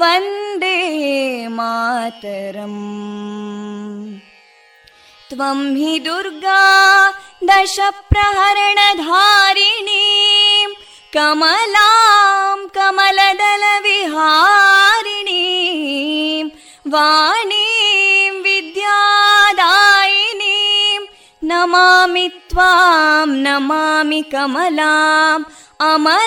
वन्दे मातरम् त्वं हि दुर्गा दशप्रहरणधारिणीं कमलां कमलदलविहारिणीं वाणीं विद्यादायिनीं नमामि त्वां नमामि कमलाम् अमलामतुलां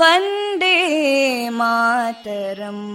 वन्दे मातरम्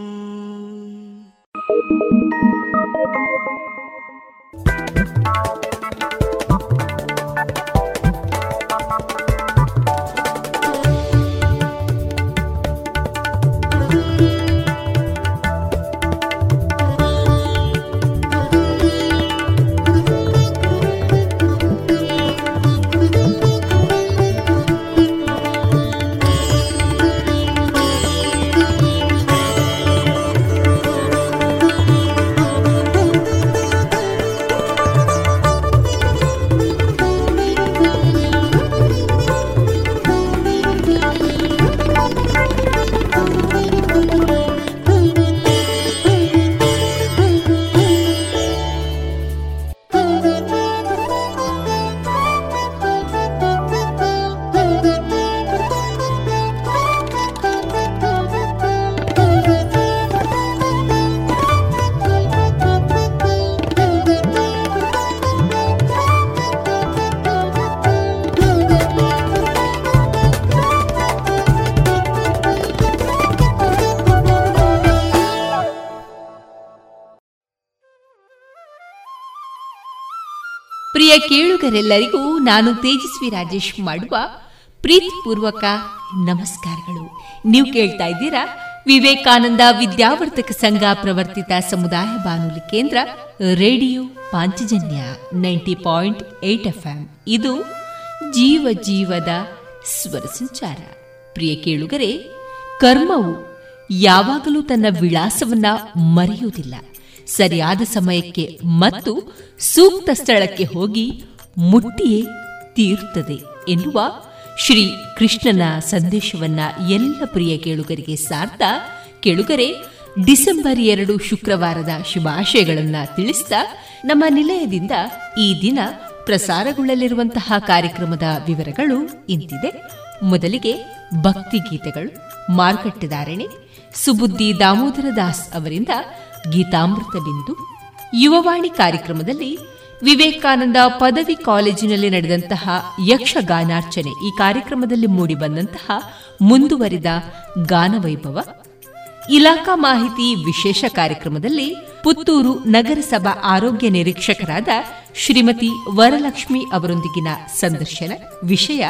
ಪ್ರಿಯ ಕೇಳುಗರೆಲ್ಲರಿಗೂ ನಾನು ತೇಜಸ್ವಿ ರಾಜೇಶ್ ಮಾಡುವ ಪ್ರೀತಿಪೂರ್ವಕ ನಮಸ್ಕಾರಗಳು. ನೀವು ಕೇಳ್ತಾ ಇದ್ದೀರಾ ವಿವೇಕಾನಂದ ವಿದ್ಯಾವರ್ತಕ ಸಂಘ ಪ್ರವರ್ತಿತ ಸಮುದಾಯ ಬಾನುಲಿ ಕೇಂದ್ರ radio Panchajanya ninety point eight FM. ಇದು ಜೀವ ಜೀವದ ಸ್ವರ ಸಂಚಾರ. ಪ್ರಿಯ ಕೇಳುಗರೆ, ಕರ್ಮವು ಯಾವಾಗಲೂ ತನ್ನ ವಿಳಾಸವನ್ನ ಮರೆಯುವುದಿಲ್ಲ. ಸರಿಯಾದ ಸಮಯಕ್ಕೆ ಮತ್ತು ಸೂಕ್ತ ಸ್ಥಳಕ್ಕೆ ಹೋಗಿ ಮುಟ್ಟಿಯೇ ತೀರುತ್ತದೆ ಎನ್ನುವ ಶ್ರೀ ಕೃಷ್ಣನ ಸಂದೇಶವನ್ನ ಎಲ್ಲ ಪ್ರಿಯ ಕೇಳುಗರಿಗೆ ಸಾರ್ಥ. ಕೇಳುಗರೆ, ಡಿಸೆಂಬರ್ ಎರಡು ಶುಕ್ರವಾರದ ಶುಭಾಶಯಗಳನ್ನು ತಿಳಿಸಿದ ನಮ್ಮ ನಿಲಯದಿಂದ ಈ ದಿನ ಪ್ರಸಾರಗೊಳ್ಳಲಿರುವಂತಹ ಕಾರ್ಯಕ್ರಮದ ವಿವರಗಳು ಇಂತಿದೆ. ಮೊದಲಿಗೆ ಭಕ್ತಿ ಗೀತೆಗಳು ಮಾರುಕಟ್ಟೆದಾರಣೆ ಸುಬುದ್ದಿ ದಾಮೋದರ ದಾಸ್ ಅವರಿಂದ ಗೀತಾಮೃತ ಬಿಂದು ಯುವವಾಣಿ ಕಾರ್ಯಕ್ರಮದಲ್ಲಿ ವಿವೇಕಾನಂದ ಪದವಿ ಕಾಲೇಜಿನಲ್ಲಿ ನಡೆದಂತಹ ಯಕ್ಷಗಾನಾರ್ಚನೆ ಈ ಕಾರ್ಯಕ್ರಮದಲ್ಲಿ ಮೂಡಿಬಂದಂತಹ ಮುಂದುವರಿದ ಗಾನವೈಭವ, ಇಲಾಖಾ ಮಾಹಿತಿ ವಿಶೇಷ ಕಾರ್ಯಕ್ರಮದಲ್ಲಿ ಪುತ್ತೂರು ನಗರಸಭಾ ಆರೋಗ್ಯ ನಿರೀಕ್ಷಕರಾದ ಶ್ರೀಮತಿ ವರಲಕ್ಷ್ಮಿ ಅವರೊಂದಿಗಿನ ಸಂದರ್ಶನ, ವಿಷಯ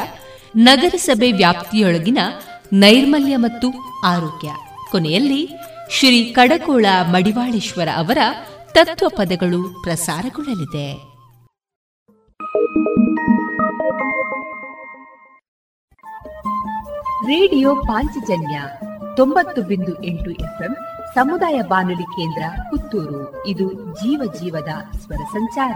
ನಗರಸಭೆ ವ್ಯಾಪ್ತಿಯೊಳಗಿನ ನೈರ್ಮಲ್ಯ ಮತ್ತು ಆರೋಗ್ಯ. ಕೊನೆಯಲ್ಲಿ ಶ್ರೀ ಕಡಕೋಳ ಮಡಿವಾಳೇಶ್ವರ ಅವರ ತತ್ವ ಪದಗಳು ಪ್ರಸಾರಗೊಳ್ಳಲಿದೆ. ರೇಡಿಯೋ ಪಾಂಚಜನ್ಯ ತೊಂಬತ್ತು ಬಿಂದು ಎಂಟು ಎಫ್ಎಂ ಸಮುದಾಯ ಬಾನುಲಿ ಕೇಂದ್ರ ಪುತ್ತೂರು. ಇದು ಜೀವ ಜೀವದ ಸ್ವರ ಸಂಚಾರ.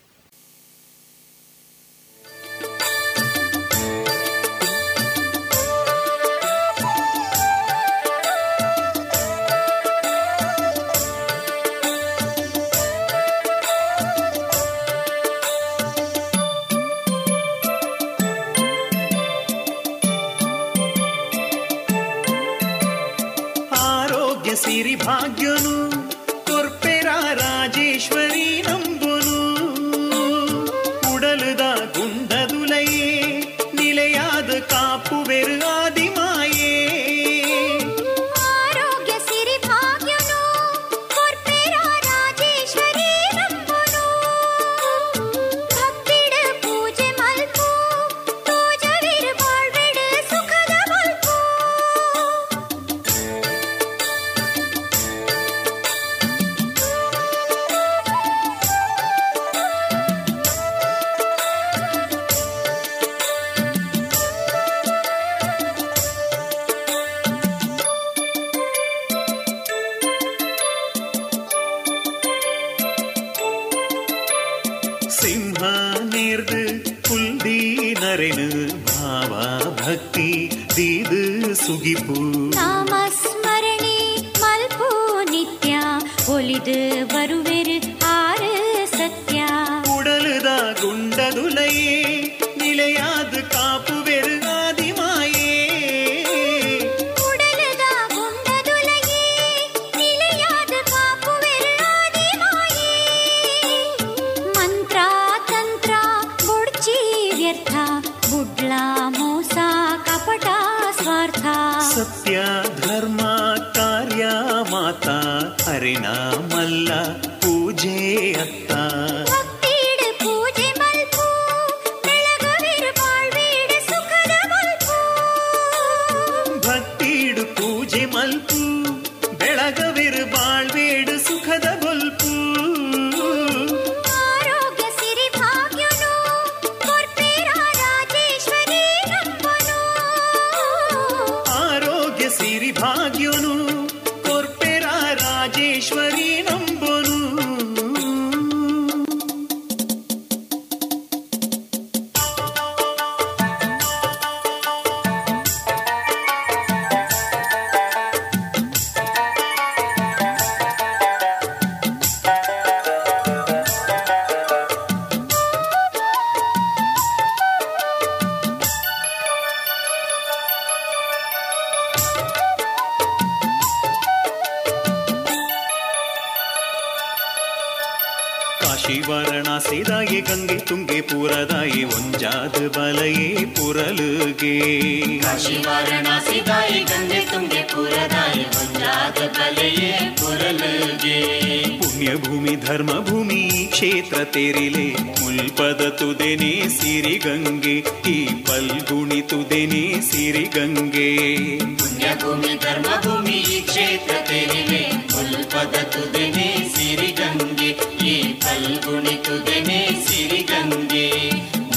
ತೆರಿಲೆ ಮುಲ್ಪದ ತುದೆನೆ ಸಿರಿಗಂಗೆ, ಈ ಪಲ್ಗುಣಿ ತುದೆನೆ ಸಿರಿಗಂಗೆ. ಪುಣ್ಯಭೂಮಿ, ಧರ್ಮಭೂಮಿ ಕ್ಷೇತ್ರ ತೆರಿಲೆ, ಮುಲ್ಪದ ತುದೆನೆ ಸಿರಿಗಂಗೆ, ಈ ಪಲ್ಗುಣಿ ತುದೆನೆ ಸಿರಿಗಂಗೆ.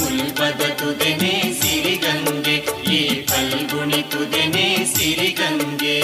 ಮುಲ್ಪದ ತುದೆನೆ ಸಿರಿಗಂಗೆ, ಈ ಪಲ್ಗುಣಿ ತುದೆನೆ ಸಿರಿಗಂಗೆ.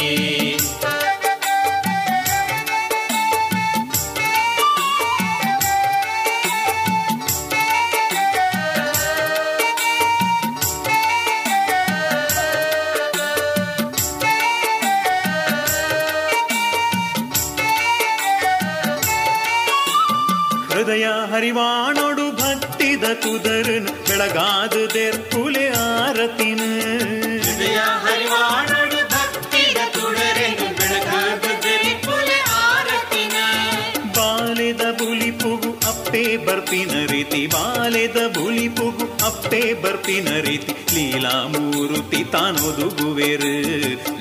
ಬಾಲೆದ ಬುಲಿಪುಗು ಅಪ್ಪೆ ಬರ್ಪಿನ ರೀತಿ ಲೀಲಾ ಮೂರುತಿ ತಾನೊದುಗುವೆರು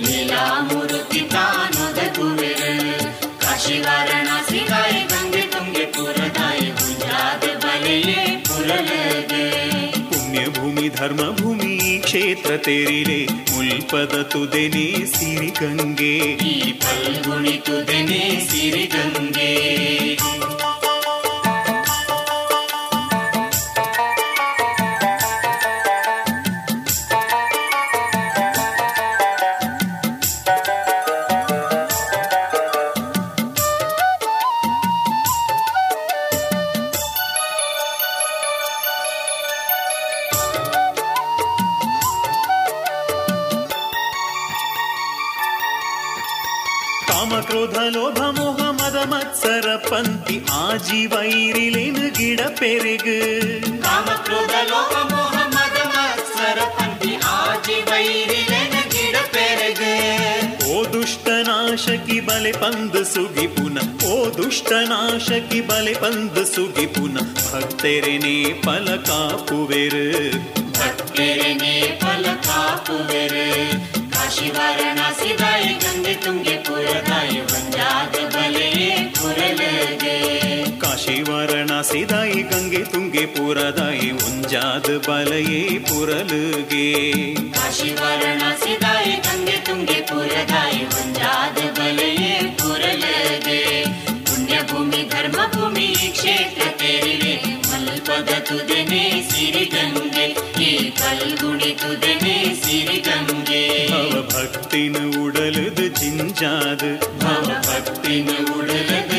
ಲೀಲಾ ಮೂರುತಿ ತಾನೊದಗುವೆರು ಕಾಶಿ ವಾರಣಾಸಿ ಗಾಯ ಗಂಗೆ ತುಂಗೆ ಪುರದಾಯಿ ಗುಜರಾತ್ ಬಲೆಯೇ ಪುರಲಗೆ. ಧರ್ಮ ಭೂಮಿ ಕ್ಷೇತ್ರ ತೆರಿಲೆ. ಮುಲ್ಪದ ತುದೆನೆ ಸಿರಿಗಂಗೆ. ಈ ಪಲ್ಗುಣಿ ತುದೆನೆ ಸಿರಿಗಂಗೆ. ಕಾಮ ಆಜಿ ವೈರಿಲೆನ ಗಿಡ ಪೆರಗೆ ಓ ದುಷ್ಟ ನಾಶಕಿ ಬಲೆ ಪಂದು ಸುಗಿ ಪುನ ಓ ದುಷ್ಟ ನಾಶಕಿ ಬಲೆ ಪಂದು ಸುಗಿ ಪುನ ಭಕ್ತೆರೆನೆ ಫಲ ಕಾಪುವೆರು ಭಕ್ತೆರೆನೆ ಫಲ ಕಾಪುವೆರು ಕಾಶಿ ವಾರಣಾಸಿ ದಾಯಿ ಗಂಗೆ ತುಂಗೆ ಪುರದಾಯಿ ಒಂದಾದ ಬಲೆಯೇ ಪುರಲಗೆ ಕಾಶಿ ದಾಯಿ ಗಂಗೆ ತುಂಗೆ ಪುರದಾಯಿ ಒಂಜಾದ ಬಲಯೇ ಪುರಲುಗೆ. ಕಾಶಿ ವಾರಣಾಸಿ ದಾಯಿ ಗಂಗೆ ತುಂಗೆ ಪುರದಾಯಿ ಒಂದಾದ ಬಲೆಯೇ ಪುರಲಗೆ. ಪುಣ್ಯಭೂಮಿ ಧರ್ಮಭೂಮಿ ಕ್ಷೇತ್ರ ತೆರಿವೆ. ಮಲ್ಪದ ತುದೆನೆ ಸಿರಿಗಂಗೆ ಈ ಫಲ್ಗುಣಿ ತುದೆನೆ ಸಿರಿಗಂಗೆ. ಭವ ಭಕ್ತಿನ ಉಡಲದು ಜಿಂಜಾದ. ಭವ ಭಕ್ತಿನ ಉಡಲದ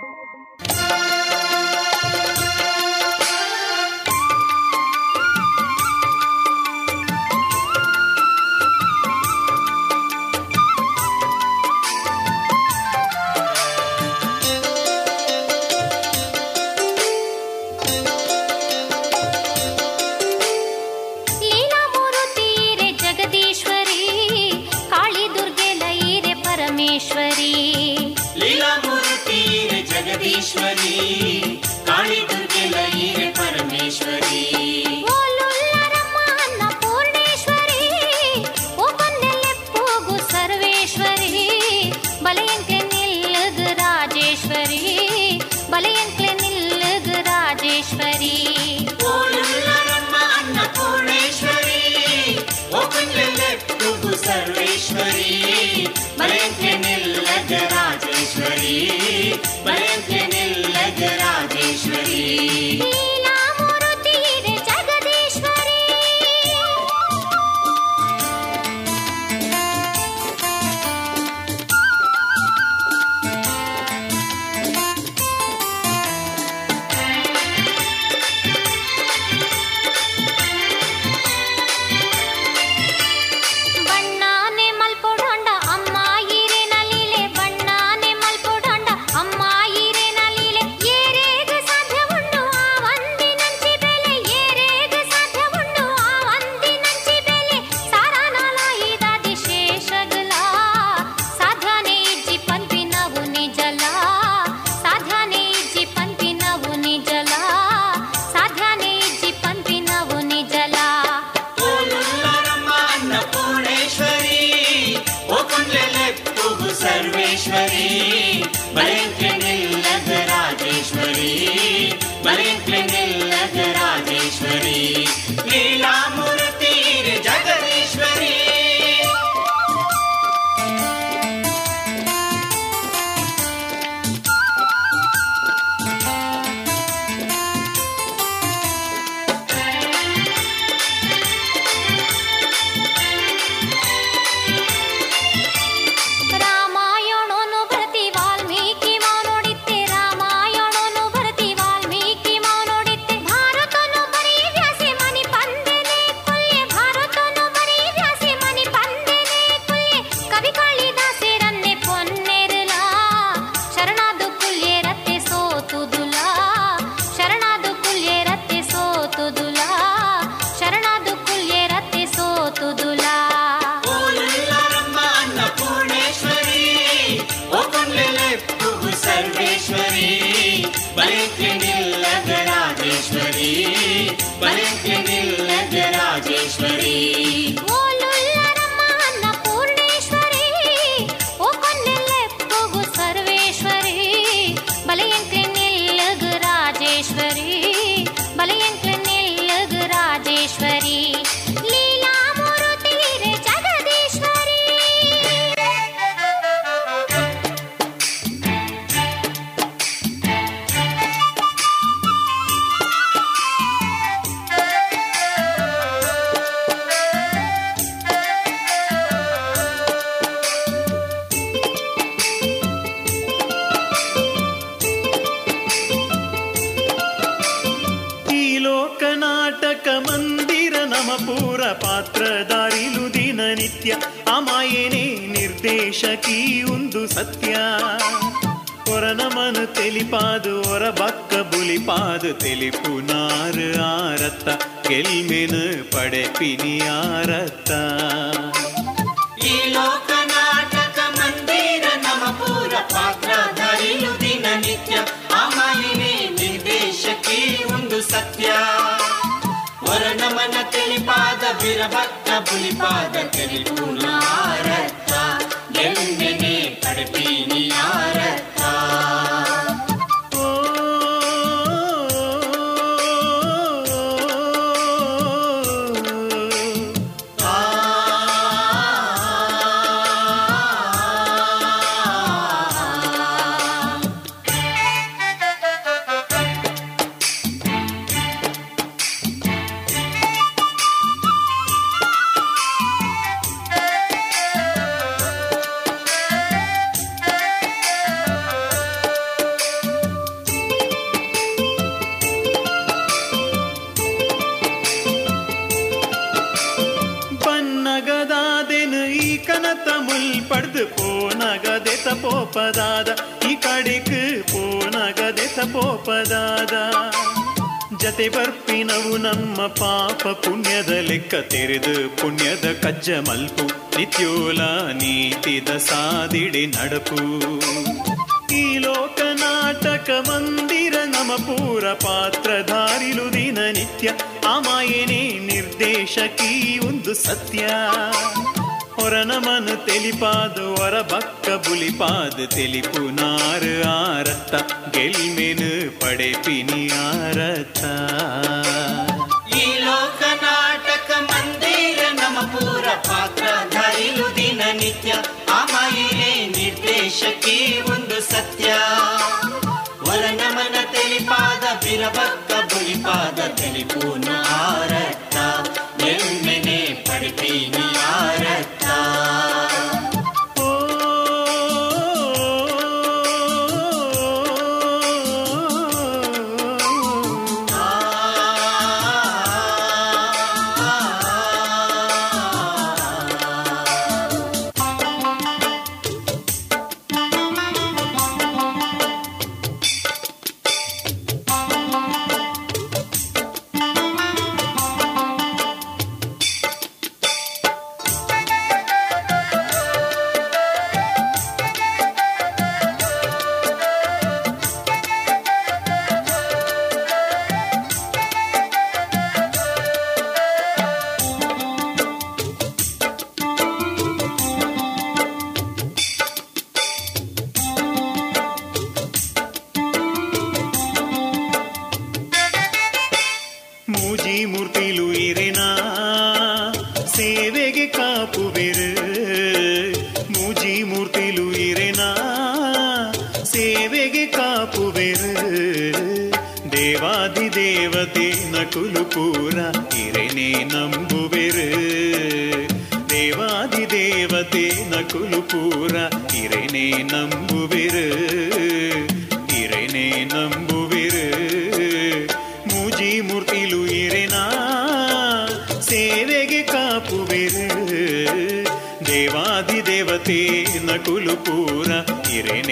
ईश्वरी ನಾಟಕ ಮಂದಿರ ನಮ ಪೂರ தெளிப்பு ದಿನನಿತ್ಯ ಅಮಾಯಿನಿ ನಿರ್ದೇಶಕಿ ಒಂದು ಸತ್ಯ. ವರನಮನ ತಿಳಿಪಾದ ಬಿರಭಕ್ತ ಬುಲಿಪಾದ ಗೆಲ್ಮೆನೆ ಪಡಪೀನಿ ಪೋಪದಾದ ಜತೆ ಬರ್ಪಿನವು ನಮ್ಮ ಪಾಪ ಪುಣ್ಯದ ಲೆಕ್ಕ ತೆರೆದು ಪುಣ್ಯದ ಕಜ್ಜ ಮಲ್ಪು. ನಿತ್ಯೋಲ ನೀತಿದ ಸಾದಿಡಿ ನಡಪು. ಈ ಲೋಕ ನಾಟಕ ಮಂದಿರ ನಮ ಪೂರ ಪಾತ್ರಧಾರಿಲು ದಿನನಿತ್ಯ. ಆಮಾಯನೇ ನಿರ್ದೇಶಕಿ ಒಂದು ಸತ್ಯ. ಹೊರ ನಮನು ತೆಲಿಪಾದು ಹೊರ ಬಕ್ಕ ಬುಲಿಪಾದು ತೆಲಿಪು ನಾರು ಆರತ್ತ ಗೆಲ್ಮೆನು ಪಡೆಪಿನಿ ಆರತ್ತ ಈ ಲೋಕ ನಾಟಕ ಮಂದಿರ ನಮ ಪೂರ ಪಾತ್ರಧಾರಿಲು ದಿನನಿತ್ಯ ಅಮಾಯಿನಿ ನಿರ್ದೇಶಕಿ ಒಂದು ಸತ್ಯ ವರನಮನ ತಿಳಿಪಾದ ಬಿರಭಕ್ತ ಬುಲಿಪಾದ ತಿಳಿಪು ನಾರತ್ತ ಎಮ್ಮೆನೆ ಪಡಿಪೀನಿ ಆರತ್ತ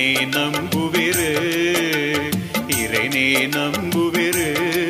இறைனே நம்புவிரு. இறைனே நம்புவிரு.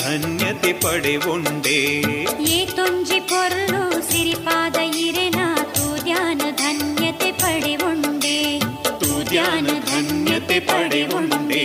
ಧನ್ಯತೆ ಪಡೆ ಉಂಡೆ ಏ ತುಂಜಿ ಪೊರ್ಲು ಸಿರಿಪಾದ ಇರೆನ ತೂದ್ಯಾನ ಧನ್ಯತೆ ಪಡೆ ಉಂಡೆ ತೂದ್ಯಾನ ಧನ್ಯತೆ ಪಡೆ ಉಂಡೆ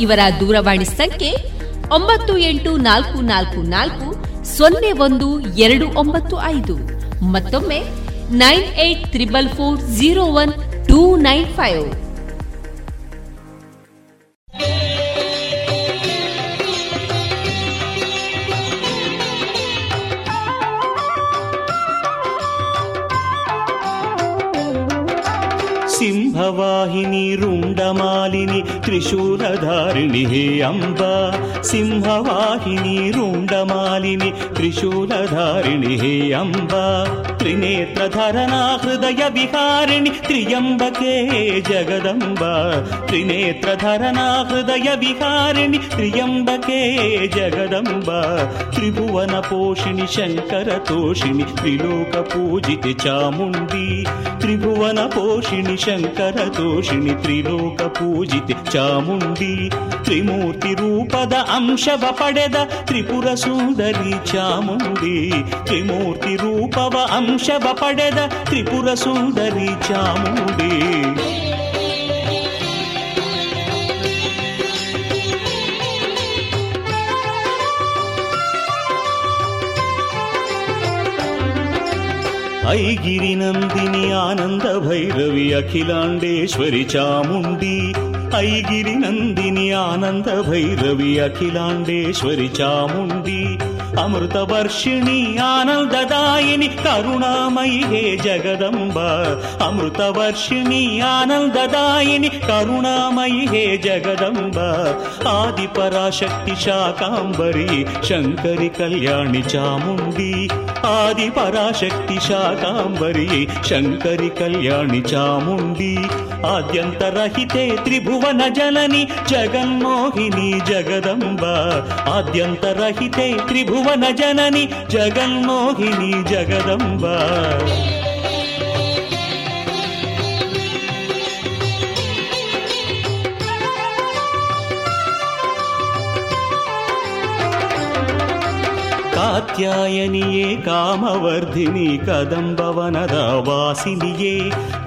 ಇವರ ದೂರವಾಣಿ ಸಂಖ್ಯೆ ಒಂಬತ್ತು ಎಂಟು ನಾಲ್ಕು ನಾಲ್ಕು ನಾಲ್ಕು ಸೊನ್ನೆ ಒಂದು ಎರಡು ಒಂಬತ್ತು ಐದು. ಮತ್ತೊಮ್ಮೆ nine eight triple four zero one two nine five. वाहिनि रुण्डमालिनि त्रिशूलधारिणि हे अम्ब सिंहवाहिनि रूण्डमालिनि त्रिशूलधारिणि हे अम्ब त्रिनेत्रधरनाहृदय विहारिणि त्र्यम्बके जगदम्ब त्रिनेत्रधरनाहृदय विहारिणि त्र्यम्बके जगदम्ब त्रिभुवनपोषिणि शङ्करतोषिणि त्रिलोकपूजित चामुण्डी त्रिभुवनपोषिणि शङ्करतोषि ತ್ರಿಲೋಕ ಪೂಜಿತೆ ಚಾಮುಂಡಿ ತ್ರಿಭುವನ ಪೋಷಿಣಿ ಶಂಕರ ತೋಷಿಣಿ ತ್ರಿಲೋಕ ಪೂಜಿತೆ ಚಾಮುಂಡಿ ತ್ರಿಮೂರ್ತಿ ರೂಪದ ಅಂಶವ ಪಡೆದ ತ್ರಿಪುರ ಸುಂದರಿ ಚಾಮುಂಡಿ ತ್ರಿಮೂರ್ತಿ ರೂಪವ ಅಂಶವ ಪಡೆದ ತ್ರಿಪುರ ಸುಂದರಿ ಚಾಮುಂಡಿ ఐగిరి నందిని ఆనంద భైరవి అఖిలాండేశ్వరి చాముండి. ఐగిరి నందిని ఆనంద భైరవి అఖిలాండేశ్వరి చాముండి. అమృత వర్షిణి ఆనందదాయిని కరుణామయి హే జగదంబ. అమృత వర్షిణి ఆనందదాయిని కరుణామయి హే జగదంబ. ఆది పరాశక్తి శాకాంబరి శంకరి కళ్యాణి చాముండి. ఆది పరాశక్తి శాకాంబరియే శంకరి కళ్యాణి చాముండి ఆద్యంతరహితే త్రిభువన జలని జగన్మోహిని జగదంబ ఆద్యంతరహితే త్రిభువన జనని జగన్మోహిని జగదంబ. ಕಾತ್ಯಾಯನಿಯೇ ಕಾಮವರ್ಧಿನಿ ಕದಂಬವನದ ವಾಸಿನಿಯೇ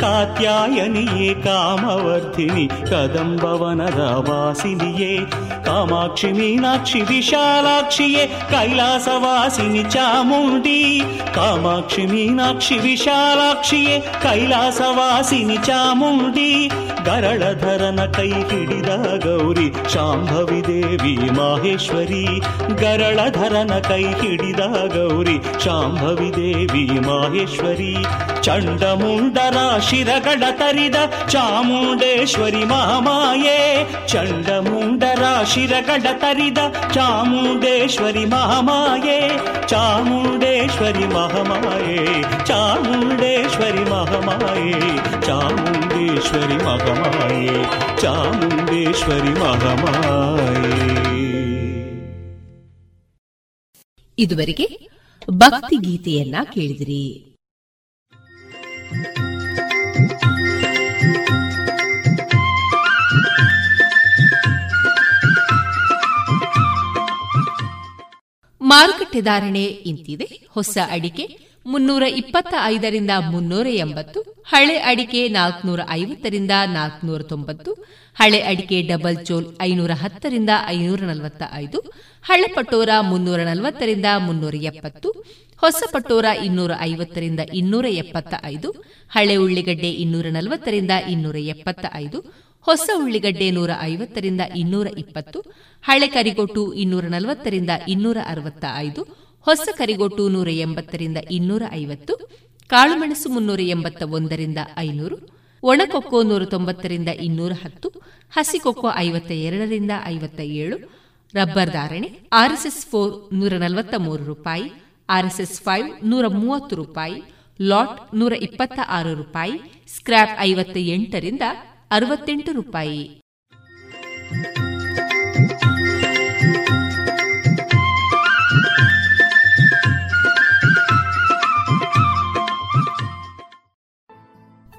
ಕಾತ್ಯಾಯನಿಯೇ ಕಾಮವರ್ಧಿನಿ ಕದಂಬವನದ ವಾಸಿನಿಯೇ ಕಾಮಾಕ್ಷಿ ಮೀನಾಕ್ಷಿ ವಿಶಾಲಾಕ್ಷಿಯೇ ಕೈಲಾಸವಾಸಿನಿ ಚಾಮುಂಡಿ ಕಾಮಾಕ್ಷಿ ಮೀನಾಕ್ಷಿ ವಿಶಾಲಾಕ್ಷಿಯೇ ಕೈಲಾಸವಾಸಿನಿ ಚಾಮುಂಡಿ ಗರಳಧರನ ಕೈ ಹಿಡಿದ ಗೌರಿ ಶಾಂಭವಿ ದೇವಿ ಮಾಹೇಶ್ವರಿ ಗರಳಧರನ ಕೈ ಹಿಡಿದ गौरि चाम्भवि देवी माहेश्वरि चण्डमुण्डराशिर घड तरद चामुुडेश्वरि महमाये। चण्डमुण्डराशिर घड तर चामुण्डेश्वरि महामाये। चामुण्डेश्वरि महमाये चामुुण्डेश्वरि महमाये चामुण्डेश्वरि महमाये चामुण्डेश्वरि महमाये। ಇದುವರೆಗೆ ಭಕ್ತಿ ಗೀತೆಯನ್ನ ಕೇಳಿದಿರಿ. ಮಾರುಕಟ್ಟೆ ಧಾರಣೆ ಇಂತಿದೆ. ಹೊಸ ಅಡಿಕೆ ಮುನ್ನೂರ ಇಪ್ಪತ್ತ ಐದರಿಂದ ಮುನ್ನೂರ ಎಂಬತ್ತು ಹಳೆ ಅಡಿಕೆ ನಾಲ್ಕನೂರ ಐವತ್ತರಿಂದ ನಾಲ್ಕನೂರ ತೊಂಬತ್ತು ಹಳೆ ಅಡಿಕೆ ಡಬಲ್ ಚೋಲ್ ಐನೂರ ಹತ್ತರಿಂದ ಐನೂರ ನಲವತ್ತ ಐದು ಹಳೆ ಪಟೋರ ಮುನ್ನೂರ ನಲವತ್ತರಿಂದ ಮುನ್ನೂರ ಎಪ್ಪತ್ತು ಹೊಸ ಪಟೋರ ಇನ್ನೂರ ಐವತ್ತರಿಂದ ಇನ್ನೂರ ಎಪ್ಪತ್ತ ಐದು ಹಳೆ ಉಳ್ಳಿಗಡ್ಡೆ ಇನ್ನೂರ ನಲವತ್ತರಿಂದ ಇನ್ನೂರ ಎಪ್ಪತ್ತ ಐದು ಹೊಸ ಉಳ್ಳಿಗಡ್ಡೆ ನೂರ ಐವತ್ತರಿಂದ ಇನ್ನೂರ ಇಪ್ಪತ್ತು ಹಳೆ ಕರಿಗೊಟ್ಟು ಇನ್ನೂರ ನಲವತ್ತರಿಂದ ಇನ್ನೂರ ಅರವತ್ತ ಐದು ಹೊಸ ಕರಿಗೊಟ್ಟು ನೂರ ಎಂಬತ್ತರಿಂದ ಇನ್ನೂರ ಐವತ್ತು, ಕಾಳುಮೆಣಸು ಮುನ್ನೂರ ಎಂಬತ್ತ ಒಂದರಿಂದ ಐನೂರು, ಒಣಕೊಕ್ಕೋ ನೂರ ತೊಂಬತ್ತರಿಂದ ಇನ್ನೂರ ಹತ್ತು, ಹಸಿಕೊಕ್ಕೋ ಐವತ್ತ ಎರಡರಿಂದ ಐವತ್ತ ಏಳು ರಬ್ಬರ್ ಧಾರಣೆ ಆರ್ಎಸ್ಎಸ್ ಫೋರ್ ನೂರ ನಲವತ್ತ ಮೂರು ರೂಪಾಯಿ, ಆರ್ಎಸ್ಎಸ್ ಫೈವ್ ನೂರ ಮೂವತ್ತು ರೂಪಾಯಿ, ಲಾಟ್ ನೂರ ಇಪ್ಪತ್ತ ಆರು ರೂಪಾಯಿ ಸ್ಕ್ರಾಪ್ ಐವತ್ತ ಎಂಟರಿಂದ ಅರವತ್ತೆಂಟು ರೂಪಾಯಿ.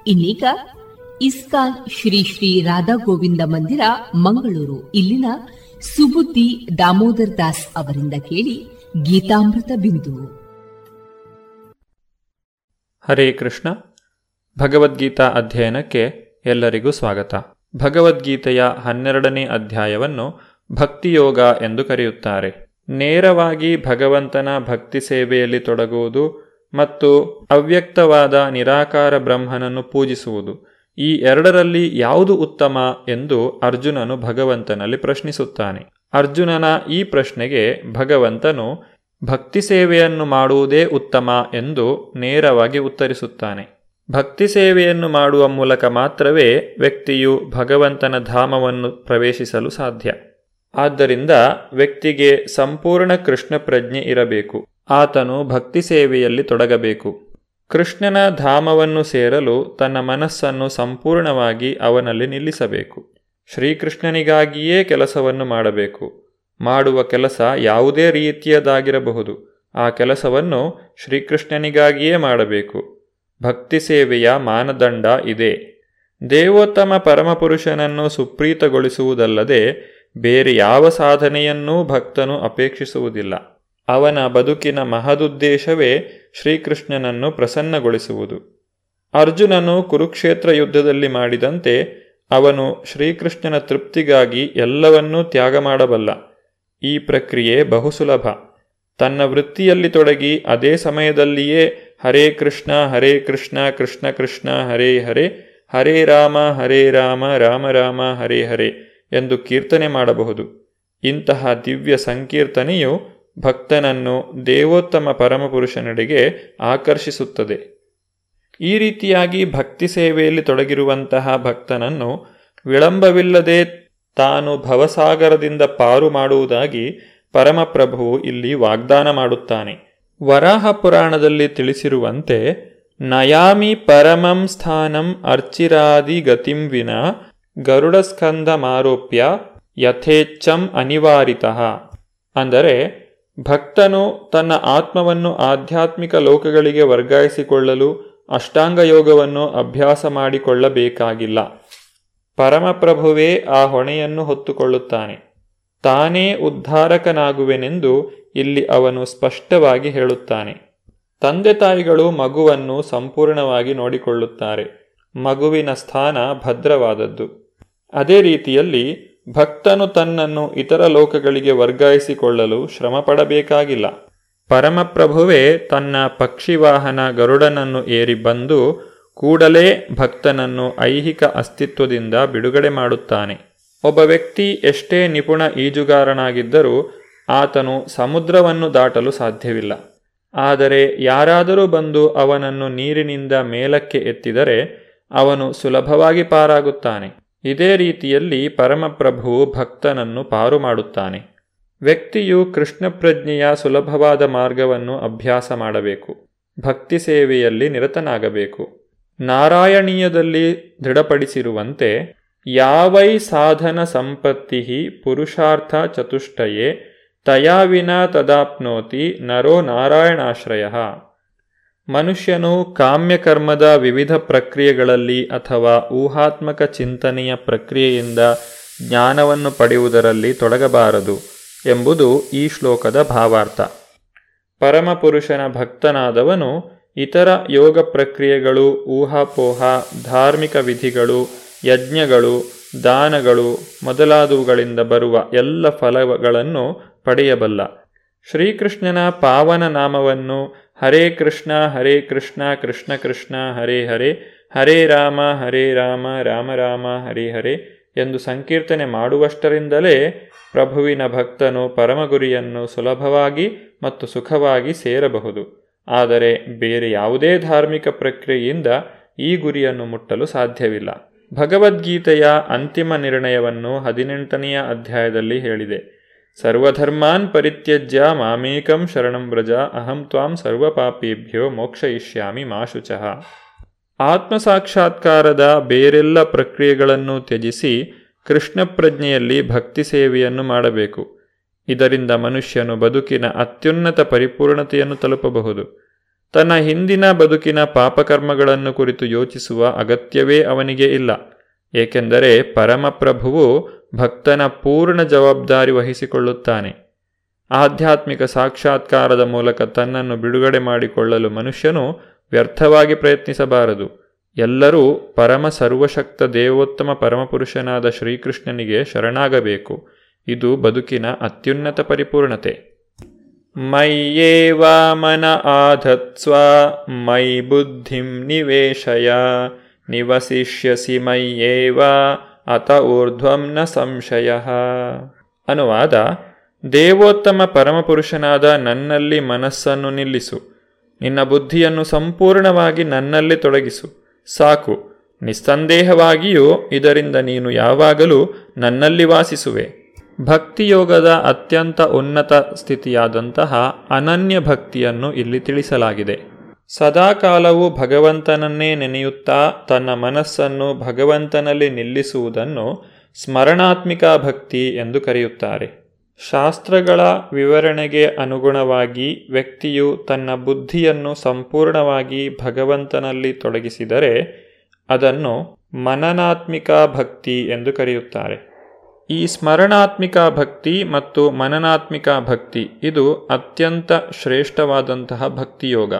ಇನ್ನೀಗ ಇಸ್ಕಾನ್ ಶ್ರೀ ಶ್ರೀ ರಾಧಾ ಗೋವಿಂದ ಮಂದಿರ, ಮಂಗಳೂರು. ಇಲ್ಲಿನ ಸುಬುದ್ದಿ ದಾಮೋದರ್ ದಾಸ್ ಅವರಿಂದ ಕೇಳಿ ಗೀತಾಮೃತ ಬಿಂದು. ಹರೇ ಕೃಷ್ಣ. ಭಗವದ್ಗೀತಾ ಅಧ್ಯಯನಕ್ಕೆ ಎಲ್ಲರಿಗೂ ಸ್ವಾಗತ. ಭಗವದ್ಗೀತೆಯ ಹನ್ನೆರಡನೇ ಅಧ್ಯಾಯವನ್ನು ಭಕ್ತಿಯೋಗ ಎಂದು ಕರೆಯುತ್ತಾರೆ. ನೇರವಾಗಿ ಭಗವಂತನ ಭಕ್ತಿ ಸೇವೆಯಲ್ಲಿ ತೊಡಗುವುದು ಮತ್ತು ಅವ್ಯಕ್ತವಾದ ನಿರಾಕಾರ ಬ್ರಹ್ಮನನ್ನು ಪೂಜಿಸುವುದು. ಈ ಎರಡರಲ್ಲಿ ಯಾವುದು ಉತ್ತಮ ಎಂದು ಅರ್ಜುನನು ಭಗವಂತನಲ್ಲಿ ಪ್ರಶ್ನಿಸುತ್ತಾನೆ. ಅರ್ಜುನನ ಈ ಪ್ರಶ್ನೆಗೆ ಭಗವಂತನು ಭಕ್ತಿ ಸೇವೆಯನ್ನು ಮಾಡುವುದೇ ಉತ್ತಮ ಎಂದು ನೇರವಾಗಿ ಉತ್ತರಿಸುತ್ತಾನೆ. ಭಕ್ತಿ ಸೇವೆಯನ್ನು ಮಾಡುವ ಮೂಲಕ ಮಾತ್ರವೇ ವ್ಯಕ್ತಿಯು ಭಗವಂತನ ಧಾಮವನ್ನು ಪ್ರವೇಶಿಸಲು ಸಾಧ್ಯ. ಆದ್ದರಿಂದ ವ್ಯಕ್ತಿಗೆ ಸಂಪೂರ್ಣ ಕೃಷ್ಣ ಪ್ರಜ್ಞೆ ಇರಬೇಕು. ಆತನು ಭಕ್ತಿ ಸೇವೆಯಲ್ಲಿ ತೊಡಗಬೇಕು. ಕೃಷ್ಣನ ಧಾಮವನ್ನು ಸೇರಲು ತನ್ನ ಮನಸ್ಸನ್ನು ಸಂಪೂರ್ಣವಾಗಿ ಅವನಲ್ಲಿ ನಿಲ್ಲಿಸಬೇಕು. ಶ್ರೀಕೃಷ್ಣನಿಗಾಗಿಯೇ ಕೆಲಸವನ್ನು ಮಾಡಬೇಕು. ಮಾಡುವ ಕೆಲಸ ಯಾವುದೇ ರೀತಿಯದಾಗಿರಬಹುದು. ಆ ಕೆಲಸವನ್ನು ಶ್ರೀಕೃಷ್ಣನಿಗಾಗಿಯೇ ಮಾಡಬೇಕು. ಭಕ್ತಿ ಸೇವೆಯ ಮಾನದಂಡ ಇದೆ. ದೇವೋತ್ತಮ ಪರಮಪುರುಷನನ್ನು ಸುಪ್ರೀತಗೊಳಿಸುವುದಲ್ಲದೆ ಬೇರೆ ಯಾವ ಸಾಧನೆಯನ್ನೂ ಭಕ್ತನು ಅಪೇಕ್ಷಿಸುವುದಿಲ್ಲ. ಅವನ ಬದುಕಿನ ಮಹದುದ್ದೇಶವೇ ಶ್ರೀಕೃಷ್ಣನನ್ನು ಪ್ರಸನ್ನಗೊಳಿಸುವುದು. ಅರ್ಜುನನು ಕುರುಕ್ಷೇತ್ರ ಯುದ್ಧದಲ್ಲಿ ಮಾಡಿದಂತೆ ಅವನು ಶ್ರೀಕೃಷ್ಣನ ತೃಪ್ತಿಗಾಗಿ ಎಲ್ಲವನ್ನೂ ತ್ಯಾಗ ಮಾಡಬಲ್ಲ. ಈ ಪ್ರಕ್ರಿಯೆ ಬಹುಸುಲಭ. ತನ್ನ ವೃತ್ತಿಯಲ್ಲಿ ತೊಡಗಿ ಅದೇ ಸಮಯದಲ್ಲಿಯೇ ಹರೇ ಕೃಷ್ಣ ಹರೇ ಕೃಷ್ಣ ಕೃಷ್ಣ ಕೃಷ್ಣ, ಹರೇ ಹರೇ ಹರೇ ರಾಮ ಹರೇ ರಾಮ ರಾಮ ರಾಮ, ಹರೇ ಹರೇ ಎಂದು ಕೀರ್ತನೆ ಮಾಡಬಹುದು. ಇಂತಹ ದಿವ್ಯ ಸಂಕೀರ್ತನೆಯು ಭಕ್ತನನ್ನು ದೇವೋತ್ತಮ ಪರಮಪುರುಷನೆಡೆಗೆ ಆಕರ್ಷಿಸುತ್ತದೆ. ಈ ರೀತಿಯಾಗಿ ಭಕ್ತಿ ಸೇವೆಯಲ್ಲಿ ತೊಡಗಿರುವಂತಹ ಭಕ್ತನನ್ನು ವಿಳಂಬವಿಲ್ಲದೆ ತಾನು ಭವಸಾಗರದಿಂದ ಪಾರು ಮಾಡುವುದಾಗಿ ಪರಮಪ್ರಭುವು ಇಲ್ಲಿ ವಾಗ್ದಾನ ಮಾಡುತ್ತಾನೆ. ವರಾಹ ಪುರಾಣದಲ್ಲಿ ತಿಳಿಸಿರುವಂತೆ, ನಯಾಮಿ ಪರಮಂ ಸ್ಥಾನಂ ಅರ್ಚಿರಾದಿ ಗತಿಂ ವಿನ ಗರುಡಸ್ಕಂದ ಮಾರೋಪ್ಯ ಯಥೇಚ್ಛಂ ಅನಿವಾರಿತ. ಅಂದರೆ ಭಕ್ತನು ತನ್ನ ಆತ್ಮವನ್ನು ಆಧ್ಯಾತ್ಮಿಕ ಲೋಕಗಳಿಗೆ ವರ್ಗಾಯಿಸಿಕೊಳ್ಳಲು ಅಷ್ಟಾಂಗ ಯೋಗವನ್ನು ಅಭ್ಯಾಸ ಮಾಡಿಕೊಳ್ಳಬೇಕಾಗಿಲ್ಲ. ಪರಮಪ್ರಭುವೇ ಆ ಹೊಣೆಯನ್ನು ಹೊತ್ತುಕೊಳ್ಳುತ್ತಾನೆ. ತಾನೇ ಉದ್ಧಾರಕನಾಗುವೆನೆಂದು ಇಲ್ಲಿ ಅವನು ಸ್ಪಷ್ಟವಾಗಿ ಹೇಳುತ್ತಾನೆ. ತಂದೆ ತಾಯಿಗಳು ಮಗುವನ್ನು ಸಂಪೂರ್ಣವಾಗಿ ನೋಡಿಕೊಳ್ಳುತ್ತಾರೆ. ಮಗುವಿನ ಸ್ಥಾನ ಭದ್ರವಾದದ್ದು. ಅದೇ ರೀತಿಯಲ್ಲಿ ಭಕ್ತನು ತನ್ನನ್ನು ಇತರ ಲೋಕಗಳಿಗೆ ವರ್ಗಾಯಿಸಿಕೊಳ್ಳಲು ಶ್ರಮಪಡಬೇಕಾಗಿಲ್ಲ. ಪರಮಪ್ರಭುವೇ ತನ್ನ ಪಕ್ಷಿವಾಹನ ಗರುಡನನ್ನು ಏರಿ ಬಂದು ಕೂಡಲೇ ಭಕ್ತನನ್ನು ಐಹಿಕ ಅಸ್ತಿತ್ವದಿಂದ ಬಿಡುಗಡೆ ಮಾಡುತ್ತಾನೆ. ಒಬ್ಬ ವ್ಯಕ್ತಿ ಎಷ್ಟೇ ನಿಪುಣ ಈಜುಗಾರನಾಗಿದ್ದರೂ ಆತನು ಸಮುದ್ರವನ್ನು ದಾಟಲು ಸಾಧ್ಯವಿಲ್ಲ. ಆದರೆ ಯಾರಾದರೂ ಬಂದು ಅವನನ್ನು ನೀರಿನಿಂದ ಮೇಲಕ್ಕೆ ಎತ್ತಿದರೆ ಅವನು ಸುಲಭವಾಗಿ ಪಾರಾಗುತ್ತಾನೆ. ಇದೇ ರೀತಿಯಲ್ಲಿ ಪರಮಪ್ರಭು ಭಕ್ತನನ್ನು ಪಾರು ಮಾಡುತ್ತಾನೆ. ವ್ಯಕ್ತಿಯು ಕೃಷ್ಣ ಪ್ರಜ್ಞೆಯ ಸುಲಭವಾದ ಮಾರ್ಗವನ್ನು ಅಭ್ಯಾಸ ಮಾಡಬೇಕು. ಭಕ್ತಿ ಸೇವೆಯಲ್ಲಿ ನಿರತನಾಗಬೇಕು. ನಾರಾಯಣೀಯದಲ್ಲಿ ದೃಢಪಡಿಸಿರುವಂತೆ ಯಾವೈ ಸಾಧನ ಸಂಪತ್ತಿ ಪುರುಷಾರ್ಥ ಚತುಷ್ಟಯೇ ತಯಾವಿನ ತದಾಪ್ನೋತಿ ನರೋ ನಾರಾಯಣಾಶ್ರಯ. ಮನುಷ್ಯನು ಕಾಮ್ಯಕರ್ಮದ ವಿವಿಧ ಪ್ರಕ್ರಿಯೆಗಳಲ್ಲಿ ಅಥವಾ ಊಹಾತ್ಮಕ ಚಿಂತನೆಯ ಪ್ರಕ್ರಿಯೆಯಿಂದ ಜ್ಞಾನವನ್ನು ಪಡೆಯುವುದರಲ್ಲಿ ತೊಡಗಬಾರದು ಎಂಬುದು ಈ ಶ್ಲೋಕದ ಭಾವಾರ್ಥ. ಪರಮಪುರುಷನ ಭಕ್ತನಾದವನು ಇತರ ಯೋಗ ಪ್ರಕ್ರಿಯೆಗಳು, ಊಹಾಪೋಹ, ಧಾರ್ಮಿಕ ವಿಧಿಗಳು, ಯಜ್ಞಗಳು, ದಾನಗಳು ಮೊದಲಾದವುಗಳಿಂದ ಬರುವ ಎಲ್ಲ ಫಲಗಳನ್ನು ಪಡೆಯಬಲ್ಲ. ಶ್ರೀಕೃಷ್ಣನ ಪಾವನ ನಾಮವನ್ನು ಹರೇ ಕೃಷ್ಣ ಹರೇ ಕೃಷ್ಣ ಕೃಷ್ಣ ಕೃಷ್ಣ, ಹರೇ ಹರೇ ಹರೇ ರಾಮ ಹರೇ ರಾಮ ರಾಮ ರಾಮ, ಹರೇ ಹರೇ ಎಂದು ಸಂಕೀರ್ತನೆ ಮಾಡುವಷ್ಟರಿಂದಲೇ ಪ್ರಭುವಿನ ಭಕ್ತನು ಪರಮಗುರಿಯನ್ನು ಸುಲಭವಾಗಿ ಮತ್ತು ಸುಖವಾಗಿ ಸೇರಬಹುದು. ಆದರೆ ಬೇರೆ ಯಾವುದೇ ಧಾರ್ಮಿಕ ಪ್ರಕ್ರಿಯೆಯಿಂದ ಈ ಗುರಿಯನ್ನು ಮುಟ್ಟಲು ಸಾಧ್ಯವಿಲ್ಲ. ಭಗವದ್ಗೀತೆಯ ಅಂತಿಮ ನಿರ್ಣಯವನ್ನು ಹದಿನೆಂಟನೆಯ ಅಧ್ಯಾಯದಲ್ಲಿ ಹೇಳಿದೆ. ಸರ್ವಧರ್ಮಾನ್ ಪರಿತ್ಯಜ್ಯ ಮಾಮೇಕಂ ಶರಣಂ ವ್ರಜ, ಅಹಂ ತ್ವಾಂ ಸರ್ವಪಾಪೇಭ್ಯೋ ಮೋಕ್ಷಯಿಷ್ಯಾಮಿ ಮಾಶುಚಃ ಆತ್ಮಸಾಕ್ಷಾತ್ಕಾರದ ಬೇರೆಲ್ಲ ಪ್ರಕ್ರಿಯೆಗಳನ್ನು ತ್ಯಜಿಸಿ ಕೃಷ್ಣ ಪ್ರಜ್ಞೆಯಲ್ಲಿ ಭಕ್ತಿ ಸೇವೆಯನ್ನು ಮಾಡಬೇಕು. ಇದರಿಂದ ಮನುಷ್ಯನು ಬದುಕಿನ ಅತ್ಯುನ್ನತ ಪರಿಪೂರ್ಣತೆಯನ್ನು ತಲುಪಬಹುದು. ತನ್ನ ಹಿಂದಿನ ಬದುಕಿನ ಪಾಪಕರ್ಮಗಳನ್ನು ಕುರಿತು ಯೋಚಿಸುವ ಅಗತ್ಯವೇ ಅವನಿಗೆ ಇಲ್ಲ. ಏಕೆಂದರೆ ಪರಮಪ್ರಭುವು ಭಕ್ತನ ಪೂರ್ಣ ಜವಾಬ್ದಾರಿ ವಹಿಸಿಕೊಳ್ಳುತ್ತಾನೆ. ಆಧ್ಯಾತ್ಮಿಕ ಸಾಕ್ಷಾತ್ಕಾರದ ಮೂಲಕ ತನ್ನನ್ನು ಬಿಡುಗಡೆ ಮಾಡಿಕೊಳ್ಳಲು ಮನುಷ್ಯನು ವ್ಯರ್ಥವಾಗಿ ಪ್ರಯತ್ನಿಸಬಾರದು. ಎಲ್ಲರೂ ಪರಮ ಸರ್ವಶಕ್ತ ದೇವೋತ್ತಮ ಪರಮಪುರುಷನಾದ ಶ್ರೀಕೃಷ್ಣನಿಗೆ ಶರಣಾಗಬೇಕು. ಇದು ಬದುಕಿನ ಅತ್ಯುನ್ನತ ಪರಿಪೂರ್ಣತೆ. ಮಯ್ಯೇವ ಮನ ಆಧತ್ಸ್ವ, ಮೈ ಬುದ್ಧಿಂ ನಿವೇಶಯ, ನಿವಸಿಷ್ಯಸಿ ಮಯ್ಯೇವ ಅತ ನ ಸಂಶಯ ಅನುವಾದ ದೇವೋತ್ತಮ ಪರಮಪುರುಷನಾದ ನನ್ನಲ್ಲಿ ಮನಸ್ಸನ್ನು ನಿಲ್ಲಿಸು. ನಿನ್ನ ಬುದ್ಧಿಯನ್ನು ಸಂಪೂರ್ಣವಾಗಿ ನನ್ನಲ್ಲಿ ತೊಡಗಿಸು. ಸಾಕು. ನಿಸ್ಸಂದೇಹವಾಗಿಯೂ ಇದರಿಂದ ನೀನು ಯಾವಾಗಲೂ ನನ್ನಲ್ಲಿ ವಾಸಿಸುವೆ. ಭಕ್ತಿಯೋಗದ ಅತ್ಯಂತ ಉನ್ನತ ಸ್ಥಿತಿಯಾದಂತಹ ಅನನ್ಯ ಭಕ್ತಿಯನ್ನು ಇಲ್ಲಿ ತಿಳಿಸಲಾಗಿದೆ. ಸದಾಕಾಲವು ಭಗವಂತನನ್ನೇ ನೆನೆಯುತ್ತಾ ತನ್ನ ಮನಸ್ಸನ್ನು ಭಗವಂತನಲ್ಲಿ ನಿಲ್ಲಿಸುವುದನ್ನು ಸ್ಮರಣಾತ್ಮಿಕ ಭಕ್ತಿ ಎಂದು ಕರೆಯುತ್ತಾರೆ. ಶಾಸ್ತ್ರಗಳ ವಿವರಣೆಗೆ ಅನುಗುಣವಾಗಿ ವ್ಯಕ್ತಿಯು ತನ್ನ ಬುದ್ಧಿಯನ್ನು ಸಂಪೂರ್ಣವಾಗಿ ಭಗವಂತನಲ್ಲಿ ತೊಡಗಿಸಿದರೆ ಅದನ್ನು ಮನನಾತ್ಮಿಕ ಭಕ್ತಿ ಎಂದು ಕರೆಯುತ್ತಾರೆ. ಈ ಸ್ಮರಣಾತ್ಮಿಕ ಭಕ್ತಿ ಮತ್ತು ಮನನಾತ್ಮಿಕ ಭಕ್ತಿ ಇದು ಅತ್ಯಂತ ಶ್ರೇಷ್ಠವಾದಂತಹ ಭಕ್ತಿಯೋಗ.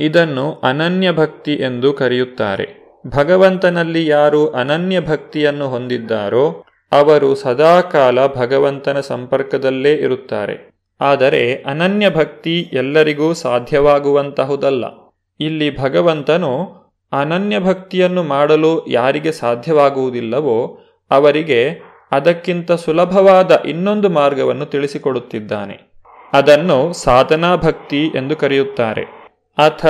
ಇದನ್ನು ಅನನ್ಯ ಭಕ್ತಿ ಎಂದು ಕರೆಯುತ್ತಾರೆ. ಭಗವಂತನಲ್ಲಿ ಯಾರು ಅನನ್ಯ ಭಕ್ತಿಯನ್ನು ಹೊಂದಿದ್ದಾರೋ, ಅವರು ಸದಾಕಾಲ ಭಗವಂತನ ಸಂಪರ್ಕದಲ್ಲೇ ಇರುತ್ತಾರೆ. ಆದರೆ ಅನನ್ಯ ಭಕ್ತಿ ಎಲ್ಲರಿಗೂ ಸಾಧ್ಯವಾಗುವಂತಹುದಲ್ಲ. ಇಲ್ಲಿ ಭಗವಂತನು ಅನನ್ಯ ಭಕ್ತಿಯನ್ನು ಮಾಡಲು ಯಾರಿಗೆ ಸಾಧ್ಯವಾಗುವುದಿಲ್ಲವೋ, ಅವರಿಗೆ ಅದಕ್ಕಿಂತ ಸುಲಭವಾದ ಇನ್ನೊಂದು ಮಾರ್ಗವನ್ನು ತಿಳಿಸಿಕೊಡುತ್ತಿದ್ದಾನೆ. ಅದನ್ನು ಸಾಧನಾ ಭಕ್ತಿ ಎಂದು ಕರೆಯುತ್ತಾರೆ. ಅಥ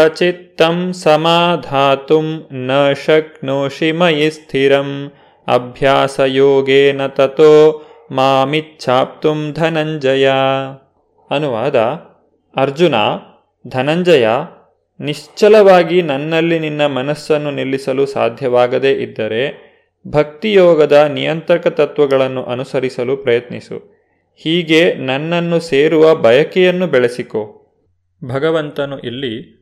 ಸಮಾಧಾತುಂ ನ ಶಕ್ನೋಷಿ ಮಯಿ ಸ್ಥಿರಂ ಅಭ್ಯಾಸಯೋಗೇನ ತತೋ ಮಾಮಿಚ್ಛಾಪ್ತು ಧನಂಜಯ ಅನುವಾದ ಅರ್ಜುನ ಧನಂಜಯ ನಿಶ್ಚಲವಾಗಿ ನನ್ನಲ್ಲಿ ನಿನ್ನ ಮನಸ್ಸನ್ನು ನಿಲ್ಲಿಸಲು ಸಾಧ್ಯವಾಗದೇ ಇದ್ದರೆ ಭಕ್ತಿಯೋಗದ ನಿಯಂತ್ರಕ ತತ್ವಗಳನ್ನು ಅನುಸರಿಸಲು ಪ್ರಯತ್ನಿಸು. ಹೀಗೆ ನನ್ನನ್ನು ಸೇರುವ ಬಯಕೆಯನ್ನು ಬೆಳೆಸಿಕೊ. ಭಗವಂತನು ಇಲ್ಲಿ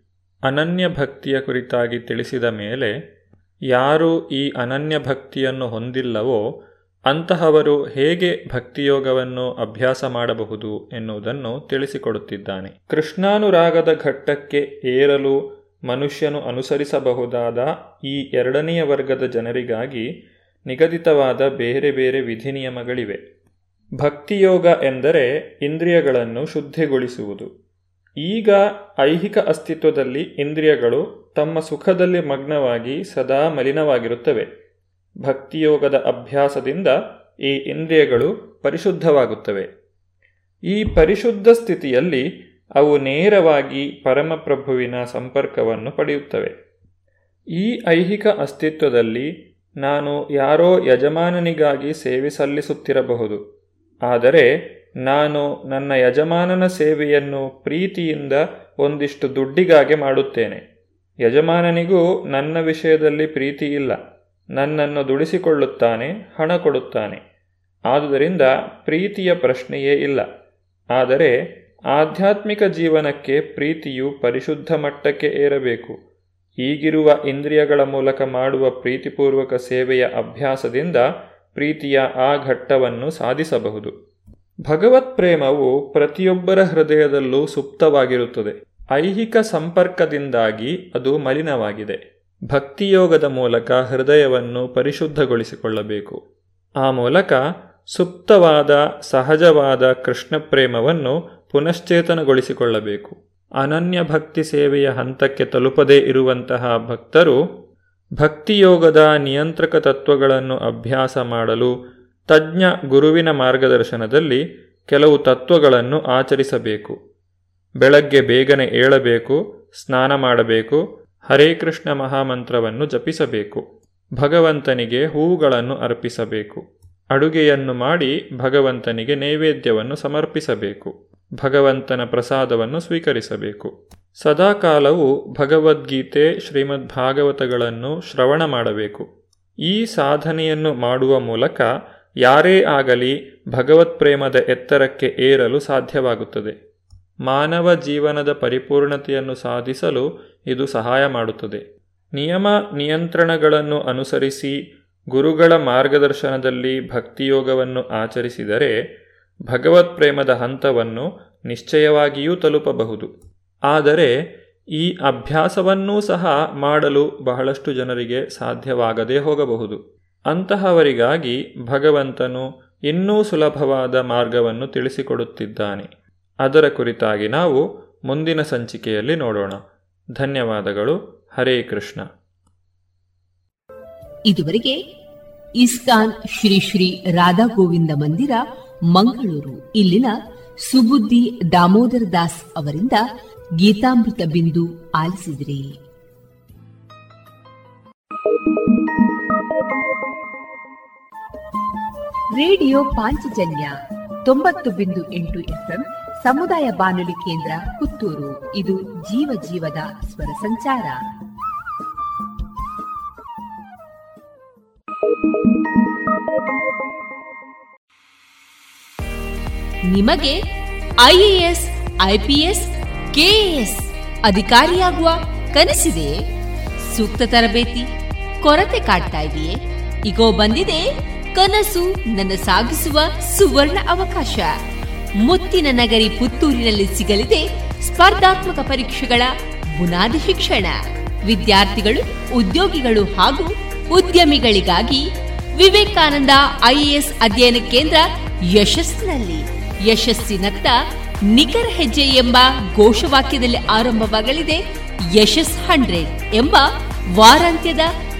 ಅನನ್ಯ ಭಕ್ತಿಯ ಕುರಿತಾಗಿ ತಿಳಿಸಿದ ಮೇಲೆ, ಯಾರು ಈ ಅನನ್ಯ ಭಕ್ತಿಯನ್ನು ಹೊಂದಿಲ್ಲವೋ ಅಂತಹವರು ಹೇಗೆ ಭಕ್ತಿಯೋಗವನ್ನು ಅಭ್ಯಾಸ ಮಾಡಬಹುದು ಎನ್ನುವುದನ್ನು ತಿಳಿಸಿಕೊಡುತ್ತಿದ್ದಾನೆ. ಕೃಷ್ಣಾನುರಾಗದ ಘಟ್ಟಕ್ಕೆ ಏರಲು ಮನುಷ್ಯನು ಅನುಸರಿಸಬಹುದಾದ ಈ ಎರಡನೆಯ ವರ್ಗದ ಜನರಿಗಾಗಿ ನಿಗದಿತವಾದ ಬೇರೆ ಬೇರೆ ವಿಧಿ ನಿಯಮಗಳಿವೆ. ಭಕ್ತಿಯೋಗ ಎಂದರೆ ಇಂದ್ರಿಯಗಳನ್ನು ಶುದ್ಧಿಗೊಳಿಸುವುದು. ಈಗ ಐಹಿಕ ಅಸ್ತಿತ್ವದಲ್ಲಿ ಇಂದ್ರಿಯಗಳು ತಮ್ಮ ಸುಖದಲ್ಲಿ ಮಗ್ನವಾಗಿ ಸದಾ ಮಲಿನವಾಗಿರುತ್ತವೆ. ಭಕ್ತಿಯೋಗದ ಅಭ್ಯಾಸದಿಂದ ಈ ಇಂದ್ರಿಯಗಳು ಪರಿಶುದ್ಧವಾಗುತ್ತವೆ. ಈ ಪರಿಶುದ್ಧ ಸ್ಥಿತಿಯಲ್ಲಿ ಅವು ನೇರವಾಗಿ ಪರಮಪ್ರಭುವಿನ ಸಂಪರ್ಕವನ್ನು ಪಡೆಯುತ್ತವೆ. ಈ ಐಹಿಕ ಅಸ್ತಿತ್ವದಲ್ಲಿ ನಾನು ಯಾರೋ ಯಜಮಾನನಿಗಾಗಿ ಸೇವೆ ಸಲ್ಲಿಸುತ್ತಿರಬಹುದು. ಆದರೆ ನಾನು ನನ್ನ ಯಜಮಾನನ ಸೇವೆಯನ್ನು ಪ್ರೀತಿಯಿಂದ ಒಂದಿಷ್ಟು ದುಡ್ಡಿಗಾಗಿ ಮಾಡುತ್ತೇನೆ. ಯಜಮಾನನಿಗೂ ನನ್ನ ವಿಷಯದಲ್ಲಿ ಪ್ರೀತಿ ಇಲ್ಲ. ನನ್ನನ್ನು ದುಡಿಸಿಕೊಳ್ಳುತ್ತಾನೆ, ಹಣ ಕೊಡುತ್ತಾನೆ. ಆದುದರಿಂದ ಪ್ರೀತಿಯ ಪ್ರಶ್ನೆಯೇ ಇಲ್ಲ. ಆದರೆ ಆಧ್ಯಾತ್ಮಿಕ ಜೀವನಕ್ಕೆ ಪ್ರೀತಿಯು ಪರಿಶುದ್ಧ ಮಟ್ಟಕ್ಕೆ ಏರಬೇಕು. ಈಗಿರುವ ಇಂದ್ರಿಯಗಳ ಮೂಲಕ ಮಾಡುವ ಪ್ರೀತಿಪೂರ್ವಕ ಸೇವೆಯ ಅಭ್ಯಾಸದಿಂದ ಪ್ರೀತಿಯ ಆ ಘಟ್ಟವನ್ನು ಸಾಧಿಸಬಹುದು. ಭಗವತ್ ಪ್ರೇಮವು ಪ್ರತಿಯೊಬ್ಬರ ಹೃದಯದಲ್ಲೂ ಸುಪ್ತವಾಗಿರುತ್ತದೆ. ಐಹಿಕ ಸಂಪರ್ಕದಿಂದಾಗಿ ಅದು ಮಲಿನವಾಗಿದೆ. ಭಕ್ತಿಯೋಗದ ಮೂಲಕ ಹೃದಯವನ್ನು ಪರಿಶುದ್ಧಗೊಳಿಸಿಕೊಳ್ಳಬೇಕು. ಆ ಮೂಲಕ ಸುಪ್ತವಾದ, ಸಹಜವಾದ ಕೃಷ್ಣ ಪ್ರೇಮವನ್ನು ಪುನಶ್ಚೇತನಗೊಳಿಸಿಕೊಳ್ಳಬೇಕು. ಅನನ್ಯ ಭಕ್ತಿ ಸೇವೆಯ ಹಂತಕ್ಕೆ ತಲುಪದೇ ಇರುವಂತಹ ಭಕ್ತರು ಭಕ್ತಿಯೋಗದ ನಿಯಂತ್ರಕ ತತ್ವಗಳನ್ನು ಅಭ್ಯಾಸ ಮಾಡಲು ತಜ್ಞ ಗುರುವಿನ ಮಾರ್ಗದರ್ಶನದಲ್ಲಿ ಕೆಲವು ತತ್ವಗಳನ್ನು ಆಚರಿಸಬೇಕು. ಬೆಳಗ್ಗೆ ಬೇಗನೆ ಏಳಬೇಕು, ಸ್ನಾನ ಮಾಡಬೇಕು, ಹರೇ ಕೃಷ್ಣ ಮಹಾಮಂತ್ರವನ್ನು ಜಪಿಸಬೇಕು. ಭಗವಂತನಿಗೆ ಹೂವುಗಳನ್ನು ಅರ್ಪಿಸಬೇಕು. ಅಡುಗೆಯನ್ನು ಮಾಡಿ ಭಗವಂತನಿಗೆ ನೈವೇದ್ಯವನ್ನು ಸಮರ್ಪಿಸಬೇಕು. ಭಗವಂತನ ಪ್ರಸಾದವನ್ನು ಸ್ವೀಕರಿಸಬೇಕು. ಸದಾಕಾಲವು ಭಗವದ್ಗೀತೆ ಶ್ರೀಮದ್ ಭಾಗವತಗಳನ್ನು ಶ್ರವಣ ಮಾಡಬೇಕು. ಈ ಸಾಧನೆಯನ್ನು ಮಾಡುವ ಮೂಲಕ ಯಾರೇ ಆಗಲಿ ಭಗವತ್ ಪ್ರೇಮದ ಎತ್ತರಕ್ಕೆ ಏರಲು ಸಾಧ್ಯವಾಗುತ್ತದೆ. ಮಾನವ ಜೀವನದ ಪರಿಪೂರ್ಣತೆಯನ್ನು ಸಾಧಿಸಲು ಇದು ಸಹಾಯ ಮಾಡುತ್ತದೆ. ನಿಯಮ ನಿಯಂತ್ರಣಗಳನ್ನು ಅನುಸರಿಸಿ ಗುರುಗಳ ಮಾರ್ಗದರ್ಶನದಲ್ಲಿ ಭಕ್ತಿಯೋಗವನ್ನು ಆಚರಿಸಿದರೆ ಭಗವತ್ ಪ್ರೇಮದ ಹಂತವನ್ನು ನಿಶ್ಚಯವಾಗಿಯೂ ತಲುಪಬಹುದು. ಆದರೆ ಈ ಅಭ್ಯಾಸವನ್ನೂ ಸಹ ಮಾಡಲು ಬಹಳಷ್ಟು ಜನರಿಗೆ ಸಾಧ್ಯವಾಗದೇ ಹೋಗಬಹುದು. ಅಂತಹವರಿಗಾಗಿ ಭಗವಂತನು ಇನ್ನೂ ಸುಲಭವಾದ ಮಾರ್ಗವನ್ನು ತಿಳಿಸಿಕೊಡುತ್ತಿದ್ದಾನೆ. ಅದರ ಕುರಿತಾಗಿ ನಾವು ಮುಂದಿನ ಸಂಚಿಕೆಯಲ್ಲಿ ನೋಡೋಣ. ಧನ್ಯವಾದಗಳು. ಹರೇ ಕೃಷ್ಣ. ಇದುವರೆಗೆ ಇಸ್ಕಾನ್ ಶ್ರೀ ಶ್ರೀ ರಾಧಾ ಗೋವಿಂದ ಮಂದಿರ, ಮಂಗಳೂರು. ಇಲ್ಲಿನ ಸುಬುದ್ದಿ ದಾಮೋದರ ದಾಸ್ ಅವರಿಂದ ಗೀತಾಮೃತ ಬಿಂದು ಆಲಿಸಿದ್ರಿ. ರೇಡಿಯೋ ಪಾಂಚಜನ್ಯ ತೊಂಬತ್ತು ಬಿಂದು ಎಂಟು ಎಫ್ಎಂ ಸಮುದಾಯ ಬಾನುಲಿ ಕೇಂದ್ರ ಪುತ್ತೂರು. ಇದು ಜೀವ ಜೀವದ ಸ್ವರ ಸಂಚಾರ. ನಿಮಗೆ ಐಎಎಸ್, ಐಪಿಎಸ್, ಕೆಎಎಸ್ ಅಧಿಕಾರಿಯಾಗುವ ಕನಸಿದೆ. ಸೂಕ್ತ ತರಬೇತಿ ಕೊರತೆ ಕಾಡ್ತಾ ಇದೆಯೇ? ಈಗೋ ಬಂದಿದೆ. ಕನಸು ನನ್ನ ಸಾಗಿಸುವ ಸುವರ್ಣ ಅವಕಾಶ. ಮುತ್ತಿನ ನಗರಿ ಪುತ್ತೂರಿನಲ್ಲಿ ಸಿಗಲಿದೆ ಸ್ಪರ್ಧಾತ್ಮಕ ಪರೀಕ್ಷೆಗಳ ಬುನಾದಿ ಶಿಕ್ಷಣ. ವಿದ್ಯಾರ್ಥಿಗಳು, ಉದ್ಯೋಗಿಗಳು ಹಾಗೂ ಉದ್ಯಮಿಗಳಿಗಾಗಿ ವಿವೇಕಾನಂದ ಐಎಎಸ್ ಅಧ್ಯಯನ ಕೇಂದ್ರ ಯಶಸ್ಸಿನಲ್ಲಿ. ಯಶಸ್ಸಿನತ್ತ ನಿಖರ ಹೆಜ್ಜೆ ಎಂಬ ಘೋಷವಾಕ್ಯದಲ್ಲಿ ಆರಂಭವಾಗಲಿದೆ ಯಶಸ್ ಹಂಡ್ರೆಡ್ ಎಂಬ ವಾರಾಂತ್ಯದ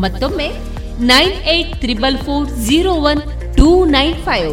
ಮತ್ತೊಮ್ಮೆ nine eight triple four zero one two nine five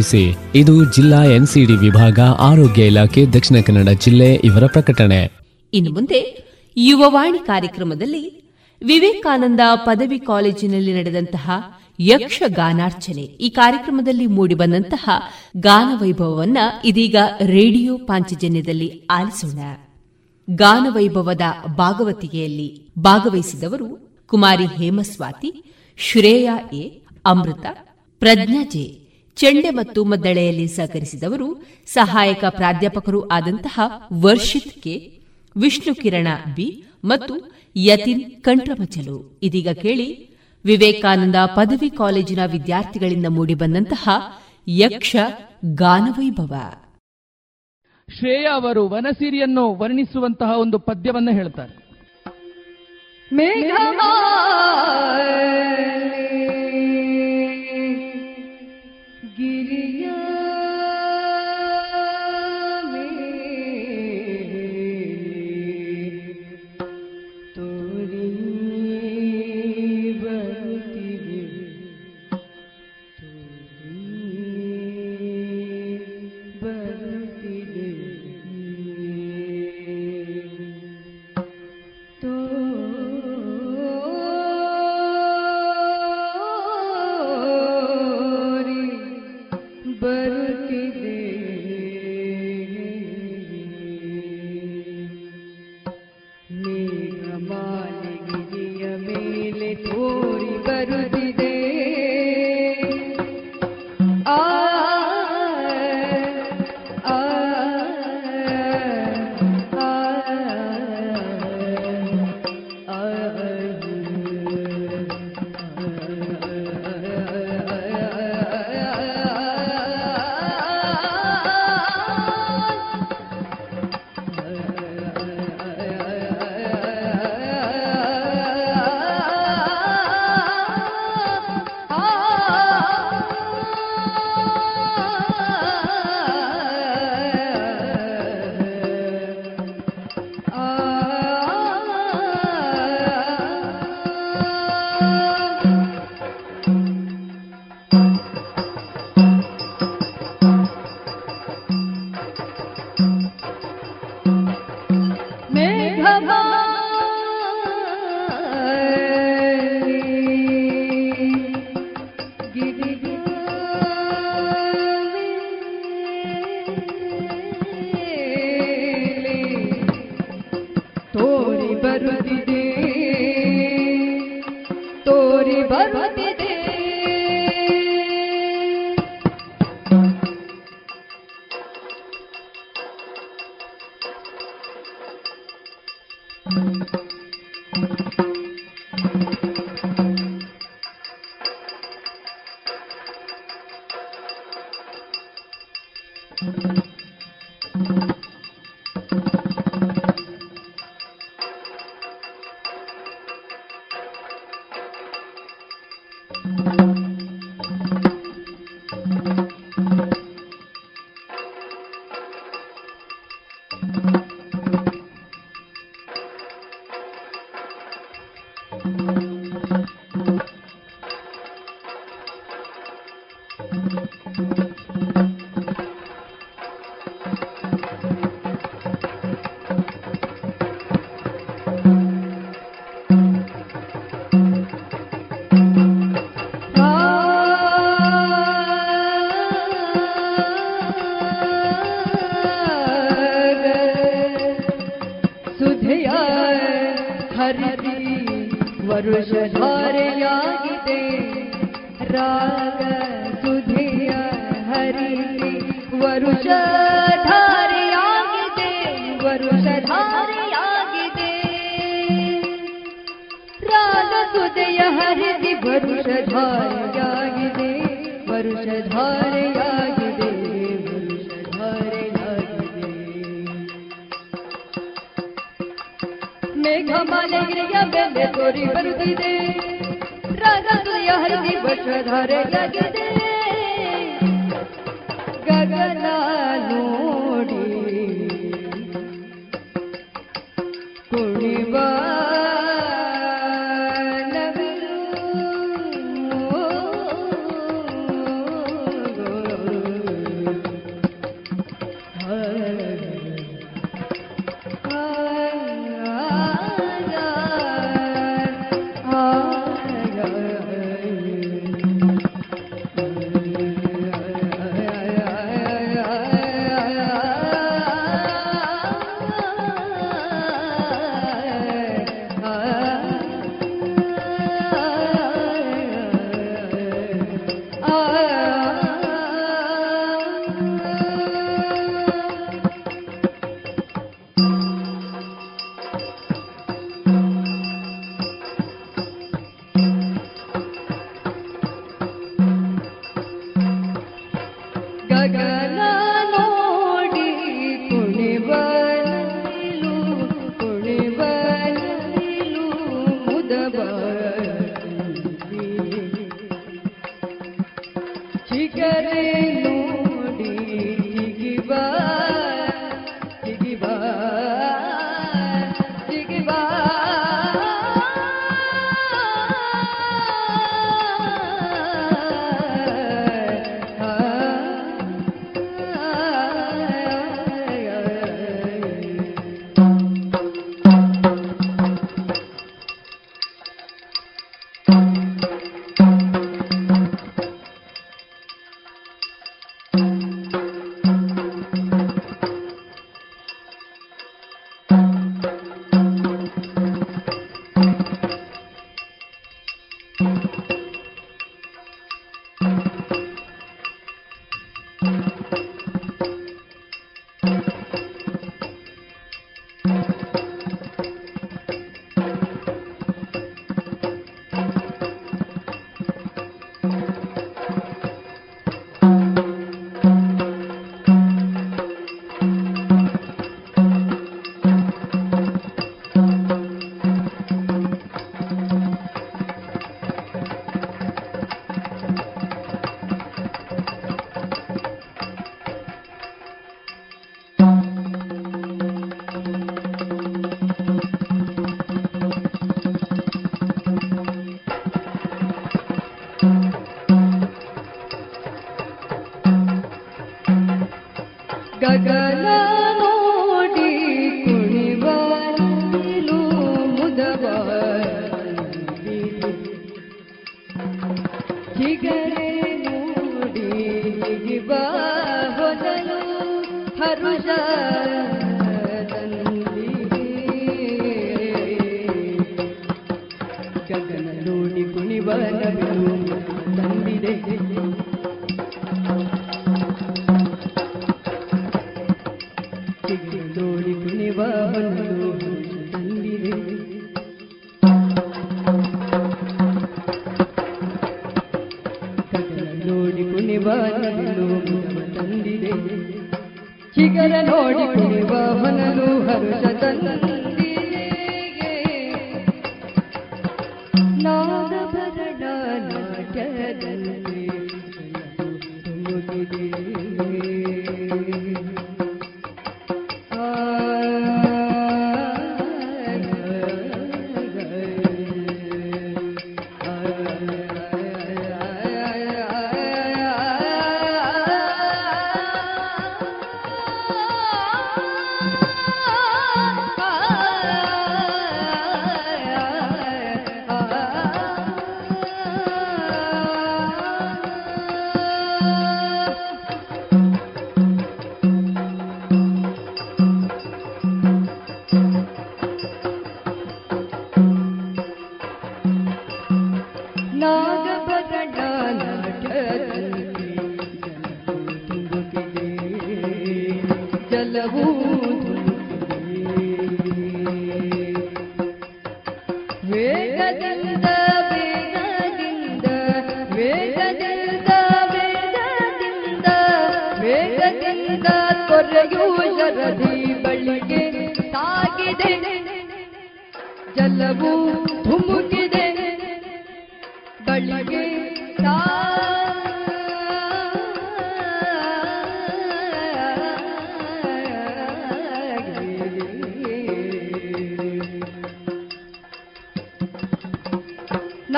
ಇದು ಜಿಲ್ಲಾ ಎನ್ಸಿಡಿ ವಿಭಾಗ ಆರೋಗ್ಯ ಇಲಾಖೆ ದಕ್ಷಿಣ ಕನ್ನಡ ಜಿಲ್ಲೆ ಇವರ ಪ್ರಕಟಣೆ. ಇನ್ನು ಮುಂದೆ ಯುವವಾಣಿ ಕಾರ್ಯಕ್ರಮದಲ್ಲಿ ವಿವೇಕಾನಂದ ಪದವಿ ಕಾಲೇಜಿನಲ್ಲಿ ನಡೆದಂತಹ ಯಕ್ಷಗಾನಾರ್ಚನೆ ಈ ಕಾರ್ಯಕ್ರಮದಲ್ಲಿ ಮೂಡಿಬಂದಂತಹ ಗಾನ ವೈಭವವನ್ನ ಇದೀಗ ರೇಡಿಯೋ ಪಾಂಚಜನ್ಯದಲ್ಲಿ ಆಲಿಸೋಣ. ಗಾನವೈಭವದ ಭಾಗವತಿಗೆಯಲ್ಲಿ ಭಾಗವಹಿಸಿದವರು ಕುಮಾರಿ ಹೇಮಸ್ವಾತಿ, ಶ್ರೇಯಾ ಎ, ಅಮೃತ, ಪ್ರಜ್ಞಾ ಜೆ ಚೆಂಡೆ ಮತ್ತು ಮದ್ದಳೆಯಲ್ಲಿ ಸಹಕರಿಸಿದವರು ಸಹಾಯಕ ಪ್ರಾಧ್ಯಾಪಕರು ಆದಂತಹ ವರ್ಷಿತ್ ಕೆ ವಿಷ್ಣು ಕಿರಣ ಬಿ ಮತ್ತು ಯತಿನ್ ಕಂಠಮಚಲು ಇದೀಗ ಕೇಳಿ ವಿವೇಕಾನಂದ ಪದವಿ ಕಾಲೇಜಿನ ವಿದ್ಯಾರ್ಥಿಗಳಿಂದ ಮೂಡಿಬಂದಂತಹ ಯಕ್ಷ ಗಾನವೈಭವ. ಶ್ರೇಯ ಅವರು ವನಸಿರಿಯನ್ನು ವರ್ಣಿಸುವಂತಹ ಒಂದು ಪದ್ಯವನ್ನು ಹೇಳ್ತಾರೆ. Oh.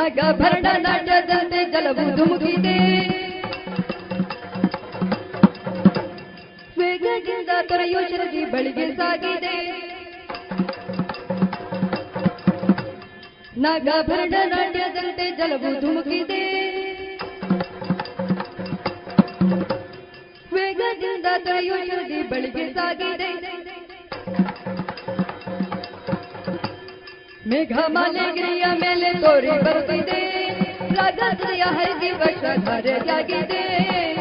ನಗಭರಣ ನಟದಂತೆ ಜಲವು ಧುಮುಕಿದೆ ವೇಗದಿಂದ ತೊರೆಯೋ ಬಳಿಗೆ ಸಾಗಿದೆ. ನಗಭರಣ ನಟದಂತೆ ಜಲವು ಧುಮುಕಿದೆ ವೇಗದಿಂದ ತೊರೆಯೋ ಬಳಿಗೆ ಸಾಗಿದೆ. मेघमाले ग्रिय मेले तोरी बरती दे। राजा हर दिवस घर जागी दे।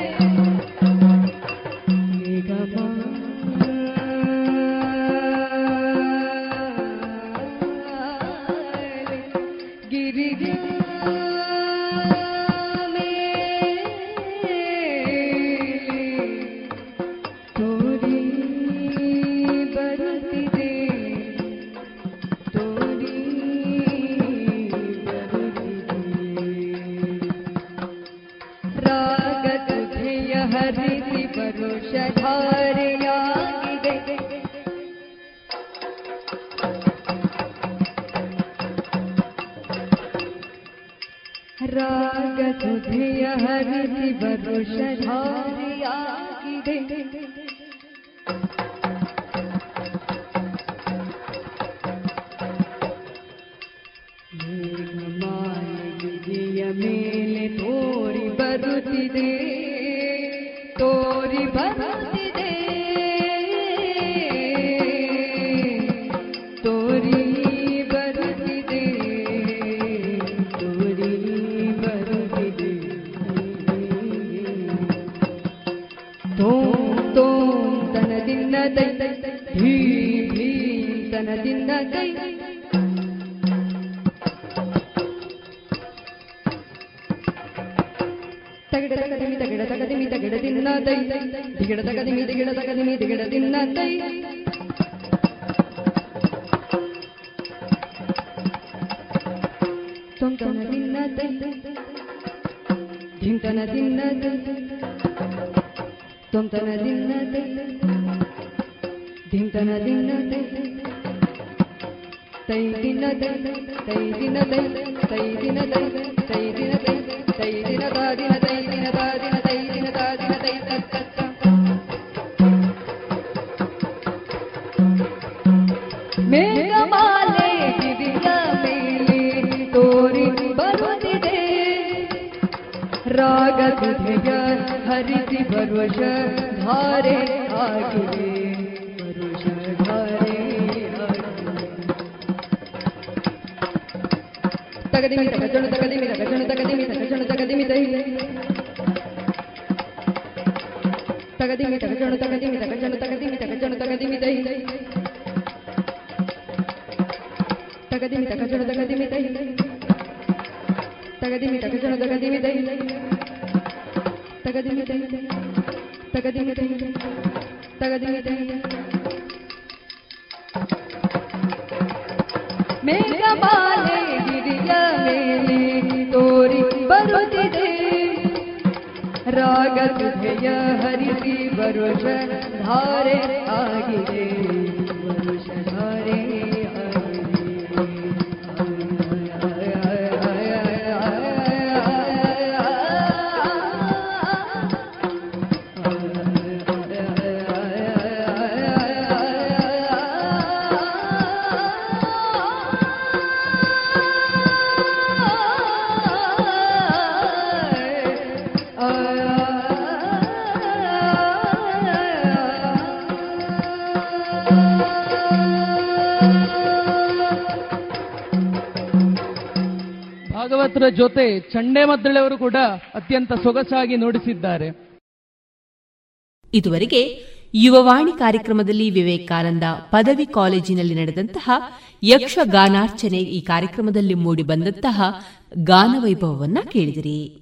ರಾಗ ಸುಧೆಯ ಹರಿಸಿ ಬರುಷ ಧಾರೆ ಆಗಿದೆ. ಗಾಯಕತ್ರ ಜೊತೆ ಚಂಡೆ ಮದ್ದಳೆಯವರು ಕೂಡ ಅತ್ಯಂತ ಸೊಗಸಾಗಿ ನೋಡಿಸಿದ್ದಾರೆ. ಇದುವರೆಗೆ ಯುವವಾಣಿ ಕಾರ್ಯಕ್ರಮದಲ್ಲಿ ವಿವೇಕಾನಂದ ಪದವಿ ಕಾಲೇಜಿನಲ್ಲಿ ನಡೆದಂತಹ ಯಕ್ಷಗಾನಾರ್ಚನೆ ಈ ಕಾರ್ಯಕ್ರಮದಲ್ಲಿ ಮೂಡಿ ಮೂಡಿಬಂದಂತಹ ಗಾನವೈಭವವನ್ನು ಕೇಳಿದಿರಿ.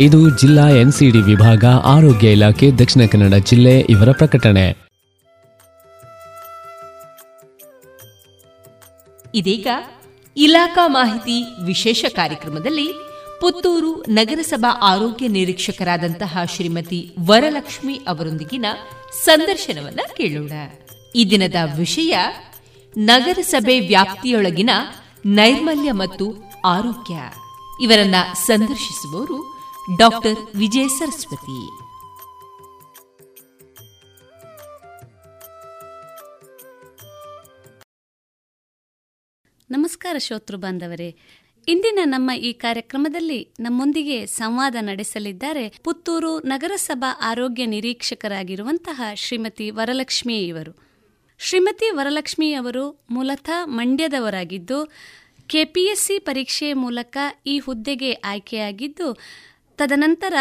ಇದು ಜಿಲ್ಲಾ ಎನ್ಸಿಡಿ ವಿಭಾಗ, ಆರೋಗ್ಯ ಇಲಾಖೆ, ದಕ್ಷಿಣ ಕನ್ನಡ ಜಿಲ್ಲೆ ಇವರ ಪ್ರಕಟಣೆ. ಇದೀಗ ಇಲಾಖಾ ಮಾಹಿತಿ ವಿಶೇಷ ಕಾರ್ಯಕ್ರಮದಲ್ಲಿ ಪುತ್ತೂರು ನಗರಸಭಾ ಆರೋಗ್ಯ ನಿರೀಕ್ಷಕರಾದಂತಹ ಶ್ರೀಮತಿ ವರಲಕ್ಷ್ಮಿ ಅವರೊಂದಿಗಿನ ಸಂದರ್ಶನವನ್ನ ಕೇಳೋಣ. ಈ ದಿನದ ವಿಷಯ, ನಗರಸಭೆ ವ್ಯಾಪ್ತಿಯೊಳಗಿನ ನೈರ್ಮಲ್ಯ ಮತ್ತು ಆರೋಗ್ಯ. ಇವರನ್ನ ಸಂದರ್ಶಿಸುವವರು ಡಾಕ್ಟರ್ ವಿಜಯ ಸರಸ್ವತಿ. ನಮಸ್ಕಾರ ಶ್ರೋತೃ ಬಾಂಧವರೇ. ಇಂದಿನ ನಮ್ಮ ಈ ಕಾರ್ಯಕ್ರಮದಲ್ಲಿ ನಮ್ಮೊಂದಿಗೆ ಸಂವಾದ ನಡೆಸಲಿದ್ದಾರೆ ಪುತ್ತೂರು ನಗರಸಭಾ ಆರೋಗ್ಯ ನಿರೀಕ್ಷಕರಾಗಿರುವಂತಹ ಶ್ರೀಮತಿ ವರಲಕ್ಷ್ಮಿ ಇವರು. ಶ್ರೀಮತಿ ವರಲಕ್ಷ್ಮಿ ಅವರು ಮೂಲತಃ ಮಂಡ್ಯದವರಾಗಿದ್ದು ಕೆಪಿಎಸ್ಸಿ ಪರೀಕ್ಷೆಯ ಮೂಲಕ ಈ ಹುದ್ದೆಗೆ ಆಯ್ಕೆಯಾಗಿದ್ದು ತದನಂತರ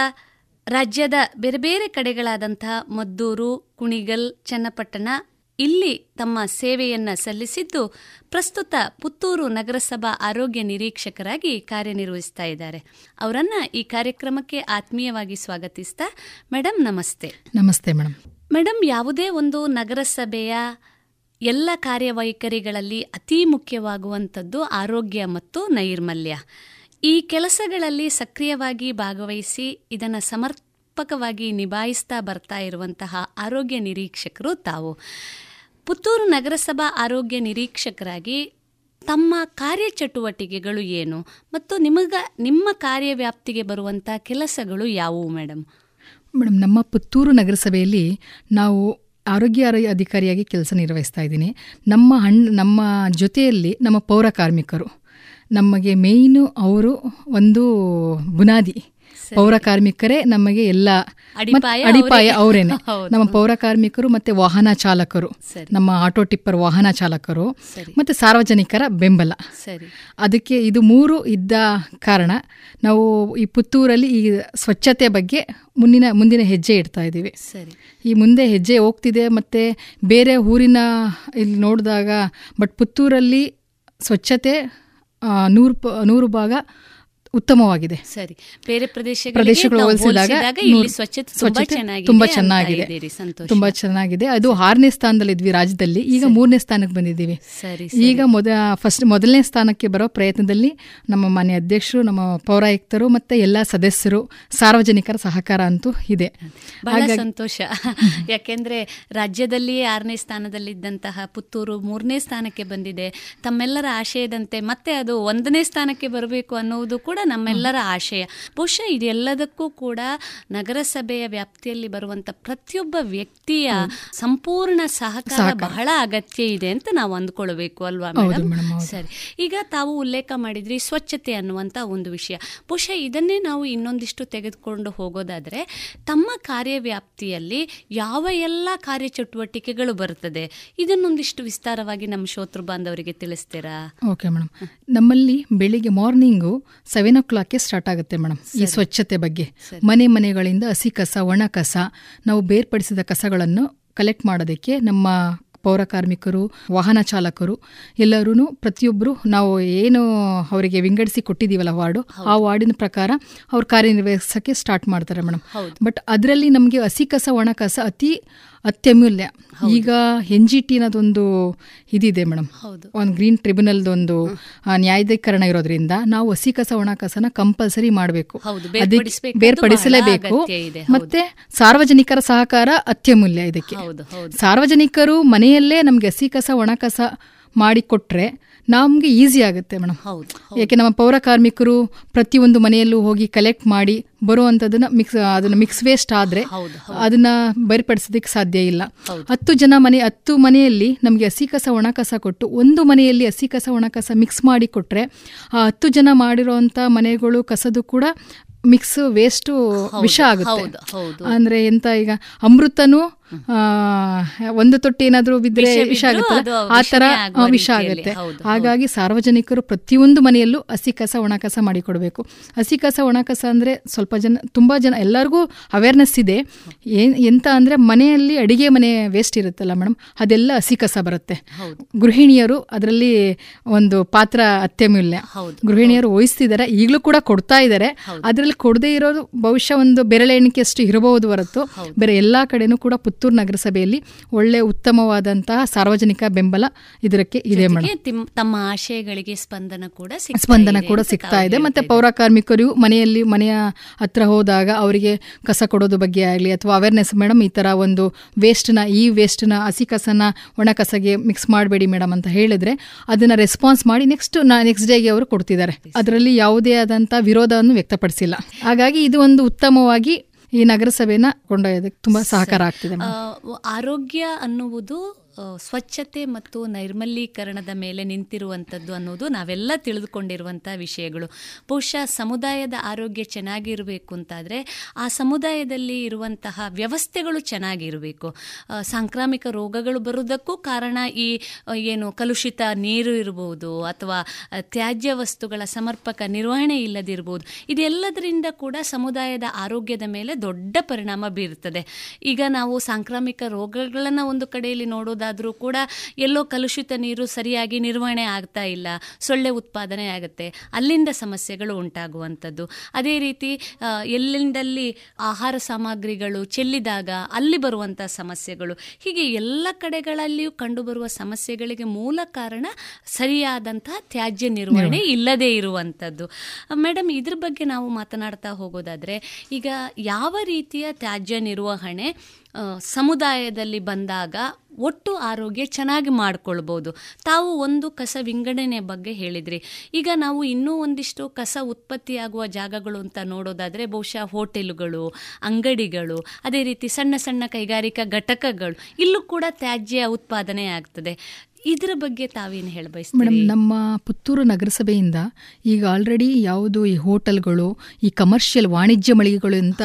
ರಾಜ್ಯದ ಬೇರೆ ಬೇರೆ ಕಡೆಗಳಾದಂತಹ ಮದ್ದೂರು ಕುಣಿಗಲ್ ಚನ್ನಪಟ್ಟಣ ಇಲ್ಲಿ ತಮ್ಮ ಸೇವೆಯನ್ನ ಸಲ್ಲಿಸಿದ್ದು ಪ್ರಸ್ತುತ ಪುತ್ತೂರು ನಗರಸಭಾ ಆರೋಗ್ಯ ನಿರೀಕ್ಷಕರಾಗಿ ಕಾರ್ಯನಿರ್ವಹಿಸ್ತಾ ಇದ್ದಾರೆ. ಅವರನ್ನ ಈ ಕಾರ್ಯಕ್ರಮಕ್ಕೆ ಆತ್ಮೀಯವಾಗಿ ಸ್ವಾಗತಿಸ್ತಾ ಮೇಡಮ್ ನಮಸ್ತೆ. ನಮಸ್ತೆ ಮೇಡಮ್ ಮೇಡಮ್ ಯಾವುದೇ ಒಂದು ನಗರಸಭೆಯ ಎಲ್ಲ ಕಾರ್ಯವೈಖರಿಗಳಲ್ಲಿ ಅತಿ ಮುಖ್ಯವಾಗುವಂಥದ್ದು ಆರೋಗ್ಯ ಮತ್ತು ನೈರ್ಮಲ್ಯ. ಈ ಕೆಲಸಗಳಲ್ಲಿ ಸಕ್ರಿಯವಾಗಿ ಭಾಗವಹಿಸಿ ಇದನ್ನು ಸಮರ್ಪಕವಾಗಿ ನಿಭಾಯಿಸ್ತಾ ಬರ್ತಾ ಇರುವಂತಹ ಆರೋಗ್ಯ ನಿರೀಕ್ಷಕರು ತಾವು. ಪುತ್ತೂರು ನಗರಸಭಾ ಆರೋಗ್ಯ ನಿರೀಕ್ಷಕರಾಗಿ ತಮ್ಮ ಕಾರ್ಯಚಟುವಟಿಕೆಗಳು ಏನು ಮತ್ತು ನಿಮಗ, ನಿಮ್ಮ ಕಾರ್ಯವ್ಯಾಪ್ತಿಗೆ ಬರುವಂಥ ಕೆಲಸಗಳು ಯಾವುವು ಮೇಡಮ್ ಮೇಡಮ್ ನಮ್ಮ ಪುತ್ತೂರು ನಗರಸಭೆಯಲ್ಲಿ ನಾವು ಆರೋಗ್ಯ ಅಧಿಕಾರಿಯಾಗಿ ಕೆಲಸ ನಿರ್ವಹಿಸ್ತಾ ಇದ್ದೀನಿ. ನಮ್ಮ ಹಣ್ಣು ನಮ್ಮ ಜೊತೆಯಲ್ಲಿ ನಮ್ಮ ಪೌರ ಕಾರ್ಮಿಕರು, ನಮಗೆ ಮೇಯ್ನು ಅವರು ಒಂದು ಬುನಾದಿ. ಪೌರ ಕಾರ್ಮಿಕರೇ ನಮಗೆ ಎಲ್ಲ ಅಡಿಪಾಯ ಅವರೇನೆ. ನಮ್ಮ ಪೌರ ಕಾರ್ಮಿಕರು ಮತ್ತೆ ವಾಹನ ಚಾಲಕರು. ನಮ್ಮ ಆಟೋ ಟಿಪ್ಪರ್ ವಾಹನ ಚಾಲಕರು. ಮತ್ತೆ ಸಾರ್ವಜನಿಕರ ಬೆಂಬಲ. ಅದಕ್ಕೆ ಇದು ಮೂರು ಇದ್ದ ಕಾರಣ ನಾವು ಈ ಪುತ್ತೂರಲ್ಲಿ ಈ ಸ್ವಚ್ಛತೆ ಬಗ್ಗೆ ಮುಂದಿನ ಮುಂದಿನ ಹೆಜ್ಜೆ ಇಡ್ತಾ ಇದ್ದೀವಿ. ಈ ಮುಂದೆ ಹೆಜ್ಜೆ ಹೋಗ್ತಿದೆ ಮತ್ತೆ ಬೇರೆ ಊರಿನ ಇಲ್ಲಿ ನೋಡಿದಾಗ ಬಟ್ ಪುತ್ತೂರಲ್ಲಿ ಸ್ವಚ್ಛತೆ ನೂರು ನೂರು ಭಾಗ ಉತ್ತಮವಾಗಿದೆ. ಸರಿ. ಬೇರೆ ಪ್ರದೇಶಗಳು ಹೋಲಿಸಿದಾಗ ತುಂಬಾ ಚೆನ್ನಾಗಿದೆ ತುಂಬಾ ಚೆನ್ನಾಗಿದೆ. ಅದು ಆರನೇ ಸ್ಥಾನದಲ್ಲಿ ಇದ್ವಿ ರಾಜ್ಯದಲ್ಲಿ. ಈಗ ಮೂರನೇ ಸ್ಥಾನಕ್ಕೆ ಬಂದಿದ್ದೀವಿ. ಈಗ ಮೊದ ಫಸ್ಟ್ ಮೊದಲನೇ ಸ್ಥಾನಕ್ಕೆ ಬರೋ ಪ್ರಯತ್ನದಲ್ಲಿ ನಮ್ಮ ಮಾನ್ಯ ಅಧ್ಯಕ್ಷರು ನಮ್ಮ ಪೌರಾಯುಕ್ತರು ಮತ್ತೆ ಎಲ್ಲಾ ಸದಸ್ಯರು ಸಾರ್ವಜನಿಕರ ಸಹಕಾರ ಅಂತೂ ಇದೆ. ಬಹಳ ಸಂತೋಷ. ಯಾಕೆಂದ್ರೆ ರಾಜ್ಯದಲ್ಲಿ ಆರನೇ ಸ್ಥಾನದಲ್ಲಿದ್ದಂತಹ ಪುತ್ತೂರು ಮೂರನೇ ಸ್ಥಾನಕ್ಕೆ ಬಂದಿದೆ. ತಮ್ಮೆಲ್ಲರ ಆಶಯದಂತೆ ಮತ್ತೆ ಅದು ಒಂದನೇ ಸ್ಥಾನಕ್ಕೆ ಬರಬೇಕು ಅನ್ನುವುದು ಕೂಡ ನಮ್ಮೆಲ್ಲರ ಆಶಯ. ಬಹುಶಃ ಇದೆಲ್ಲದಕ್ಕೂ ಕೂಡ ನಗರಸಭೆಯ ವ್ಯಾಪ್ತಿಯಲ್ಲಿ ಬರುವಂತ ಪ್ರತಿಯೊಬ್ಬ ವ್ಯಕ್ತಿಯ ಸಂಪೂರ್ಣ ಸಹಕಾರ ಬಹಳ ಅಗತ್ಯ ಇದೆ ಅಂತ ನಾವು ಅಂದ್ಕೊಳ್ಬೇಕು ಅಲ್ವಾ ಮೇಡಮ್ ಸರಿ. ಈಗ ತಾವು ಉಲ್ಲೇಖ ಮಾಡಿದ್ರಿ ಸ್ವಚ್ಛತೆ ಅನ್ನುವಂತ ಒಂದು ವಿಷಯ. ಬಹುಶಃ ಇದನ್ನೇ ನಾವು ಇನ್ನೊಂದಿಷ್ಟು ತೆಗೆದುಕೊಂಡು ಹೋಗೋದಾದ್ರೆ ತಮ್ಮ ಕಾರ್ಯವ್ಯಾಪ್ತಿಯಲ್ಲಿ ಯಾವ ಎಲ್ಲ ಕಾರ್ಯಚಟುವಟಿಕೆಗಳು ಬರುತ್ತದೆ? ಇದನ್ನೊಂದಿಷ್ಟು ವಿಸ್ತಾರವಾಗಿ ನಮ್ಮ ಶೋತೃ ಬಾಂಧವರಿಗೆ ತಿಳಿಸ್ತೀರಾ? ಓಕೆ ಮೇಡಮ್ ನಮ್ಮಲ್ಲಿ ಬೆಳಿಗ್ಗೆ ಮಾರ್ನಿಂಗು ಸೆವೆನ್ ಓ ಕ್ಲಾಕ್ಗೆ ಸ್ಟಾರ್ಟ್ ಆಗುತ್ತೆ ಮೇಡಮ್ ಈ ಸ್ವಚ್ಛತೆ ಬಗ್ಗೆ. ಮನೆ ಮನೆಗಳಿಂದ ಹಸಿ ಕಸ ಒಣ ಕಸ ನಾವು ಬೇರ್ಪಡಿಸಿದ ಕಸಗಳನ್ನು ಕಲೆಕ್ಟ್ ಮಾಡೋದಕ್ಕೆ ನಮ್ಮ ಪೌರ ಕಾರ್ಮಿಕರು ವಾಹನ ಚಾಲಕರು ಎಲ್ಲರೂ ಪ್ರತಿಯೊಬ್ಬರು ನಾವು ಏನು ಅವರಿಗೆ ವಿಂಗಡಿಸಿ ಕೊಟ್ಟಿದ್ದೀವಲ್ಲ ವಾರ್ಡು ಆ ವಾರ್ಡಿನ ಪ್ರಕಾರ ಅವ್ರು ಕಾರ್ಯನಿರ್ವಹಿಸೋಕ್ಕೆ ಸ್ಟಾರ್ಟ್ ಮಾಡ್ತಾರೆ ಮೇಡಮ್. ಬಟ್ ಅದರಲ್ಲಿ ನಮಗೆ ಹಸಿ ಕಸ ಒಣ ಕಸ ಅತಿ ಅತ್ಯಮೂಲ್ಯ. ಈಗ ಎನ್ ಜಿ ಟಿ ಅನ್ನೋದೊಂದು ಇದಿದೆ ಮೇಡಮ್. ಒಂದು ಗ್ರೀನ್ ಟ್ರಿಬ್ಯುನಲ್ದೊಂದು ನ್ಯಾಯಾಧೀಕರಣ ಇರೋದ್ರಿಂದ ನಾವು ಹಸಿ ಕಸ ಒಣ ಕಸನ ಕಂಪಲ್ಸರಿ ಮಾಡಬೇಕು ಬೇರ್ಪಡಿಸಲೇಬೇಕು ಮತ್ತೆ ಸಾರ್ವಜನಿಕರ ಸಹಕಾರ ಅತ್ಯಮೂಲ್ಯ ಇದಕ್ಕೆ. ಸಾರ್ವಜನಿಕರು ಮನೆಯಲ್ಲೇ ನಮ್ಗೆ ಹಸಿ ಕಸ ಒಣ ಕಸ ಮಾಡಿಕೊಟ್ರೆ ನಮ್ಗೆ ಈಸಿ ಆಗುತ್ತೆ ಮೇಡಮ್ ಯಾಕೆ ನಮ್ಮ ಪೌರ ಕಾರ್ಮಿಕರು ಪ್ರತಿಯೊಂದು ಮನೆಯಲ್ಲೂ ಹೋಗಿ ಕಲೆಕ್ಟ್ ಮಾಡಿ ಬರುವಂತದನ್ನ ಮಿಕ್ಸ್ ಅದನ್ನ ಮಿಕ್ಸ್ ವೇಸ್ಟ್ ಆದ್ರೆ ಅದನ್ನ ಬೇರ್ಪಡಿಸೋದಕ್ಕೆ ಸಾಧ್ಯ ಇಲ್ಲ. ಹತ್ತು ಜನ ಮನೆ ಹತ್ತು ಮನೆಯಲ್ಲಿ ನಮಗೆ ಹಸಿ ಕಸ ಒಣ ಕಸ ಕೊಟ್ಟು ಒಂದು ಮನೆಯಲ್ಲಿ ಹಸಿ ಕಸ ಒಣ ಕಸ ಮಿಕ್ಸ್ ಮಾಡಿ ಕೊಟ್ರೆ ಆ ಹತ್ತು ಜನ ಮಾಡಿರೋವಂಥ ಮನೆಗಳು ಕಸದು ಕೂಡ ಮಿಕ್ಸ್ ವೇಸ್ಟ್ ವಿಷ ಆಗುತ್ತೆ. ಅಂದರೆ ಹೌದು. ಎಂತ ಈಗ ಅಮೃತನು ಒಂದು ತೊಟ್ಟಿ ಏನಾದರೂ ಬಿದ್ದರೆ ವಿಷ ಅದು ಆ ಆ, ವಿಷ ಆಗುತ್ತೆ. ಹಾಗಾಗಿ ಸಾರ್ವಜನಿಕರು ಪ್ರತಿಯೊಂದು ಮನೆಯಲ್ಲೂ ಹಸಿ ಕಸ ಒಣಕಸ ಕಸ ಮಾಡಿಕೊಡ್ಬೇಕು. ಹಸಿ ಕಸ ಒಣಕಸ ಅಂದ್ರೆ ಸ್ವಲ್ಪ ಜನ ತುಂಬಾ ಜನ ಎಲ್ಲರಿಗೂ ಅವೇರ್ನೆಸ್ ಇದೆ. ಏನ್ ಎಂತ ಅಂದ್ರೆ ಮನೆಯಲ್ಲಿ ಅಡಿಗೆ ಮನೆ ವೇಸ್ಟ್ ಇರುತ್ತಲ್ಲ ಮೇಡಮ್ ಅದೆಲ್ಲ ಹಸಿ ಕಸ ಬರುತ್ತೆ. ಗೃಹಿಣಿಯರು ಅದರಲ್ಲಿ ಒಂದು ಪಾತ್ರ ಅತ್ಯಮೂಲ್ಯ. ಗೃಹಿಣಿಯರು ವಹಿಸ್ತಿದ್ದಾರೆ ಈಗಲೂ ಕೂಡ ಕೊಡ್ತಾ ಇದ್ದಾರೆ. ಅದರಲ್ಲಿ ಕೊಡದೇ ಇರೋದು ಬಹುಶಃ ಒಂದು ಬೆರಳೆಣಿಕೆಯಷ್ಟು ಇರಬಹುದು ಹೊರತು. ಬೇರೆ ಎಲ್ಲಾ ಕಡೆನೂ ಕೂಡ ಪುತ್ತೂರು ನಗರಸಭೆಯಲ್ಲಿ ಒಳ್ಳೆ ಉತ್ತಮವಾದಂತಹ ಸಾರ್ವಜನಿಕ ಬೆಂಬಲ ಇದಕ್ಕೆ ಇದೆ ಮೇಡಮ್ ತಿಮ್- ತಮ್ಮ ಆಶಯಗಳಿಗೆ ಸ್ಪಂದನ ಕೂಡ ಸ್ಪಂದನ ಕೂಡ ಸಿಗ್ತಾ ಇದೆ. ಮತ್ತೆ ಪೌರ ಕಾರ್ಮಿಕರು ಮನೆಯಲ್ಲಿ ಮನೆಯ ಹತ್ರ ಹೋದಾಗ ಅವರಿಗೆ ಕಸ ಕೊಡೋದು ಬಗ್ಗೆ ಆಗಲಿ ಅಥವಾ ಅವೇರ್ನೆಸ್ ಮೇಡಮ್ ಈ ತರ ಒಂದು ವೇಸ್ಟ್ನ ಈ ವೇಸ್ಟ್ನ ಹಸಿ ಕಸನ ಒಣ ಕಸಗೆ ಮಿಕ್ಸ್ ಮಾಡಬೇಡಿ ಮೇಡಮ್ ಅಂತ ಹೇಳಿದ್ರೆ ಅದನ್ನ ರೆಸ್ಪಾನ್ಸ್ ಮಾಡಿ ನೆಕ್ಸ್ಟ್ ನೆಕ್ಸ್ಟ್ ಡೇಗೆ ಅವರು ಕೊಡ್ತಿದ್ದಾರೆ. ಅದರಲ್ಲಿ ಯಾವುದೇ ಆದಂತ ವಿರೋಧವನ್ನು ವ್ಯಕ್ತಪಡಿಸಿಲ್ಲ. ಹಾಗಾಗಿ ಇದು ಒಂದು ಉತ್ತಮವಾಗಿ ಈ ನಗರಸಭೆನ ಕೊಂಡೊಯ್ಯೋದಕ್ಕೆ ತುಂಬಾ ಸಹಕಾರ ಆಗ್ತಿದೆ ಆರೋಗ್ಯ ಅನ್ನುವುದು ಸ್ವಚ್ಛತೆ ಮತ್ತು ನೈರ್ಮಲೀಕರಣದ ಮೇಲೆ ನಿಂತಿರುವಂಥದ್ದು ಅನ್ನೋದು ನಾವೆಲ್ಲ ತಿಳಿದುಕೊಂಡಿರುವಂಥ ವಿಷಯಗಳು. ಬಹುಶಃ ಸಮುದಾಯದ ಆರೋಗ್ಯ ಚೆನ್ನಾಗಿರಬೇಕು ಅಂತಾದರೆ ಆ ಸಮುದಾಯದಲ್ಲಿ ಇರುವಂತಹ ವ್ಯವಸ್ಥೆಗಳು ಚೆನ್ನಾಗಿರಬೇಕು. ಸಾಂಕ್ರಾಮಿಕ ರೋಗಗಳು ಬರುವುದಕ್ಕೂ ಕಾರಣ ಈ ಏನು ಕಲುಷಿತ ನೀರು ಇರಬಹುದು ಅಥವಾ ತ್ಯಾಜ್ಯ ವಸ್ತುಗಳ ಸಮರ್ಪಕ ನಿರ್ವಹಣೆ ಇಲ್ಲದಿರಬಹುದು ಇದೆಲ್ಲದರಿಂದ ಕೂಡ ಸಮುದಾಯದ ಆರೋಗ್ಯದ ಮೇಲೆ ದೊಡ್ಡ ಪರಿಣಾಮ ಬೀರುತ್ತದೆ. ಈಗ ನಾವು ಸಾಂಕ್ರಾಮಿಕ ರೋಗಗಳನ್ನು ಒಂದು ಕಡೆಯಲ್ಲಿ ನೋಡೋದಾದರೂ ಕೂಡ ಎಲ್ಲೋ ಕಲುಷಿತ ನೀರು ಸರಿಯಾಗಿ ನಿರ್ವಹಣೆ ಆಗ್ತಾ ಇಲ್ಲ ಸೊಳ್ಳೆ ಉತ್ಪಾದನೆ ಆಗುತ್ತೆ ಅಲ್ಲಿಂದ ಸಮಸ್ಯೆಗಳು ಉಂಟಾಗುವಂಥದ್ದು. ಅದೇ ರೀತಿ ಎಲ್ಲಿಂದಲ್ಲಿ ಆಹಾರ ಸಾಮಗ್ರಿಗಳು ಚೆಲ್ಲಿದಾಗ ಅಲ್ಲಿ ಬರುವಂಥ ಸಮಸ್ಯೆಗಳು. ಹೀಗೆ ಎಲ್ಲ ಕಡೆಗಳಲ್ಲಿಯೂ ಕಂಡುಬರುವ ಸಮಸ್ಯೆಗಳಿಗೆ ಮೂಲ ಕಾರಣ ಸರಿಯಾದಂತಹ ತ್ಯಾಜ್ಯ ನಿರ್ವಹಣೆ ಇಲ್ಲದೇ ಇರುವಂಥದ್ದು. ಮೇಡಮ್ ಇದ್ರ ಬಗ್ಗೆ ನಾವು ಮಾತನಾಡ್ತಾ ಹೋಗೋದಾದ್ರೆ ಈಗ ಯಾವ ರೀತಿಯ ತ್ಯಾಜ್ಯ ನಿರ್ವಹಣೆ ಸಮುದಾಯದಲ್ಲಿ ಬಂದಾಗ ಒಟ್ಟು ಆರೋಗ್ಯ ಚೆನ್ನಾಗಿ ಮಾಡಿಕೊಳ್ಬೋದು. ತಾವು ಒಂದು ಕಸ ವಿಂಗಡಣೆ ಬಗ್ಗೆ ಹೇಳಿದ್ರಿ. ಈಗ ನಾವು ಇನ್ನೂ ಒಂದಿಷ್ಟು ಕಸ ಉತ್ಪತ್ತಿಯಾಗುವ ಜಾಗಗಳು ಅಂತ ನೋಡೋದಾದರೆ ಬಹುಶಃ ಹೋಟೆಲುಗಳು, ಅಂಗಡಿಗಳು, ಅದೇ ರೀತಿ ಸಣ್ಣ ಸಣ್ಣ ಕೈಗಾರಿಕಾ ಘಟಕಗಳು, ಇಲ್ಲೂ ಕೂಡ ತ್ಯಾಜ್ಯ ಉತ್ಪಾದನೆ ಆಗ್ತದೆ. ಇದರ ಬಗ್ಗೆ ತಾವೇನು ಹೇಳ ಮೇಡಮ್ ನಮ್ಮ ಪುತ್ತೂರು ನಗರಸಭೆಯಿಂದ ಈಗ ಆಲ್ರೆಡಿ ಯಾವುದು ಈ ಹೋಟೆಲ್ಗಳು ಈ ಕಮರ್ಷಿಯಲ್ ವಾಣಿಜ್ಯ ಮಳಿಗೆಗಳು ಅಂತ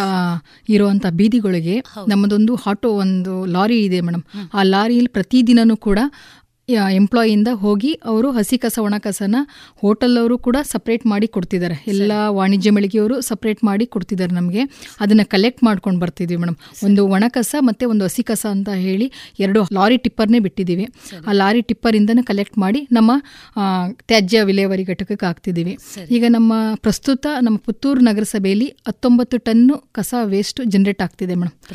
ಇರುವಂತ ಬೀದಿಗಳಿಗೆ ನಮ್ಮದೊಂದು ಆಟೋ ಒಂದು ಲಾರಿ ಇದೆ ಮೇಡಮ್. ಆ ಲಾರಿಯಲ್ಲಿ ಪ್ರತಿದಿನನೂ ಕೂಡ ಎಂಪ್ಲಾಯಿಯಿಂದ ಹೋಗಿ ಅವರು ಹಸಿ ಕಸ ಒಣ ಕಸನ ಹೋಟೆಲ್ ಅವರು ಕೂಡ ಸಪ್ರೇಟ್ ಮಾಡಿ ಕೊಡ್ತಿದ್ದಾರೆ. ಎಲ್ಲ ವಾಣಿಜ್ಯ ಮಳಿಗೆಯವರು ಸಪ್ರೇಟ್ ಮಾಡಿ ಕೊಡ್ತಿದ್ದಾರೆ ನಮಗೆ. ಅದನ್ನು ಕಲೆಕ್ಟ್ ಮಾಡ್ಕೊಂಡು ಬರ್ತಿದ್ವಿ ಮೇಡಮ್. ಒಂದು ಒಣ ಕಸ ಮತ್ತು ಒಂದು ಹಸಿ ಕಸ ಅಂತ ಹೇಳಿ ಎರಡು ಲಾರಿ ಟಿಪ್ಪರ್ನೇ ಬಿಟ್ಟಿದ್ದೀವಿ. ಆ ಲಾರಿ ಟಿಪ್ಪರಿಂದನೇ ಕಲೆಕ್ಟ್ ಮಾಡಿ ನಮ್ಮ ತ್ಯಾಜ್ಯ ವಿಲೇವಾರಿ ಘಟಕಕ್ಕೆ ಹಾಕ್ತಿದ್ದೀವಿ. ಈಗ ನಮ್ಮ ಪ್ರಸ್ತುತ ನಮ್ಮ ಪುತ್ತೂರು ನಗರಸಭೆಯಲ್ಲಿ ಹತ್ತೊಂಬತ್ತು ಟನ್ನು ಕಸ ವೇಸ್ಟ್ ಜನರೇಟ್ ಆಗ್ತಿದೆ ಮೇಡಮ್.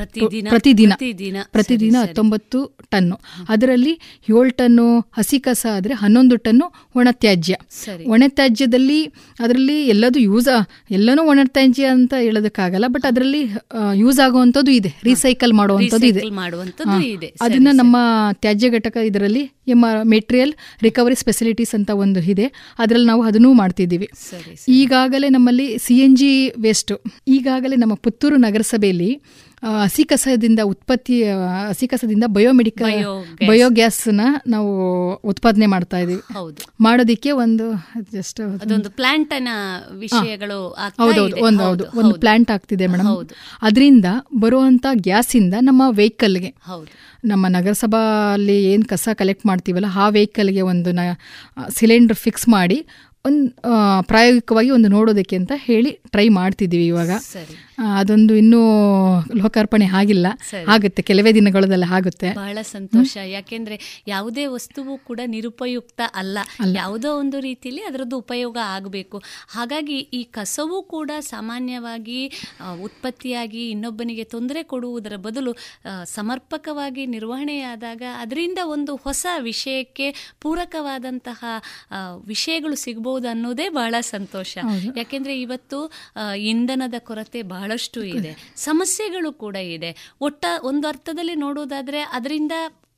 ಪ್ರತಿದಿನ- ಪ್ರತಿದಿನ. ಹತ್ತೊಂಬತ್ತು ಟನ್ನು. ಅದರಲ್ಲಿ ಏಳು ಟನ್ನು ಹಸಿ ಕಸ ಆದರೆ ಹನ್ನೊಂದು ಟನ್ನು ಒಣ ತ್ಯಾಜ್ಯ ಒಣ ತ್ಯಾಜ್ಯದಲ್ಲಿ ಅದರಲ್ಲಿ ಎಲ್ಲದೂ ಯೂಸ್ ಎಲ್ಲನೂ ಒಣ ತ್ಯಾಜ್ಯ ಅಂತ ಹೇಳೋದಕ್ಕಾಗಲ್ಲ ಬಟ್ ಅದರಲ್ಲಿ ಯೂಸ್ ಆಗುವಂಥದ್ದು ಇದೆ. ರೀಸೈಕಲ್ ಮಾಡುವಂಥದ್ದು ಇದೆ. ಅದನ್ನು ನಮ್ಮ ತ್ಯಾಜ್ಯ ಘಟಕ ಇದರಲ್ಲಿ ಎಮ್ಮ ಮೆಟೀರಿಯಲ್ ರಿಕವರಿ ಸ್ಪೆಸಿಲಿಟೀಸ್ ಅಂತ ಒಂದು ಇದೆ. ಅದರಲ್ಲಿ ನಾವು ಅದನ್ನೂ ಮಾಡ್ತಿದ್ದೀವಿ. ಈಗಾಗಲೇ ನಮ್ಮಲ್ಲಿ ಸಿ ಎನ್ ಜಿ ವೇಸ್ಟ್ ಈಗಾಗಲೇ ನಮ್ಮ ಪುತ್ತೂರು ನಗರಸಭೆಯಲ್ಲಿ ಹಸಿ ಕಸದಿಂದ ಉತ್ಪತ್ತಿ ಹಸಿ ಕಸದಿಂದ ಬಯೋಮೆಡಿಕಲ್ ಬಯೋಗ್ಯಾಸ್ ಬಯೋಗ್ಯಾಸ್ನ ನಾವು ಉತ್ಪಾದನೆ ಮಾಡ್ತಾ ಇದೀವಿ. ಮಾಡೋದಿಕ್ಕೆ ಒಂದು ಜಸ್ಟ್ ಅದೊಂದು ಪ್ಲಾಂಟ್ನ ವಿಷಯಗಳು ಹೌದೌದು ಒಂದು ಹೌದು, ಒಂದು. ಪ್ಲಾಂಟ್ ಆಗ್ತಿದೆ ಮೇಡಮ್ ಅದರಿಂದ ಬರುವಂತ ಗ್ಯಾಸಿಂದ ನಮ್ಮ ವೆಹಿಕಲ್ಗೆ ನಮ್ಮ ನಗರಸಭಾ ಏನು ಕಸ ಕಲೆಕ್ಟ್ ಮಾಡ್ತೀವಲ್ಲ ಆ ವೆಹಿಕಲ್ಗೆ ಒಂದು ನ ಸಿಲಿಂಡರ್ ಫಿಕ್ಸ್ ಮಾಡಿ ಒಂದು ಪ್ರಾಯೋಗಿಕವಾಗಿ ಒಂದು ನೋಡೋದಕ್ಕೆ ಅಂತ ಹೇಳಿ ಟ್ರೈ ಮಾಡ್ತಿದ್ದೀವಿ ಇವಾಗ. ಅದೊಂದು ಇನ್ನೂ ಲೋಕಾರ್ಪಣೆ ಆಗಿಲ್ಲ. ಆಗುತ್ತೆ ಕೆಲವೇ ದಿನಗಳದಲ್ಲಿ ಆಗುತ್ತೆ. ಬಹಳ ಸಂತೋಷ. ಯಾಕೆಂದ್ರೆ ಯಾವುದೇ ವಸ್ತುವು ಕೂಡ ನಿರುಪಯುಕ್ತ ಅಲ್ಲ. ಯಾವುದೋ ಒಂದು ರೀತಿಯಲ್ಲಿ ಅದರದ್ದು ಉಪಯೋಗ ಆಗಬೇಕು. ಹಾಗಾಗಿ ಈ ಕಸವು ಕೂಡ ಸಾಮಾನ್ಯವಾಗಿ ಉತ್ಪತ್ತಿಯಾಗಿ ಇನ್ನೊಬ್ಬನಿಗೆ ತೊಂದರೆ ಕೊಡುವುದರ ಬದಲು ಸಮರ್ಪಕವಾಗಿ ನಿರ್ವಹಣೆಯಾದಾಗ ಅದರಿಂದ ಒಂದು ಹೊಸ ವಿಷಯಕ್ಕೆ ಪೂರಕವಾದಂತಹ ವಿಷಯಗಳು ಸಿಗಬಹುದು ಅನ್ನೋದೇ ಬಹಳ ಸಂತೋಷ. ಯಾಕೆಂದ್ರೆ ಇವತ್ತು ಇಂಧನದ ಕೊರತೆ ಬಹಳಷ್ಟು ಇದೆ. ಸಮಸ್ಯೆಗಳು ಕೂಡ ಇದೆ. ಒಟ್ಟ ಒಂದು ಅರ್ಥದಲ್ಲಿ ನೋಡೋದಾದ್ರೆ ಅದರಿಂದ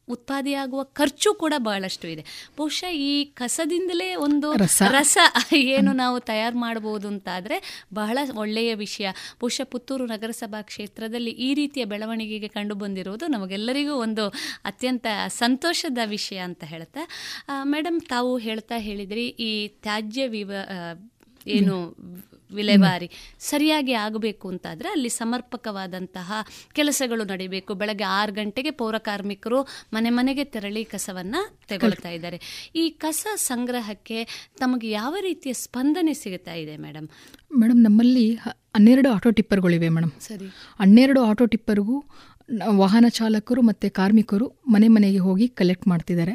ಉತ್ಪಾದಿಯಾಗುವ ಖರ್ಚು ಕೂಡ ಬಹಳಷ್ಟು ಇದೆ. ಬಹುಶಃ ಈ ಕಸದಿಂದಲೇ ಒಂದು ರಸ. ಏನು ನಾವು ತಯಾರು ಮಾಡಬಹುದು ಅಂತಾದ್ರೆ ಬಹಳ ಒಳ್ಳೆಯ ವಿಷಯ. ಬಹುಶಃ ಪುತ್ತೂರು ನಗರಸಭಾ ಕ್ಷೇತ್ರದಲ್ಲಿ ಈ ರೀತಿಯ ಬೆಳವಣಿಗೆಗೆ ಕಂಡು ಬಂದಿರುವುದು ನಮಗೆಲ್ಲರಿಗೂ ಒಂದು ಅತ್ಯಂತ ಸಂತೋಷದ ವಿಷಯ ಅಂತ ಹೇಳ್ತಾ ಮೇಡಮ್ ತಾವು ಹೇಳ್ತಾ ಹೇಳಿದ್ರಿ ಈ ತ್ಯಾಜ್ಯ ವಿವ ಏನು ವಿಲೇವಾರಿ ಸರಿಯಾಗಿ ಆಗಬೇಕು ಅಂತಾದರೆ ಅಲ್ಲಿ ಸಮರ್ಪಕವಾದಂತಹ ಕೆಲಸಗಳು ನಡೀಬೇಕು. ಬೆಳಗ್ಗೆ ಆರು ಗಂಟೆಗೆ ಪೌರ ಕಾರ್ಮಿಕರು ಮನೆ ಮನೆಗೆ ತೆರಳಿ ಕಸವನ್ನು ತಗೊಳ್ತಾ ಇದ್ದಾರೆ. ಈ ಕಸ ಸಂಗ್ರಹಕ್ಕೆ ತಮಗೆ ಯಾವ ರೀತಿಯ ಸ್ಪಂದನೆ ಸಿಗುತ್ತಾ ಇದೆ ಮೇಡಮ್ ಮೇಡಮ್ ನಮ್ಮಲ್ಲಿ ಹನ್ನೆರಡು ಆಟೋ ಟಿಪ್ಪರ್ಗಳಿವೆ ಮೇಡಮ್ ಸರಿ. ಹನ್ನೆರಡು ಆಟೋ ಟಿಪ್ಪರ್ಗೂ ವಾಹನ ಚಾಲಕರು ಮತ್ತು ಕಾರ್ಮಿಕರು ಮನೆ ಮನೆಗೆ ಹೋಗಿ ಕಲೆಕ್ಟ್ ಮಾಡ್ತಿದ್ದಾರೆ.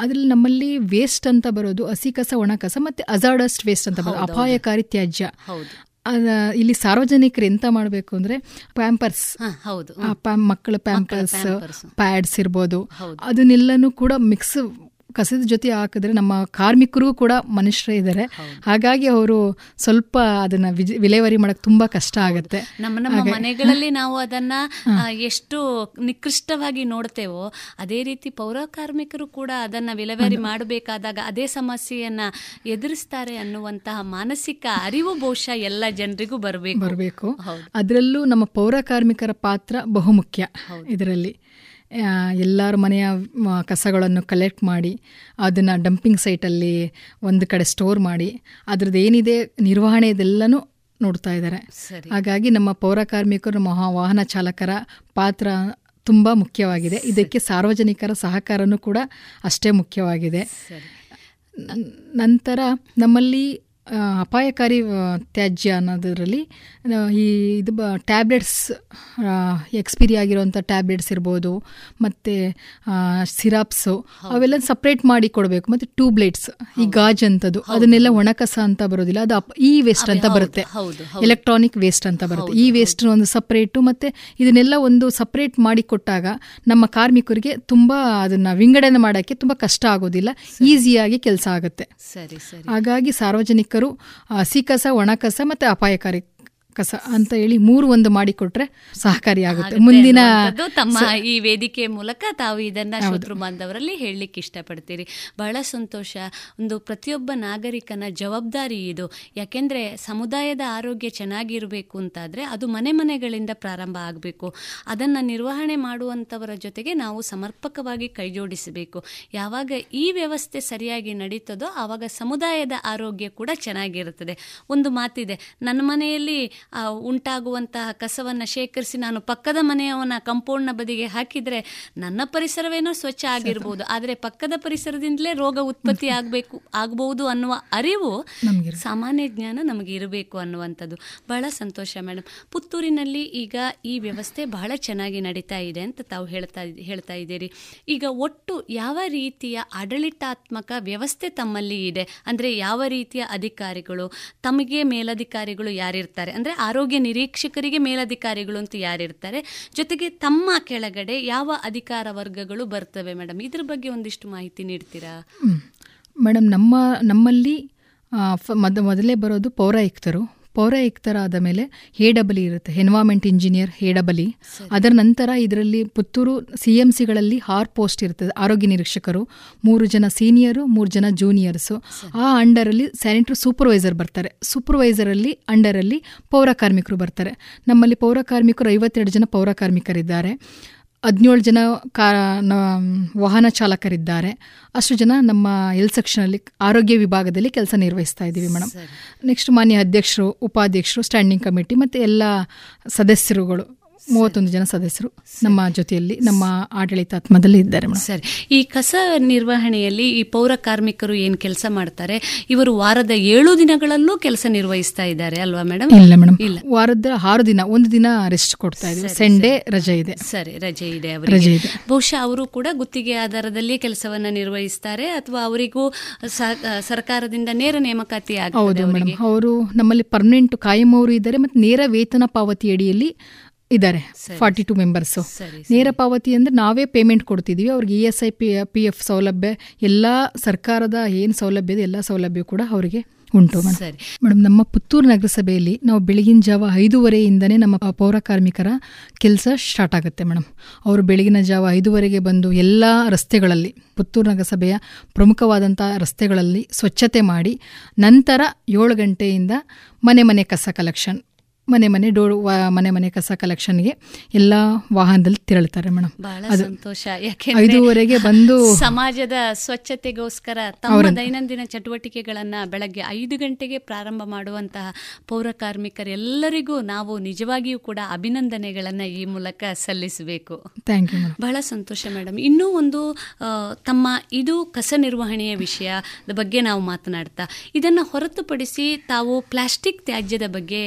ಅದರಲ್ಲಿ ನಮ್ಮಲ್ಲಿ ವೇಸ್ಟ್ ಅಂತ ಬರೋದು ಹಸಿ ಕಸ ಒಣ ಕಸ ಮತ್ತು ಅಜಾರ್ಡಸ್ಟ್ ವೇಸ್ಟ್ ಅಂತ ಬರೋದು. ಅಪಾಯಕಾರಿ ತ್ಯಾಜ್ಯ. ಇಲ್ಲಿ ಸಾರ್ವಜನಿಕರು ಎಂತ ಮಾಡಬೇಕು ಅಂದ್ರೆ ಪ್ಯಾಂಪರ್ಸ್ ಹೌದು. ಮಕ್ಕಳ ಪ್ಯಾಂಪರ್ಸ್ ಪ್ಯಾಡ್ಸ್ ಇರ್ಬೋದು. ಅದನ್ನೆಲ್ಲನೂ ಕೂಡ ಮಿಕ್ಸ್ ಕಸದ ಜೊತೆ ಹಾಕಿದ್ರೆ ನಮ್ಮ ಕಾರ್ಮಿಕರು ಕೂಡ ಮನುಷ್ಯರೇ ಇದ್ದಾರೆ. ಹಾಗಾಗಿ ಅವರು ಸ್ವಲ್ಪ ಅದನ್ನ ವಿಜ- ವಿಲೇವಾರಿ ಮಾಡಕ್ ತುಂಬಾ ಕಷ್ಟ ಆಗುತ್ತೆ. ನಮ್ಮ ನಮ್ಮ ಮನೆಗಳಲ್ಲಿ ನಾವು ಅದನ್ನ ಎಷ್ಟು ನಿಕೃಷ್ಟವಾಗಿ ನೋಡ್ತೇವೋ ಅದೇ ರೀತಿ ಪೌರ ಕಾರ್ಮಿಕರು ಕೂಡ ಅದನ್ನ ವಿಲೇವಾರಿ ಮಾಡಬೇಕಾದಾಗ ಅದೇ ಸಮಸ್ಯೆಯನ್ನ ಎದುರಿಸ್ತಾರೆ ಅನ್ನುವಂತಹ ಮಾನಸಿಕ ಅರಿವು ಬಹುಶಃ ಎಲ್ಲ ಜನರಿಗೂ ಬರಬೇಕು. ಬರಬೇಕು. ಅದರಲ್ಲೂ ನಮ್ಮ ಪೌರ ಕಾರ್ಮಿಕರ ಪಾತ್ರ ಬಹುಮುಖ್ಯ ಇದರಲ್ಲಿ. ಎಲ್ಲರ ಮನೆಯ ಕಸಗಳನ್ನು ಕಲೆಕ್ಟ್ ಮಾಡಿ ಅದನ್ನು ಡಂಪಿಂಗ್ ಸೈಟಲ್ಲಿ ಒಂದು ಕಡೆ ಸ್ಟೋರ್ ಮಾಡಿ ಅದ್ರದ್ದು ಏನಿದೆ ನಿರ್ವಹಣೆ ಇದೆಲ್ಲನೂ ನೋಡ್ತಾ ಇದ್ದಾರೆ ಹಾಗಾಗಿ ನಮ್ಮ ಪೌರ ಕಾರ್ಮಿಕರು ಮಹಾ ವಾಹನ ಚಾಲಕರ ಪಾತ್ರ ತುಂಬ ಮುಖ್ಯವಾಗಿದೆ. ಇದಕ್ಕೆ ಸಾರ್ವಜನಿಕರ ಸಹಕಾರನೂ ಕೂಡ ಅಷ್ಟೇ ಮುಖ್ಯವಾಗಿದೆ. ನಂತರ ನಮ್ಮಲ್ಲಿ ಅಪಾಯಕಾರಿ ತ್ಯಾಜ್ಯ ಅನ್ನೋದರಲ್ಲಿ ಈ ಇದು ಬ ಟ್ಯಾಬ್ಲೆಟ್ಸ್ ಎಕ್ಸ್ಪೈರಿ ಆಗಿರೋಂಥ ಟ್ಯಾಬ್ಲೆಟ್ಸ್ ಇರ್ಬೋದು ಮತ್ತು ಸಿರಾಪ್ಸು ಅವೆಲ್ಲ ಸಪ್ರೇಟ್ ಮಾಡಿ ಕೊಡಬೇಕು. ಮತ್ತು ಟ್ಯೂಬ್ಲೆಟ್ಸ್ ಈ ಗಾಜ್ ಅಂಥದ್ದು. ಅದನ್ನೆಲ್ಲ ಒಣಕಸ ಅಂತ ಬರೋದಿಲ್ಲ. ಅದು ಅಪ್- ಈ ವೇಸ್ಟ್ ಅಂತ ಬರುತ್ತೆ. ಎಲೆಕ್ಟ್ರಾನಿಕ್ ವೇಸ್ಟ್ ಅಂತ ಬರುತ್ತೆ. ಈ ವೇಸ್ಟ್ ಒಂದು ಸಪ್ರೇಟು ಮತ್ತು ಇದನ್ನೆಲ್ಲ ಒಂದು ಸಪ್ರೇಟ್ ಮಾಡಿ ಕೊಟ್ಟಾಗ ನಮ್ಮ ಕಾರ್ಮಿಕರಿಗೆ ತುಂಬ ಅದನ್ನು ವಿಂಗಡಣೆ ಮಾಡೋಕ್ಕೆ ತುಂಬ ಕಷ್ಟ ಆಗೋದಿಲ್ಲ. ಈಸಿಯಾಗಿ ಕೆಲಸ ಆಗುತ್ತೆ. ಸರಿ ಸರಿ. ಹಾಗಾಗಿ ಸಾರ್ವಜನಿಕರು ಹಸಿ ಕಸ ಒಣಕಸ ಮತ್ತು ಅಪಾಯಕಾರಿ ಕಸ ಅಂತ ಹೇಳಿ ಮೂರು ಒಂದು ಮಾಡಿಕೊಟ್ರೆ ಸಹಕಾರಿ ಆಗುತ್ತೆ. ಮುಂದಿನ ತಮ್ಮ ಈ ವೇದಿಕೆ ಮೂಲಕ ತಾವು ಇದನ್ನ ಶತ್ರು ಬಾಂಧವರಲ್ಲಿ ಹೇಳಲಿಕ್ಕೆ ಇಷ್ಟಪಡ್ತೀರಿ. ಬಹಳ ಸಂತೋಷ. ಒಂದು ಪ್ರತಿಯೊಬ್ಬ ನಾಗರಿಕನ ಜವಾಬ್ದಾರಿ ಇದು. ಯಾಕೆಂದ್ರೆ ಸಮುದಾಯದ ಆರೋಗ್ಯ ಚೆನ್ನಾಗಿರಬೇಕು ಅಂತಾದ್ರೆ ಅದು ಮನೆ ಮನೆಗಳಿಂದ ಪ್ರಾರಂಭ ಆಗಬೇಕು. ಅದನ್ನ ನಿರ್ವಹಣೆ ಮಾಡುವಂತವರ ಜೊತೆಗೆ ನಾವು ಸಮರ್ಪಕವಾಗಿ ಕೈಜೋಡಿಸಬೇಕು ಯಾವಾಗ ಈ ವ್ಯವಸ್ಥೆ ಸರಿಯಾಗಿ ನಡೀತದೋ ಆವಾಗ ಸಮುದಾಯದ ಆರೋಗ್ಯ ಕೂಡ ಚೆನ್ನಾಗಿರುತ್ತದೆ. ಒಂದು ಮಾತಿದೆ. ನನ್ನ ಮನೆಯಲ್ಲಿ ಉಂಟಾಗುವಂತಹ ಕಸವನ್ನು ಶೇಖರಿಸಿ ನಾನು ಪಕ್ಕದ ಮನೆಯವನ ಕಂಪೌಂಡ್ನ ಬದಿಗೆ ಹಾಕಿದರೆ ನನ್ನ ಪರಿಸರವೇನೋ ಸ್ವಚ್ಛ ಆಗಿರ್ಬೋದು. ಆದರೆ ಪಕ್ಕದ ಪರಿಸರದಿಂದಲೇ ರೋಗ ಉತ್ಪತ್ತಿ ಆಗಬೇಕು ಆಗಬಹುದು ಅನ್ನುವ ಅರಿವು ಸಾಮಾನ್ಯ ಜ್ಞಾನ ನಮಗೆ ಇರಬೇಕು ಅನ್ನುವಂಥದ್ದು. ಬಹಳ ಸಂತೋಷ ಮೇಡಮ್ ಪುತ್ತೂರಿನಲ್ಲಿ ಈಗ ಈ ವ್ಯವಸ್ಥೆ ಬಹಳ ಚೆನ್ನಾಗಿ ನಡೀತಾ ಇದೆ ಅಂತ ತಾವು ಹೇಳ್ತಾ ಹೇಳ್ತಾ ಇದ್ದೀರಿ. ಈಗ ಒಟ್ಟು ಯಾವ ರೀತಿಯ ಆಡಳಿತಾತ್ಮಕ ವ್ಯವಸ್ಥೆ ತಮ್ಮಲ್ಲಿ ಇದೆ? ಅಂದರೆ ಯಾವ ರೀತಿಯ ಅಧಿಕಾರಿಗಳು? ತಮಗೆ ಮೇಲಧಿಕಾರಿಗಳು ಯಾರಿರ್ತಾರೆ? ಅಂದ್ರೆ ಆರೋಗ್ಯ ನಿರೀಕ್ಷಕರಿಗೆ ಮೇಲಧಿಕಾರಿಗಳು ಅಂತ ಯಾರಿರ್ತಾರೆ. ಜೊತೆಗೆ ತಮ್ಮ ಕೆಳಗಡೆ ಯಾವ ಅಧಿಕಾರ ವರ್ಗಗಳು ಬರ್ತವೆ ಮೇಡಮ್? ಇದ್ರ ಬಗ್ಗೆ ಒಂದಿಷ್ಟು ಮಾಹಿತಿ ನೀಡ್ತೀರಾ. ಮೇಡಮ್, ನಮ್ಮ, ನಮ್ಮಲ್ಲಿ ಮೊದ, ಮೊದಲೇ ಬರೋದು ಪೌರಾಯುಕ್ತರು. ಪೌರಾಯುಕ್ತರಾದ ಮೇಲೆ ಹೇಡಬಲಿ ಡಬಲ್ ಇರುತ್ತೆ ಎನ್ವಾರ್ಮೆಂಟ್ ಇಂಜಿನಿಯರ್ ಹೇಡಬಲಿ ಅದರ ನಂತರ ಇದರಲ್ಲಿ ಪುತ್ತೂರು ಸಿ ಎಂ ಸಿಗಳಲ್ಲಿ ಹಾರ್ ಪೋಸ್ಟ್ ಇರ್ತದೆ ಆರೋಗ್ಯ ನಿರೀಕ್ಷಕರು. ಮೂರು ಜನ ಸೀನಿಯರು ಮೂರು ಜನ ಜೂನಿಯರ್ಸು ಆ ಅಂಡರಲ್ಲಿ ಸ್ಯಾನಿಟರಿ ಸೂಪರ್ವೈಸರ್ ಬರ್ತಾರೆ. ಸೂಪರ್ವೈಸರಲ್ಲಿ ಅಂಡರಲ್ಲಿ ಪೌರ ಕಾರ್ಮಿಕರು ಬರ್ತಾರೆ. ನಮ್ಮಲ್ಲಿ ಪೌರ ಕಾರ್ಮಿಕರು ಐವತ್ತೆರಡು ಜನ ಪೌರ ಕಾರ್ಮಿಕರಿದ್ದಾರೆ. ಹದಿನೇಳು ಜನ ಕಾ ವಾಹನ ಚಾಲಕರಿದ್ದಾರೆ. ಅಷ್ಟು ಜನ ನಮ್ಮ ಎಲ್ ಸೆಕ್ಷನಲ್ಲಿ ಆರೋಗ್ಯ ವಿಭಾಗದಲ್ಲಿ ಕೆಲಸ ನಿರ್ವಹಿಸ್ತಾ ಇದ್ದೀವಿ ಮೇಡಮ್ ನೆಕ್ಸ್ಟ್ ಮಾನ್ಯ ಅಧ್ಯಕ್ಷರು ಉಪಾಧ್ಯಕ್ಷರು ಸ್ಟ್ಯಾಂಡಿಂಗ್ ಕಮಿಟಿ ಮತ್ತು ಎಲ್ಲ ಸದಸ್ಯರುಗಳು. ಮೂವತ್ತೊಂದು ಜನ ಸದಸ್ಯರು ನಮ್ಮ ಜೊತೆಯಲ್ಲಿ ನಮ್ಮ ಆಡಳಿತಾತ್ಮದಲ್ಲಿ ಇದ್ದಾರೆ ಸರಿ. ಈ ಕಸ ನಿರ್ವಹಣೆಯಲ್ಲಿ ಈ ಪೌರ ಕಾರ್ಮಿಕರು ಏನ್ ಕೆಲಸ ಮಾಡ್ತಾರೆ? ಇವರು ವಾರದ ಏಳು ದಿನಗಳಲ್ಲೂ ಕೆಲಸ ನಿರ್ವಹಿಸ್ತಾ ಇದ್ದಾರೆ ಅಲ್ವಾ ಮೇಡಮ್? ಇಲ್ಲ ಮೇಡಮ್. ಇಲ್ಲ. ವಾರದ ಆರು ದಿನ ಒಂದು ದಿನ ರೆಸ್ಟ್ ಕೊಡ್ತಾ ಇದ್ದೀವಿ. ಸಂಡೆ ರಜೆ ಇದೆ. ಸರಿ ರಜೆ ಇದೆ ರಜೆ ಇದೆ. ಬಹುಶಃ ಅವರು ಕೂಡ ಗುತ್ತಿಗೆ ಆಧಾರದಲ್ಲಿ ಕೆಲಸವನ್ನ ನಿರ್ವಹಿಸ್ತಾರೆ ಅಥವಾ ಅವರಿಗೂ ಸರ್ಕಾರದಿಂದ ನೇರ ನೇಮಕಾತಿ ಹೌದು ಮೇಡಮ್. ಅವರು ನಮ್ಮಲ್ಲಿ ಪರ್ಮನೆಂಟ್ ಕಾಯಂ ಅವರು ಇದ್ದಾರೆ ಮತ್ತೆ ನೇರ ವೇತನ ಪಾವತಿ ಅಡಿಯಲ್ಲಿ ಇದ್ದಾರೆ ಫಾರ್ಟಿ ಟು ಮೆಂಬರ್ಸು ನೇರ ಪಾವತಿ ಅಂದರೆ ನಾವೇ ಪೇಮೆಂಟ್ ಕೊಡ್ತಿದ್ದೀವಿ ಅವ್ರಿಗೆ E S I P P F ಸೌಲಭ್ಯ ಎಲ್ಲ ಸರ್ಕಾರದ ಏನು ಸೌಲಭ್ಯ ಇದೆ ಎಲ್ಲ ಸೌಲಭ್ಯ ಕೂಡ ಅವರಿಗೆ ಉಂಟು ಸರಿ. ಮೇಡಮ್ ನಮ್ಮ ಪುತ್ತೂರು ನಗರಸಭೆಯಲ್ಲಿ ನಾವು ಬೆಳಗಿನ ಜಾವ ಐದೂವರೆಯಿಂದನೇ ನಮ್ಮ ಪೌರ ಕಾರ್ಮಿಕರ ಕೆಲಸ ಸ್ಟಾರ್ಟ್ ಆಗುತ್ತೆ ಮೇಡಮ್ ಅವರು ಬೆಳಗಿನ ಜಾವ ಐದೂವರೆಗೆ ಬಂದು ಎಲ್ಲ ರಸ್ತೆಗಳಲ್ಲಿ ಪುತ್ತೂರು ನಗರಸಭೆಯ ಪ್ರಮುಖವಾದಂಥ ರಸ್ತೆಗಳಲ್ಲಿ ಸ್ವಚ್ಛತೆ ಮಾಡಿ ನಂತರ ಏಳು ಗಂಟೆಯಿಂದ ಮನೆ ಮನೆ ಕಸ ಕಲೆಕ್ಷನ್ ಮನೆ ಮನೆ ಡೋರ್ ಮನೆ ಮನೆ ಕಸ ಕಲೆಕ್ಷನ್ಗೆ ಎಲ್ಲ ವಾಹನದಲ್ಲಿ ತೆರಳುತ್ತಾರೆ ಮೇಡಮ್ ಬಹಳ ಸಂತೋಷ. ಐದೂವರೆಗೆ ಬಂದು ಸಮಾಜದ ಸ್ವಚ್ಛತೆಗೋಸ್ಕರ ತಮ್ಮ ದೈನಂದಿನ ಚಟುವಟಿಕೆಗಳನ್ನ ಬೆಳಗ್ಗೆ ಐದು ಗಂಟೆಗೆ ಪ್ರಾರಂಭ ಮಾಡುವಂತಹ ಪೌರ ಕಾರ್ಮಿಕರೆಲ್ಲರಿಗೂ ನಾವು ನಿಜವಾಗಿಯೂ ಕೂಡ ಅಭಿನಂದನೆಗಳನ್ನ ಈ ಮೂಲಕ ಸಲ್ಲಿಸಬೇಕು. ಥ್ಯಾಂಕ್ ಯು ಬಹಳ ಸಂತೋಷ ಮೇಡಮ್ ಇನ್ನೂ ಒಂದು ತಮ್ಮ ಇದು ಕಸ ನಿರ್ವಹಣೆಯ ವಿಷಯದ ಬಗ್ಗೆ ನಾವು ಮಾತನಾಡ್ತಾ ಇದನ್ನ ಹೊರತುಪಡಿಸಿ ತಾವು ಪ್ಲಾಸ್ಟಿಕ್ ತ್ಯಾಜ್ಯದ ಬಗ್ಗೆ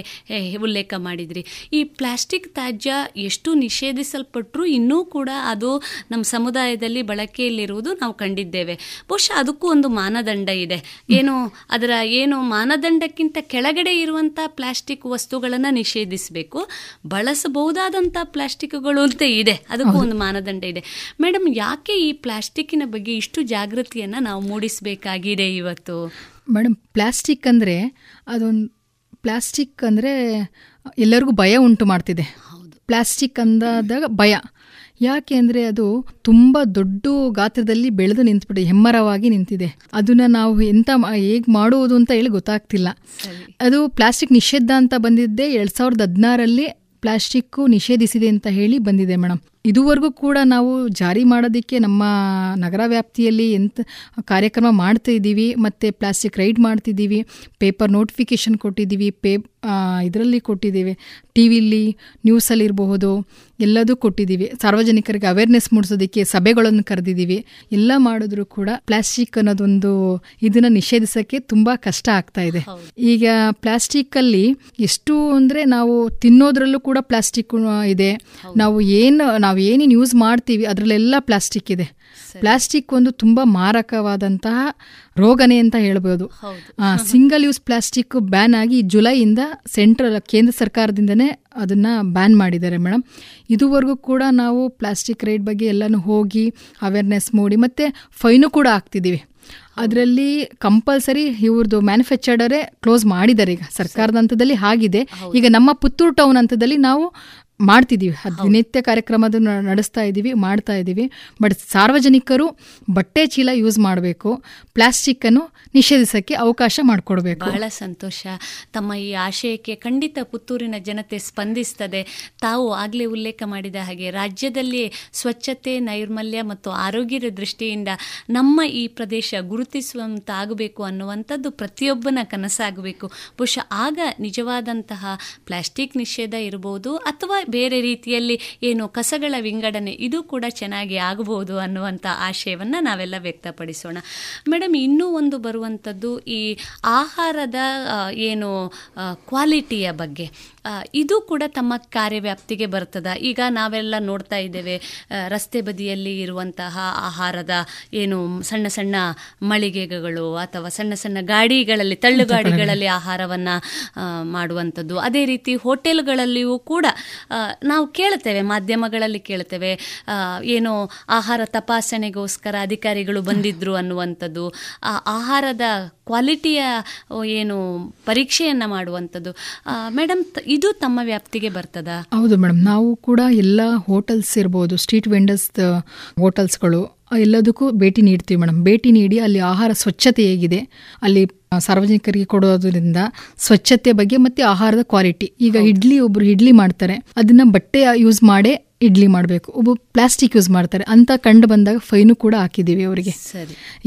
ಉಲ್ಲೇಖ ಮಾಡಿದ್ರಿ. ಈ ಪ್ಲಾಸ್ಟಿಕ್ ತ್ಯಾಜ್ಯ ಎಷ್ಟು ನಿಷೇಧಿಸಲ್ಪಟ್ಟರೂ ಇನ್ನೂ ಕೂಡ ಅದು ನಮ್ಮ ಸಮುದಾಯದಲ್ಲಿ ಬಳಕೆಯಲ್ಲಿರುವುದು ನಾವು ಕಂಡಿದ್ದೇವೆ. ಬಹುಶಃ ಅದಕ್ಕೂ ಒಂದು ಮಾನದಂಡ ಇದೆ. ಏನು ಅದರ ಏನು ಮಾನದಂಡಕ್ಕಿಂತ ಕೆಳಗಡೆ ಇರುವಂಥ ಪ್ಲಾಸ್ಟಿಕ್ ವಸ್ತುಗಳನ್ನು ನಿಷೇಧಿಸಬೇಕು. ಬಳಸಬಹುದಾದಂಥ ಪ್ಲಾಸ್ಟಿಕ್ಗಳು ಅಂತ ಇದೆ. ಅದಕ್ಕೂ ಒಂದು ಮಾನದಂಡ ಇದೆ. ಮೇಡಮ್ ಯಾಕೆ ಈ ಪ್ಲಾಸ್ಟಿಕ್ಕಿನ ಬಗ್ಗೆ ಇಷ್ಟು ಜಾಗೃತಿಯನ್ನು ನಾವು ಮೂಡಿಸಬೇಕಾಗಿದೆ ಇವತ್ತು? ಮೇಡಮ್ ಪ್ಲಾಸ್ಟಿಕ್ ಅಂದರೆ ಅದೊಂದು ಪ್ಲಾಸ್ಟಿಕ್ ಅಂದರೆ ಎಲ್ಲರಿಗೂ ಭಯ ಉಂಟು ಮಾಡ್ತಿದೆ. ಪ್ಲಾಸ್ಟಿಕ್ ಅಂದಾದಾಗ ಭಯ. ಯಾಕೆ ಅಂದರೆ ಅದು ತುಂಬ ದೊಡ್ಡ ಗಾತ್ರದಲ್ಲಿ ಬೆಳೆದು ನಿಂತ್ಬಿಟ್ಟು ಹೆಮ್ಮರವಾಗಿ ನಿಂತಿದೆ. ಅದನ್ನು ನಾವು ಎಂತ ಹೇಗೆ ಮಾಡುವುದು ಅಂತ ಹೇಳಿ ಗೊತ್ತಾಗ್ತಿಲ್ಲ. ಅದು ಪ್ಲಾಸ್ಟಿಕ್ ನಿಷೇಧ ಅಂತ ಬಂದಿದ್ದೆ ಎರಡು ಸಾವಿರದ ಹದಿನಾರಲ್ಲಿ ಪ್ಲಾಸ್ಟಿಕ್ಕು ನಿಷೇಧಿಸಿದೆ ಅಂತ ಹೇಳಿ ಬಂದಿದೆ ಮೇಡಮ್ ಇದುವರೆಗೂ ಕೂಡ ನಾವು ಜಾರಿ ಮಾಡೋದಕ್ಕೆ ನಮ್ಮ ನಗರ ವ್ಯಾಪ್ತಿಯಲ್ಲಿ ಎಂತ ಕಾರ್ಯಕ್ರಮ ಮಾಡ್ತಾ ಇದ್ದೀವಿ ಮತ್ತು ಪ್ಲಾಸ್ಟಿಕ್ ರೈಡ್ ಮಾಡ್ತಿದ್ದೀವಿ ಪೇಪರ್ ನೋಟಿಫಿಕೇಷನ್ ಕೊಟ್ಟಿದ್ದೀವಿ ಪೇ ಇದರಲ್ಲಿ ಕೊಟ್ಟಿದ್ದೀವಿ ಟಿ ವಿಲಿ ನ್ಯೂಸಲ್ಲಿರಬಹುದು ಎಲ್ಲದೂ ಕೊಟ್ಟಿದ್ದೀವಿ. ಸಾರ್ವಜನಿಕರಿಗೆ ಅವೇರ್ನೆಸ್ ಮೂಡಿಸೋದಕ್ಕೆ ಸಭೆಗಳನ್ನು ಕರೆದಿದ್ದೀವಿ. ಎಲ್ಲ ಮಾಡಿದ್ರೂ ಕೂಡ ಪ್ಲಾಸ್ಟಿಕ್ ಅನ್ನೋದೊಂದು ಇದನ್ನು ನಿಷೇಧಿಸೋಕ್ಕೆ ತುಂಬ ಕಷ್ಟ ಆಗ್ತಾ ಇದೆ. ಈಗ ಪ್ಲಾಸ್ಟಿಕ್ಕಲ್ಲಿ ಎಷ್ಟು ಅಂದರೆ ನಾವು ತಿನ್ನೋದ್ರಲ್ಲೂ ಕೂಡ ಪ್ಲಾಸ್ಟಿಕ್ ಇದೆ. ನಾವು ಏನು ನಾವು ಏನೇನು ಯೂಸ್ ಮಾಡ್ತೀವಿ ಅದರಲ್ಲೆಲ್ಲ ಪ್ಲಾಸ್ಟಿಕ್ ಇದೆ. ಪ್ಲಾಸ್ಟಿಕ್ ಒಂದು ತುಂಬ ಮಾರಕವಾದಂತಹ ರೋಗನೆ ಅಂತ ಹೇಳ್ಬೋದು. ಸಿಂಗಲ್ ಯೂಸ್ ಪ್ಲಾಸ್ಟಿಕ್ ಬ್ಯಾನ್ ಆಗಿ ಜುಲೈಯಿಂದ ಸೆಂಟ್ರಲ್ ಕೇಂದ್ರ ಸರ್ಕಾರದಿಂದನೇ ಅದನ್ನ ಬ್ಯಾನ್ ಮಾಡಿದ್ದಾರೆ ಮೇಡಮ್ ಇದುವರೆಗೂ ಕೂಡ ನಾವು ಪ್ಲಾಸ್ಟಿಕ್ ರೇಟ್ ಬಗ್ಗೆ ಎಲ್ಲನೂ ಹೋಗಿ ಅವೇರ್ನೆಸ್ ಮೂಡಿ ಮತ್ತೆ ಫೈನು ಕೂಡ ಹಾಕ್ತಿದ್ದೀವಿ. ಅದರಲ್ಲಿ ಕಂಪಲ್ಸರಿ ಇವ್ರದ್ದು ಮ್ಯಾನುಫ್ಯಾಕ್ಚರ್ಡರೇ ಕ್ಲೋಸ್ ಮಾಡಿದ್ದಾರೆ ಈಗ. ಸರ್ಕಾರದ ಹಂತದಲ್ಲಿ ಆಗಿದೆ ಈಗ ನಮ್ಮ ಪುತ್ತೂರು ಟೌನ್ ಹಂತದಲ್ಲಿ ನಾವು ಮಾಡ್ತಿದ್ದೀವಿ ದಿನನಿತ್ಯ ಕಾರ್ಯಕ್ರಮದ ನಡೆಸ್ತಾ ಇದ್ದೀವಿ ಮಾಡ್ತಾ ಇದ್ದೀವಿ ಬಟ್ ಸಾರ್ವಜನಿಕರು ಬಟ್ಟೆ ಚೀಲ ಯೂಸ್ ಮಾಡಬೇಕು. ಪ್ಲಾಸ್ಟಿಕ್ಕನ್ನು ನಿಷೇಧಿಸಕ್ಕೆ ಅವಕಾಶ ಮಾಡಿಕೊಡ್ಬೇಕು. ಬಹಳ ಸಂತೋಷ. ತಮ್ಮ ಈ ಆಶಯಕ್ಕೆ ಖಂಡಿತ ಪುತ್ತೂರಿನ ಜನತೆ ಸ್ಪಂದಿಸ್ತದೆ. ತಾವು ಆಗಲೇ ಉಲ್ಲೇಖ ಮಾಡಿದ ಹಾಗೆ ರಾಜ್ಯದಲ್ಲಿ ಸ್ವಚ್ಛತೆ, ನೈರ್ಮಲ್ಯ ಮತ್ತು ಆರೋಗ್ಯದ ದೃಷ್ಟಿಯಿಂದ ನಮ್ಮ ಈ ಪ್ರದೇಶ ಗುರುತಿಸುವಂತಾಗಬೇಕು ಅನ್ನುವಂಥದ್ದು ಪ್ರತಿಯೊಬ್ಬನ ಕನಸಾಗಬೇಕು. ಬಹುಶಃ ಆಗ ನಿಜವಾದಂತಹ ಪ್ಲಾಸ್ಟಿಕ್ ನಿಷೇಧ ಇರಬಹುದು ಅಥವಾ ಬೇರೆ ರೀತಿಯಲ್ಲಿ ಏನು ಕಸಗಳ ವಿಂಗಡಣೆ ಇದು ಕೂಡ ಚೆನ್ನಾಗಿ ಆಗಬಹುದು ಅನ್ನುವಂಥ ಆಶಯವನ್ನು ನಾವೆಲ್ಲ ವ್ಯಕ್ತಪಡಿಸೋಣ. ಮೇಡಮ್ ಇನ್ನೂ ಒಂದು ಬರುವಂಥದ್ದು ಈ ಆಹಾರದ ಏನು ಕ್ವಾಲಿಟಿಯ ಬಗ್ಗೆ. ಇದು ಕೂಡ ತಮ್ಮ ಕಾರ್ಯವ್ಯಾಪ್ತಿಗೆ ಬರ್ತದ. ಈಗ ನಾವೆಲ್ಲ ನೋಡ್ತಾ ಇದ್ದೇವೆ ರಸ್ತೆ ಬದಿಯಲ್ಲಿ ಇರುವಂತಹ ಆಹಾರದ ಏನು ಸಣ್ಣ ಸಣ್ಣ ಮಳಿಗೆಗಳು ಅಥವಾ ಸಣ್ಣ ಸಣ್ಣ ಗಾಡಿಗಳಲ್ಲಿ ತಳ್ಳುಗಾಡಿಗಳಲ್ಲಿ ಆಹಾರವನ್ನು ಮಾಡುವಂಥದ್ದು. ಅದೇ ರೀತಿ ಹೋಟೆಲ್ಗಳಲ್ಲಿಯೂ ಕೂಡ ನಾವು ಕೇಳ್ತೇವೆ ಮಾಧ್ಯಮಗಳಲ್ಲಿ ಕೇಳ್ತೇವೆ ಏನು ಆಹಾರ ತಪಾಸಣೆಗೋಸ್ಕರ ಅಧಿಕಾರಿಗಳು ಬಂದಿದ್ರು ಅನ್ನುವಂಥದ್ದು ಆ ಆಹಾರದ ಕ್ವಾಲಿಟಿಯ ಏನು ಪರೀಕ್ಷೆಯನ್ನು ಮಾಡುವಂಥದ್ದು. ಮೇಡಮ್ ಇದು ತಮ್ಮ ವ್ಯಾಪ್ತಿಗೆ ಬರ್ತದಾ? ಹೌದು ಮೇಡಮ್ ನಾವು ಕೂಡ ಎಲ್ಲ ಹೋಟೆಲ್ಸ್ ಇರ್ಬೋದು ಸ್ಟ್ರೀಟ್ ವೆಂಡರ್ಸ್ ಹೋಟೆಲ್ಸ್ಗಳು ಎಲ್ಲದಕ್ಕೂ ಭೇಟಿ ನೀಡ್ತೀವಿ ಮೇಡಮ್ ಭೇಟಿ ನೀಡಿ ಅಲ್ಲಿ ಆಹಾರ ಸ್ವಚ್ಛತೆ ಹೇಗಿದೆ ಅಲ್ಲಿ ಸಾರ್ವಜನಿಕರಿಗೆ ಕೊಡೋದ್ರಿಂದ ಸ್ವಚ್ಛತೆ ಬಗ್ಗೆ ಮತ್ತೆ ಆಹಾರದ ಕ್ವಾಲಿಟಿ. ಈಗ ಇಡ್ಲಿ ಒಬ್ರು ಇಡ್ಲಿ ಮಾಡ್ತಾರೆ ಅದನ್ನ ಬಟ್ಟೆ ಯೂಸ್ ಮಾಡೇ ಇಡ್ಲಿ ಮಾಡಬೇಕು. ಒಬ್ಬ ಪ್ಲಾಸ್ಟಿಕ್ ಯೂಸ್ ಮಾಡ್ತಾರೆ ಅಂತ ಕಂಡು ಬಂದಾಗ ಫೈನು ಕೂಡ ಹಾಕಿದ್ದೀವಿ ಅವರಿಗೆ.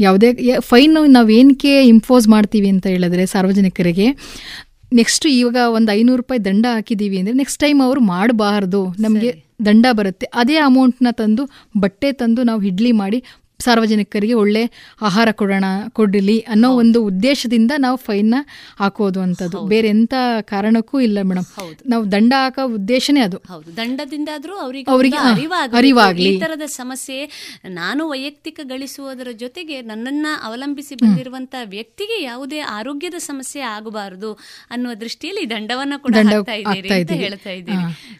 ಯಾವುದೇ ಫೈನ್ ನಾವು ಏನಕ್ಕೆ ಇಂಪೋಸ್ ಮಾಡ್ತೀವಿ ಅಂತ ಹೇಳಿದ್ರೆ ಸಾರ್ವಜನಿಕರಿಗೆ ನೆಕ್ಸ್ಟ್ ಇವಾಗ ಒಂದು ಐನೂರು ರೂಪಾಯಿ ದಂಡ ಹಾಕಿದ್ದೀವಿ ಅಂದರೆ ನೆಕ್ಸ್ಟ್ ಟೈಮ್ ಅವರು ಮಾಡಬಾರ್ದು. ನಮಗೆ ದಂಡ ಬರುತ್ತೆ. ಅದೇ ಅಮೌಂಟ್ನ ತಂದು ಬಟ್ಟೆ ತಂದು ನಾವು ಇಡ್ಲಿ ಮಾಡಿ ಸಾರ್ವಜನಿಕರಿಗೆ ಒಳ್ಳೆ ಆಹಾರ ಕೊಡೋಣ ಕೊಡಲಿ ಅನ್ನೋ ಒಂದು ಉದ್ದೇಶದಿಂದ ನಾವು ಫೈನ್ನ ಹಾಕೋದು ಅಂತದ್ದು. ಬೇರೆ ಎಂತ ಕಾರಣಕ್ಕೂ ಇಲ್ಲ ಮೇಡಮ್ ನಾವು ದಂಡ ಹಾಕೋ ಉದ್ದೇಶನೇ ಅದು. ಹೌದು. ದಂಡದಿಂದಾದ್ರೂ ಅವರಿಗೆ. ಈ ತರದ ಸಮಸ್ಯೆ ನಾನು ವೈಯಕ್ತಿಕ ಗಳಿಸುವುದರ ಜೊತೆಗೆ ನನ್ನನ್ನ ಅವಲಂಬಿಸಿ ಬಂದಿರುವಂತಹ ವ್ಯಕ್ತಿಗೆ ಯಾವುದೇ ಆರೋಗ್ಯದ ಸಮಸ್ಯೆ ಆಗಬಾರದು ಅನ್ನುವ ದೃಷ್ಟಿಯಲ್ಲಿ ದಂಡವನ್ನ ಕೂಡ ಹೇಳ್ತಾ ಇದ್ದೀನಿ.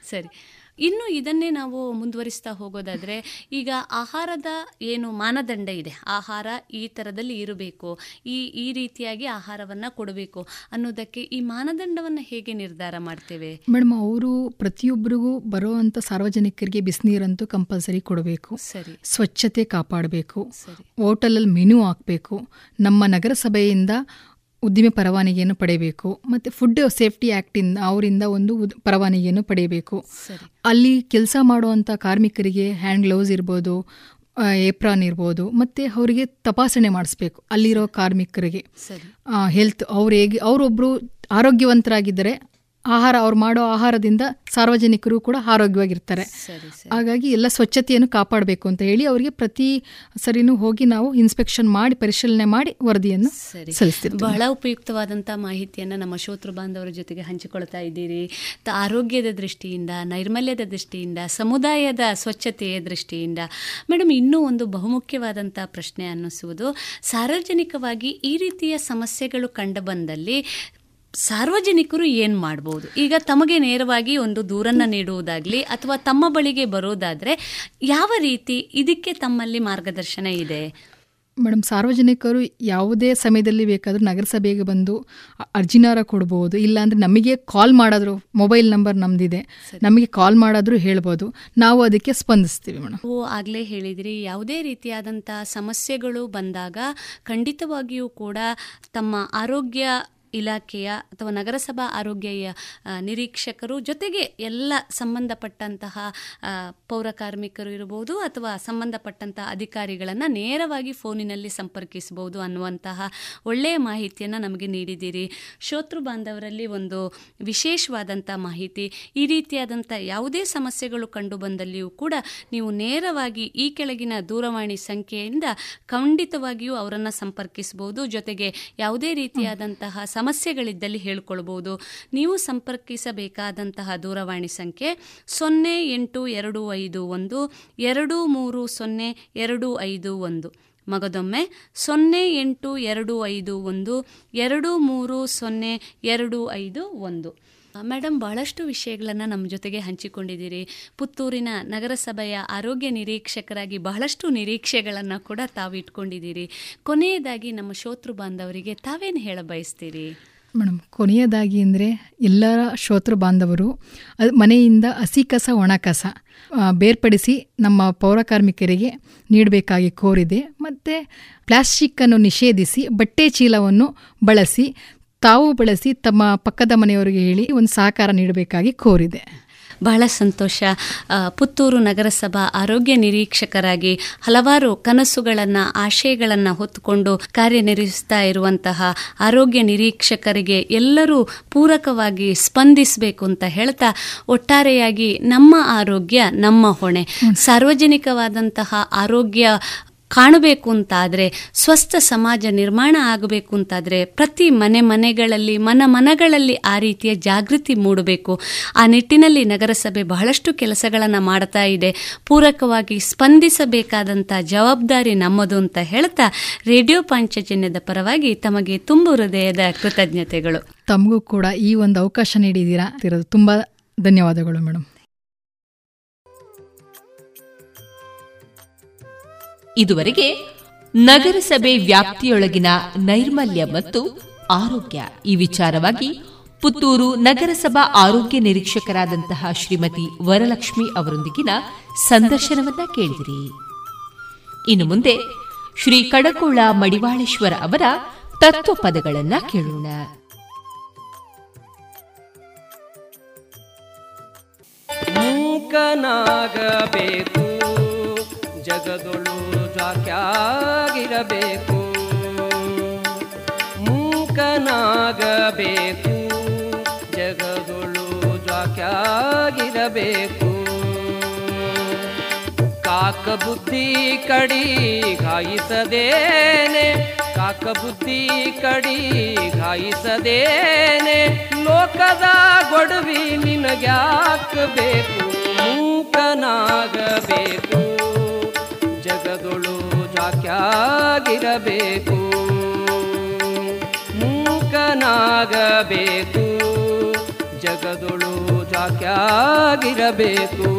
ಸರಿ. ಇನ್ನು ಇದನ್ನೇ ನಾವು ಮುಂದುವರಿಸ್ತಾ ಹೋಗೋದಾದ್ರೆ ಈಗ ಆಹಾರದ ಏನು ಮಾನದಂಡ ಇದೆ ಆಹಾರ ಈ ಥರದಲ್ಲಿ ಇರಬೇಕು ಈ ಈ ರೀತಿಯಾಗಿ ಆಹಾರವನ್ನ ಕೊಡಬೇಕು ಅನ್ನೋದಕ್ಕೆ ಈ ಮಾನದಂಡವನ್ನ ಹೇಗೆ ನಿರ್ಧಾರ ಮಾಡ್ತೇವೆ? ಮೇಡಮ್ ಅವರು ಪ್ರತಿಯೊಬ್ಬರಿಗೂ ಬರುವಂಥ ಸಾರ್ವಜನಿಕರಿಗೆ ಬಿಸಿನೀರಂತೂ ಕಂಪಲ್ಸರಿ ಕೊಡಬೇಕು. ಸರಿ. ಸ್ವಚ್ಛತೆ ಕಾಪಾಡಬೇಕು. ಸರಿ. ಹೋಟೆಲಲ್ಲಿ ಮೆನು ಹಾಕಬೇಕು. ನಮ್ಮ ನಗರಸಭೆಯಿಂದ ಉದ್ದಿಮೆ ಪರವಾನಗಿಯನ್ನು ಪಡೆಯಬೇಕು ಮತ್ತು ಫುಡ್ ಸೇಫ್ಟಿ ಆ್ಯಕ್ಟಿಂದ ಅವರಿಂದ ಒಂದು ಉದ್- ಪರವಾನಗಿಯನ್ನು ಪಡೆಯಬೇಕು. ಅಲ್ಲಿ ಕೆಲಸ ಮಾಡುವಂಥ ಕಾರ್ಮಿಕರಿಗೆ ಹ್ಯಾಂಡ್ ಗ್ಲೌಸ್ ಇರ್ಬೋದು ಏಪ್ರಾನ್ ಇರ್ಬೋದು ಮತ್ತು ಅವರಿಗೆ ತಪಾಸಣೆ ಮಾಡಿಸ್ಬೇಕು ಅಲ್ಲಿರೋ ಕಾರ್ಮಿಕರಿಗೆ. ಹೆಲ್ತ್ ಅವ್ರು ಹೇಗೆ ಅವರೊಬ್ಬರು ಆರೋಗ್ಯವಂತರಾಗಿದ್ದರೆ ಆಹಾರ ಅವ್ರು ಮಾಡೋ ಆಹಾರದಿಂದ ಸಾರ್ವಜನಿಕರು ಕೂಡ ಆರೋಗ್ಯವಾಗಿರ್ತಾರೆ. ಹಾಗಾಗಿ ಎಲ್ಲ ಸ್ವಚ್ಛತೆಯನ್ನು ಕಾಪಾಡಬೇಕು ಅಂತ ಹೇಳಿ ಅವರಿಗೆ ಪ್ರತಿ ಸರಿನೂ ಹೋಗಿ ನಾವು ಇನ್ಸ್ಪೆಕ್ಷನ್ ಮಾಡಿ ಪರಿಶೀಲನೆ ಮಾಡಿ ವರದಿಯನ್ನು ಸಲ್ಲಿಸ್ತೀವಿ ಬಹಳ ಉಪಯುಕ್ತವಾದಂಥ ಮಾಹಿತಿಯನ್ನು ನಮ್ಮ ಶೋತೃ ಬಾಂಧವರ ಜೊತೆಗೆ ಹಂಚಿಕೊಳ್ತಾ ಇದ್ದೀರಿ. ತ- ಆರೋಗ್ಯದ ದೃಷ್ಟಿಯಿಂದ ನೈರ್ಮಲ್ಯದ ದೃಷ್ಟಿಯಿಂದ ಸಮುದಾಯದ ಸ್ವಚ್ಛತೆಯ ದೃಷ್ಟಿಯಿಂದ ಮೇಡಮ್ ಇನ್ನೂ ಒಂದು ಬಹುಮುಖ್ಯವಾದಂಥ ಪ್ರಶ್ನೆ ಅನ್ನಿಸುವುದು ಸಾರ್ವಜನಿಕವಾಗಿ ಈ ರೀತಿಯ ಸಮಸ್ಯೆಗಳು ಕಂಡುಬಂದಲ್ಲಿ ಸಾರ್ವಜನಿಕರು ಏನು ಮಾಡ್ಬೋದು? ಈಗ ತಮಗೆ ನೇರವಾಗಿ ಒಂದು ದೂರನ್ನು ನೀಡುವುದಾಗಲಿ ಅಥವಾ ತಮ್ಮ ಬಳಿಗೆ ಬರೋದಾದರೆ ಯಾವ ರೀತಿ ಇದಕ್ಕೆ ತಮ್ಮಲ್ಲಿ ಮಾರ್ಗದರ್ಶನ ಇದೆ? ಮೇಡಮ್ ಸಾರ್ವಜನಿಕರು ಯಾವುದೇ ಸಮಯದಲ್ಲಿ ಬೇಕಾದರೂ ನಗರಸಭೆಗೆ ಬಂದು ಅರ್ಜಿನಾರ ಕೊಡ್ಬೋದು ಇಲ್ಲಾಂದರೆ ನಮಗೆ ಕಾಲ್ ಮಾಡೋದ್ರು ಮೊಬೈಲ್ ನಂಬರ್ ನಮ್ಮದಿದೆ ನಮಗೆ ಕಾಲ್ ಮಾಡೋದ್ರು ಹೇಳ್ಬೋದು. ನಾವು ಅದಕ್ಕೆ ಸ್ಪಂದಿಸ್ತೀವಿ ಮೇಡಮ್ ಓ ಆಗಲೇ ಹೇಳಿದಿರಿ. ಯಾವುದೇ ರೀತಿಯಾದಂಥ ಸಮಸ್ಯೆಗಳು ಬಂದಾಗ ಖಂಡಿತವಾಗಿಯೂ ಕೂಡ ತಮ್ಮ ಆರೋಗ್ಯ ಇಲಾಖೆಯ ಅಥವಾ ನಗರಸಭಾ ಆರೋಗ್ಯ ನಿರೀಕ್ಷಕರು ಜೊತೆಗೆ ಎಲ್ಲ ಸಂಬಂಧಪಟ್ಟಂತಹ ಪೌರ ಕಾರ್ಮಿಕರು ಇರಬಹುದು ಅಥವಾ ಸಂಬಂಧಪಟ್ಟಂತಹ ಅಧಿಕಾರಿಗಳನ್ನು ನೇರವಾಗಿ ಫೋನಿನಲ್ಲಿ ಸಂಪರ್ಕಿಸಬಹುದು ಅನ್ನುವಂತಹ ಒಳ್ಳೆಯ ಮಾಹಿತಿಯನ್ನು ನಮಗೆ ನೀಡಿದ್ದೀರಿ. ಶೋತೃ ಬಾಂಧವರಲ್ಲಿ ಒಂದು ವಿಶೇಷವಾದಂಥ ಮಾಹಿತಿ, ಈ ರೀತಿಯಾದಂಥ ಯಾವುದೇ ಸಮಸ್ಯೆಗಳು ಕಂಡು ಬಂದಲ್ಲಿಯೂ ಕೂಡ ನೀವು ನೇರವಾಗಿ ಈ ಕೆಳಗಿನ ದೂರವಾಣಿ ಸಂಖ್ಯೆಯಿಂದ ಖಂಡಿತವಾಗಿಯೂ ಅವರನ್ನು ಸಂಪರ್ಕಿಸಬಹುದು. ಜೊತೆಗೆ ಯಾವುದೇ ರೀತಿಯಾದಂತಹ ಸಮಸ್ಯೆಗಳಿದ್ದಲ್ಲಿ ಹೇಳ್ಕೊಳ್ಬೋದು. ನೀವು ಸಂಪರ್ಕಿಸಬೇಕಾದಂತಹ ದೂರವಾಣಿ ಸಂಖ್ಯೆ ಸೊನ್ನೆ ಎಂಟು ಎರಡು ಐದು ಒಂದು ಎರಡು ಮೂರು ಸೊನ್ನೆ ಎರಡು ಐದು ಒಂದು. ಮಗದೊಮ್ಮೆ ಸೊನ್ನೆ ಎಂಟು ಎರಡು ಐದು ಒಂದು ಎರಡು ಮೂರು ಸೊನ್ನೆ ಎರಡು ಐದು ಒಂದು. ಮೇಡಮ್ ಬಹಳಷ್ಟು ವಿಷಯಗಳನ್ನು ನಮ್ಮ ಜೊತೆಗೆ ಹಂಚಿಕೊಂಡಿದ್ದೀರಿ. ಪುತ್ತೂರಿನ ನಗರಸಭೆಯ ಆರೋಗ್ಯ ನಿರೀಕ್ಷಕರಾಗಿ ಬಹಳಷ್ಟು ನಿರೀಕ್ಷೆಗಳನ್ನು ಕೂಡ ತಾವು ಇಟ್ಕೊಂಡಿದ್ದೀರಿ. ಕೊನೆಯದಾಗಿ ನಮ್ಮ ಶೋತೃ ಬಾಂಧವರಿಗೆ ತಾವೇನು ಹೇಳ ಬಯಸ್ತೀರಿ? ಮೇಡಮ್ ಕೊನೆಯದಾಗಿ ಅಂದರೆ ಎಲ್ಲರ ಶೋತೃ ಬಾಂಧವರು ಮನೆಯಿಂದ ಹಸಿ ಕಸ, ಒಣ ಕಸ ಬೇರ್ಪಡಿಸಿ ನಮ್ಮ ಪೌರಕಾರ್ಮಿಕರಿಗೆ ನೀಡಬೇಕಾಗಿ ಕೋರಿದೆ. ಮತ್ತು ಪ್ಲಾಸ್ಟಿಕ್ಕನ್ನು ನಿಷೇಧಿಸಿ, ಬಟ್ಟೆ ಚೀಲವನ್ನು ಬಳಸಿ ತಾವು ಬಳಸಿ ತಮ್ಮ ಪಕ್ಕದ ಮನೆಯವರಿಗೆ ಹೇಳಿ ಒಂದು ಸಹಕಾರ ನೀಡಬೇಕಾಗಿ ಕೋರಿದೆ. ಬಹಳ ಸಂತೋಷ. ಪುತ್ತೂರು ನಗರಸಭಾ ಆರೋಗ್ಯ ನಿರೀಕ್ಷಕರಾಗಿ ಹಲವಾರು ಕನಸುಗಳನ್ನು ಆಶಯಗಳನ್ನು ಹೊತ್ತುಕೊಂಡು ಕಾರ್ಯನಿರ್ವಹಿಸ್ತಾ ಇರುವಂತಹ ಆರೋಗ್ಯ ನಿರೀಕ್ಷಕರಿಗೆ ಎಲ್ಲರೂ ಪೂರಕವಾಗಿ ಸ್ಪಂದಿಸಬೇಕು ಅಂತ ಹೇಳ್ತಾ ಒಟ್ಟಾರೆಯಾಗಿ ನಮ್ಮ ಆರೋಗ್ಯ ನಮ್ಮ ಹೊಣೆ. ಸಾರ್ವಜನಿಕವಾದಂತಹ ಆರೋಗ್ಯ ಕಾಣಬೇಕು ಅಂತಾದರೆ ಸ್ವಸ್ಥ ಸಮಾಜ ನಿರ್ಮಾಣ ಆಗಬೇಕು ಅಂತಾದರೆ ಪ್ರತಿ ಮನೆ ಮನೆಗಳಲ್ಲಿ, ಮನ ಮನಗಳಲ್ಲಿ ಆ ರೀತಿಯ ಜಾಗೃತಿ ಮೂಡಬೇಕು. ಆ ನಿಟ್ಟಿನಲ್ಲಿ ನಗರಸಭೆ ಬಹಳಷ್ಟು ಕೆಲಸಗಳನ್ನು ಮಾಡ್ತಾ ಇದೆ. ಪೂರಕವಾಗಿ ಸ್ಪಂದಿಸಬೇಕಾದಂಥ ಜವಾಬ್ದಾರಿ ನಮ್ಮದು ಅಂತ ಹೇಳ್ತಾ ರೇಡಿಯೋ ಪಾಂಚಜನ್ಯದ ಪರವಾಗಿ ತಮಗೆ ತುಂಬು ಹೃದಯದ ಕೃತಜ್ಞತೆಗಳು. ತಮಗೂ ಕೂಡ ಈ ಒಂದು ಅವಕಾಶ ನೀಡಿದ್ದೀರಾ. ತುಂಬ ಧನ್ಯವಾದಗಳು ಮೇಡಮ್ ಇದುವರೆಗೆ ನಗರಸಭೆ ವ್ಯಾಪ್ತಿಯೊಳಗಿನ ನೈರ್ಮಲ್ಯ ಮತ್ತು ಆರೋಗ್ಯ ಈ ವಿಚಾರವಾಗಿ ಪುತ್ತೂರು ನಗರಸಭಾ ಆರೋಗ್ಯ ನಿರೀಕ್ಷಕರಾದಂತಹ ಶ್ರೀಮತಿ ವರಲಕ್ಷ್ಮಿ ಅವರೊಂದಿಗಿನ ಸಂದರ್ಶನವನ್ನ ಕೇಳಿದಿರಿ. ಇನ್ನು ಮುಂದೆ ಶ್ರೀ ಕಡಕೋಳ ಮಡಿವಾಳೇಶ್ವರ ಅವರ ತತ್ವ ಪದಗಳನ್ನ ಕೇಳೋಣ. ಮೂಕನಾಗಬೇಕು. ಜಗದೊಳು ಜಾಕ್ಯಾಗಿರಬೇಕು. ಮೂಕನಾಗಬೇಕು. ಜಗದೊಳು ಜಾಕ್ಯಾಗಿರಬೇಕು. ಕಾಕ ಬುದ್ಧಿ ಕಡಿ ಘಾಯಿಸದೇನೆ ಕಾಕ ಬುದ್ಧಿ ಕಡಿ ಘಾಯಿಸದೇನೆ ಲೋಕದ ಗೊಡವಿ ನಿನಗ್ಯಾಕಬೇಕು. ಮೂಕನಾಗಬೇಕು. ಜಗದೊಳು ಜಾಕ್ಯಾಗಿರಬೇಕು ಮೂಕನಾಗಬೇಕು. ಜಗದೊಳು ಜಾಕ್ಯಾಗಿರಬೇಕು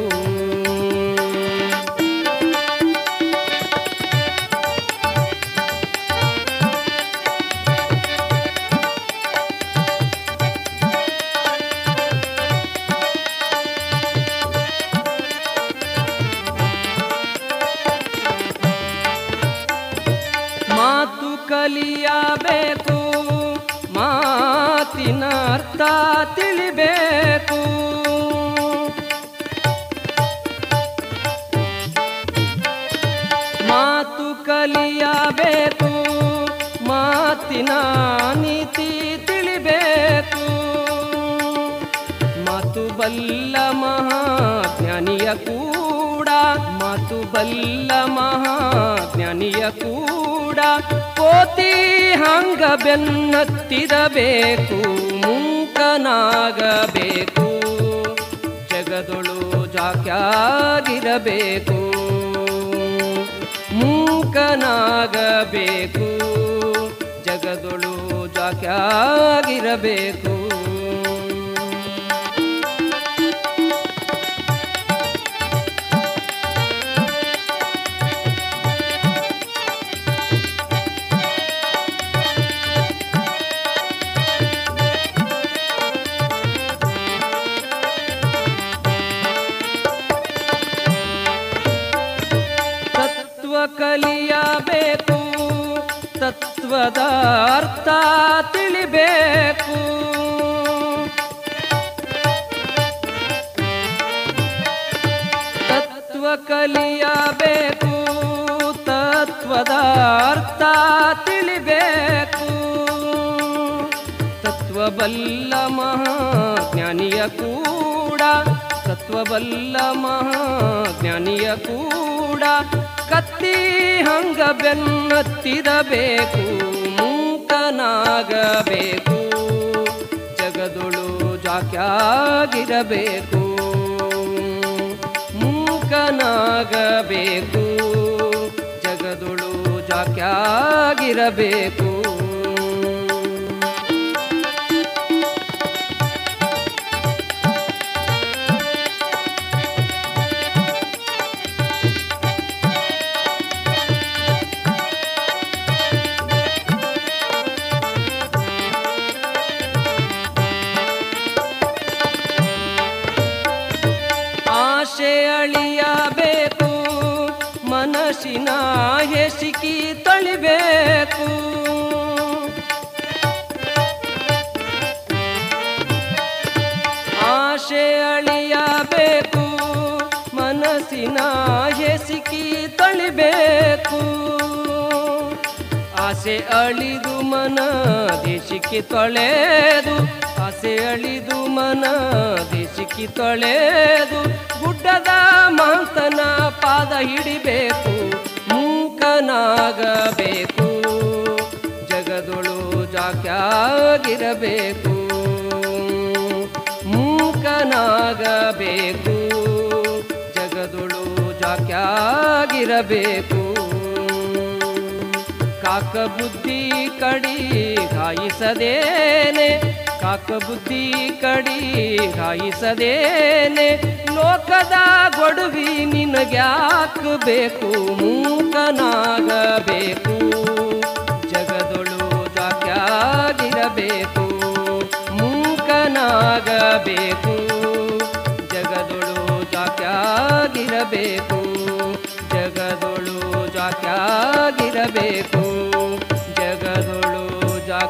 ಕಲಿಯಬೇಕು ಮಾತಿನ ಅರ್ಥ ತಿಳಿಬೇಕು. ಮಾತು ಕಲಿಯಬೇಕು ಮಾತಿನ ನೀತಿ ತಿಳಿಬೇಕು. ಮಾತು ಬಲ್ಲ ಮಹಾಜ್ಞಾನಿಯ ಕೂಡ ಮಾತು ಬಲ್ಲ ಮಹಾಜ್ಞಾನಿಯ ಕೂಡ. ಕೋತಿ ಹಂಗ ಬೆನ್ನತ್ತಿರಬೇಕು ಮೂಕನಾಗಬೇಕು. ಜಗದೊಳು ಜಾಕ್ಯಾಗಿರಬೇಕು ಮೂಕನಾಗಬೇಕು. ಜಗದೊಳು ಜಾಕ್ಯಾಗಿರಬೇಕು. ಕಲಿಯಬೇಕು ತತ್ವದ ಅರ್ಥ ತಿಳಿಬೇಕು. ತತ್ವ ಕಲಿಯಬೇಕು, ತತ್ವದ ಅರ್ಥ ತಿಳಿಬೇಕು. ತತ್ವಬಲ್ಲ ಮಹಾಜ್ಞಾನಿಯ ಕೂಡ, ತತ್ವಬಲ್ಲ ಮಹಾಜ್ಞಾನಿಯ ಕೂಡ ಕತ್ತಿ ಹಂಗ ಬೆನ್ನತ್ತಿರಬೇಕು ಮೂಕನಾಗಬೇಕು. ಜಗದೊಳು ಜಾಕ್ಯಾಗಿರಬೇಕು ಮೂಕನಾಗಬೇಕು. ಜಗದೊಳು ಜಾಕ್ಯಾಗಿರಬೇಕು. ಮನಸ್ಸಿನ ಹೆಸಿಕಿ ತಳಿಬೇಕು. ಆಶೆ ಅಳಿಯಬೇಕು, ಮನಸ್ಸಿನ ಹೆಸಿಕಿ ತಳಿಬೇಕು. ಆಸೆ ಅಳಿದು ಮನ ದೇಶಕ್ಕೆ ತೊಳೆದು, ಆಸೆ ಅಳಿದು ಮನ ದೇಶಕ್ಕೆ ತೊಳೆದು ಗುಡ್ಡದ ಮಾಂತನ ಪಾದ ಹಿಡಿಬೇಕು ಮೂಕನಾಗಬೇಕು. ಜಗದೊಳು ಜಾಕ್ಯಾಗಿರಬೇಕು ಮೂಕನಾಗಬೇಕು. ಜಗದೊಳು ಜಾಕ್ಯಾಗಿರಬೇಕು. ಕಾಕ ಬುದ್ಧಿ ಕಡಿ ಗಾಯಿಸದೇನೆ ಕಾಕ ಬುದ್ಧಿ ಕಡಿ ಗಾಯಿಸದೇನೆ ಲೋಕದ ಗೊಡುವಿ ನಿನಗ್ಯಾಕಬೇಕು ಮೂಕನಾಗಬೇಕು. ಜಗದೊಳು ಜಾಕ್ಯಾಗಿರಬೇಕು ಮೂಕನಾಗಬೇಕು. ಜಗದೊಳು ಜಾಕ್ಯಾಗಿರಬೇಕು ಜಗದೊಳು ಜಾಕ್ಯಾಗಿರಬೇಕು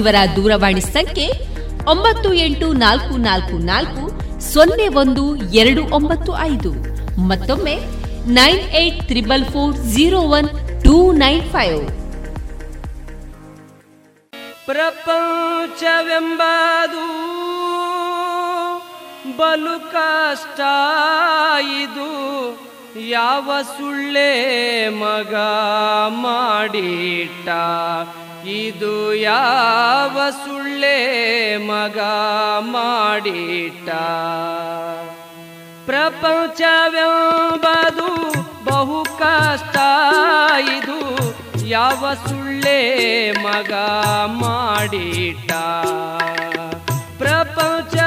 ಇವರ ದೂರವಾಣಿ ಸಂಖ್ಯೆ ಒಂಬತ್ತು ಎಂಟು ನಾಲ್ಕು ನಾಲ್ಕು ನಾಲ್ಕು ಸೊನ್ನೆ ಒಂದು ಎರಡು ಒಂಬತ್ತು ಐದು. ಮತ್ತೊಮ್ಮೆ nine eight triple four zero one two nine five. ಪ್ರಪಂಚವೆಂಬದು ಬಲು ಕಷ್ಟ ಇದು ಯಾವ ಸುಳ್ಳೇ ಮಗ ಮಾಡಿಟ್ಟ. ಇದು ಯಾವ ಸುಳ್ಳೆ ಮಗ ಮಾಡಿಟ್ಟ? ಪ್ರಪಂಚವೆಂಬದು ಬಹು ಕಷ್ಟ. ಇದು ಯಾವ ಸುಳ್ಳೆ ಮಗ ಮಾಡಿಟ್ಟ? ಪ್ರಪಂಚವೆಂಬದು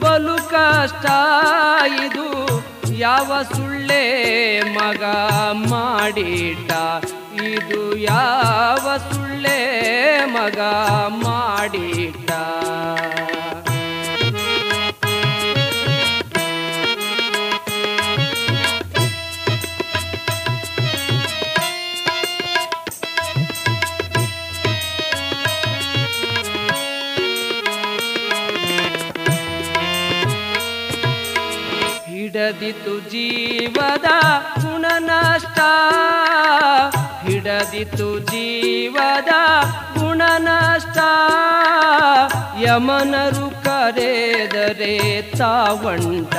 ಬಲು ಕಷ್ಟ. ಇದು ಯಾವ ಸುಳ್ಳೆ ಮಗ ಮಾಡಿಟ್ಟ? ಇದು ಯಾವ ಸುಳ್ಳೆ ಮಗ ಮಾಡಿಟ್ಟ? ಹಿಡದಿತು ಜೀವದ ಗುಣನಷ್ಟ. ಹಿಡದಿತು ಜೀವದ ಗುಣನಷ್ಟ. ಯಮನರು ಕರೆದರೆ ತಾವಂಟ.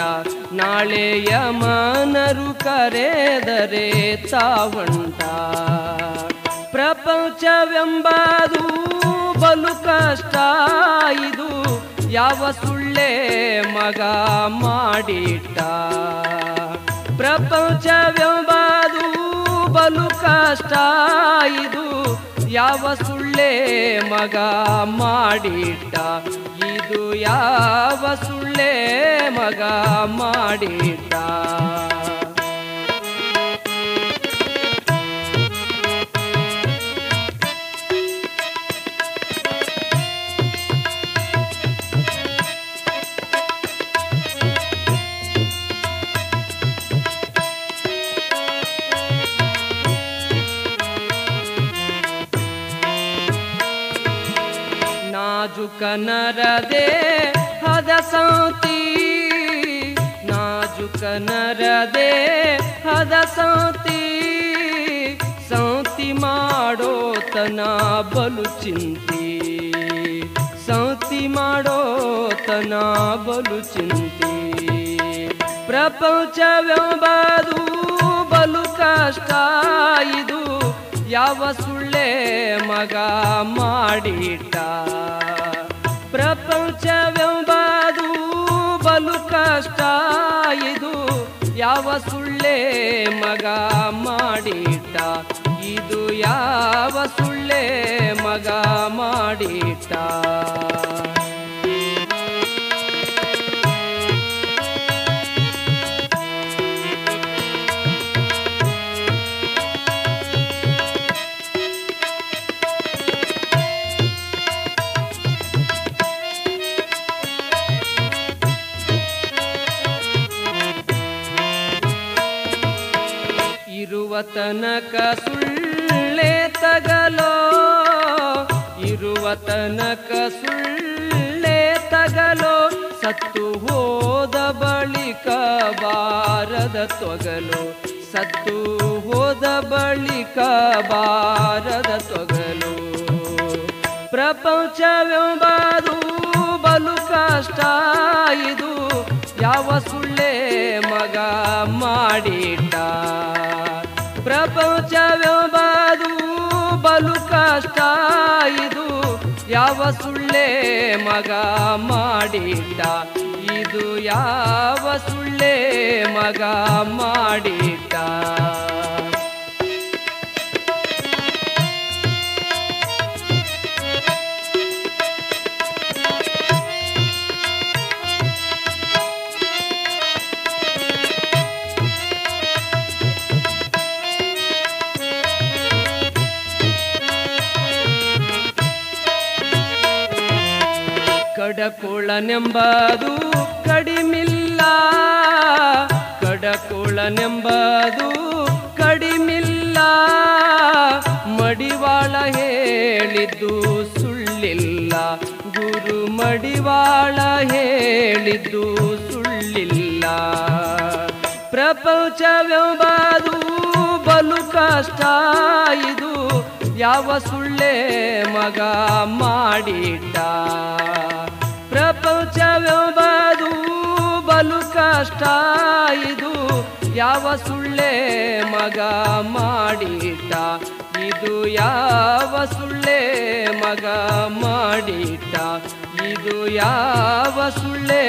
ನಾಳೆ ಯಮನರು ಕರೆದರೆ ತಾವಂಟ. ಪ್ರಪಂಚವೆಂಬದು ಬಲು ಕಷ್ಟ. ಇದು ಯಾವ ಸುಳ್ಳೆ ಮಗ ಮಾಡಿಟ್ಟ. ಪ್ರಪಂಚವೆಂಬದು ಬಲು ಕಷ್ಟ ಇದು. ಯಾವ ಸುಳ್ಳೇ ಮಗ ಮಾಡಿಟ್ಟ. ಇದು ಯಾವ ಸುಳ್ಳೆ ಮಗ ಮಾಡಿಟ್ಟ. ನಾಜುಕನರದೆ ಹದ ಸೌತಿ. ನಾಜುಕ ನರದೆ ಹದ ಸೌತಿ. ಸೌತಿ ಮಾಡೋ ತನ ಬಲು ಚಿಂತಿ. ಸೌತಿ ಮಾಡೋ ತನ ಬಲು ಚಿಂತಿ. ಪ್ರಪಂಚವೆಂಬದು ಬಲು ಕಷ್ಟ. ಇದು ಯಾವ ಸುಳ್ಳೆ ಮಗ ಮಾಡಿಟ್ಟ. ಪ್ರಪಂಚವೆಂಬದು ಬಲು ಕಷ್ಟ ಇದು. ಯಾವ ಸುಳ್ಳೇ ಮಗ ಮಾಡಿಟ್ಟ? ಇದು ಯಾವ ಸುಳ್ಳೆ ಮಗ ಮಾಡಿಟ್ಟ? ಇರುವ ತನಕ ಸುಳ್ಳೆ ತಗಲೋ? ಇರುವತನಕ ಸುಳ್ಳೆ ತಗಲೋ? ಸತ್ತು ಹೋದ ಬಳಿಕ ಬಾರದ ತೊಗಲು? ಸತ್ತು ಹೋದ ಬಳಿಕ ಬಾರದ ತೊಗಲು? ಪ್ರಪಂಚವೆಂಬುದು ಬಲು ಕಷ್ಟ ಇದು, ಯಾವ ಸುಳ್ಳೆ ಮಗ ಮಾಡಿಟ್ಟ? ಪ್ರಪಂಚವೆಂಬದು ಬಲು ಕಷ್ಟ ಇದು. ಯಾವ ಸುಳ್ಳೇ ಮಗ ಮಾಡಿಟ್ಟ ಇದು ಯಾವ ಸುಳ್ಳೇ ಮಗ ಮಾಡಿಟ್ಟ. ಕಡಕೋಳನೆಂಬದು ಕಡಿಮಿಲ್ಲ. ಕಡಕುಳನೆಂಬದು ಕಡಿಮಿಲ್ಲ. ಮಡಿವಾಳ ಹೇಳಿದ್ದು ಸುಳ್ಳಿಲ್ಲ. ಗುರು ಮಡಿವಾಳ ಹೇಳಿದ್ದು ಸುಳ್ಳಿಲ್ಲ. ಪ್ರಪಂಚವೆಂಬದು ಬಲು ಕಷ್ಟ. ಇದು ಯಾವ ಸುಳ್ಳೇ ಮಗ ಮಾಡಿಟ್ಟ ಪ್ರಪಂಚವೆಂಬದು ಬಲು ಕಷ್ಟ ಇದು. ಯಾವ ಸುಳ್ಳೆ ಮಗ ಮಾಡಿಟ್ಟ? ಇದು ಯಾವ ಸುಳ್ಳೆ ಮಗ ಮಾಡಿಟ್ಟ? ಇದು ಯಾವ ಸುಳ್ಳೆ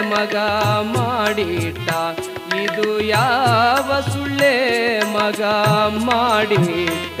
ಮಗ ಮಾಡಿಟ್ಟ? ಇದು ಯಾವ ಸುಳ್ಳೆ ಮಗ ಮಾಡಿಟ್ಟ?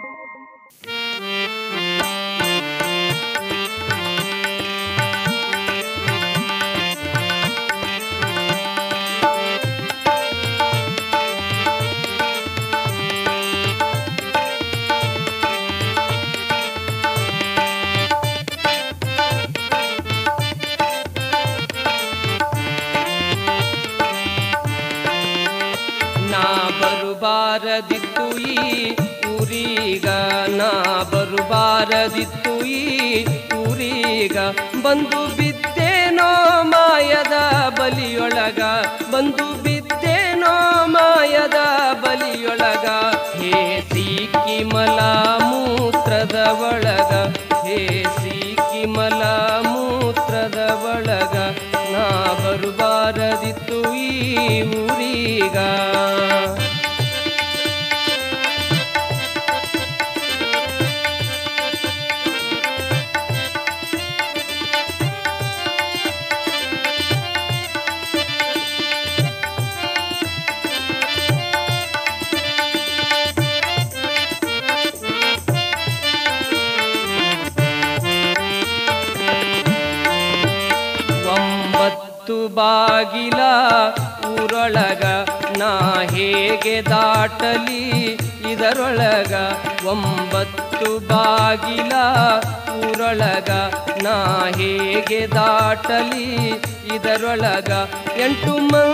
ಬರುಬಾರದಿತ್ತು ಈ ಊರೀಗ ಬಂದು ಬಿದ್ದೇನೋ ದಾಟಲಿ ಇದರೊಳಗ ಎಂಟು ಮಂದಿ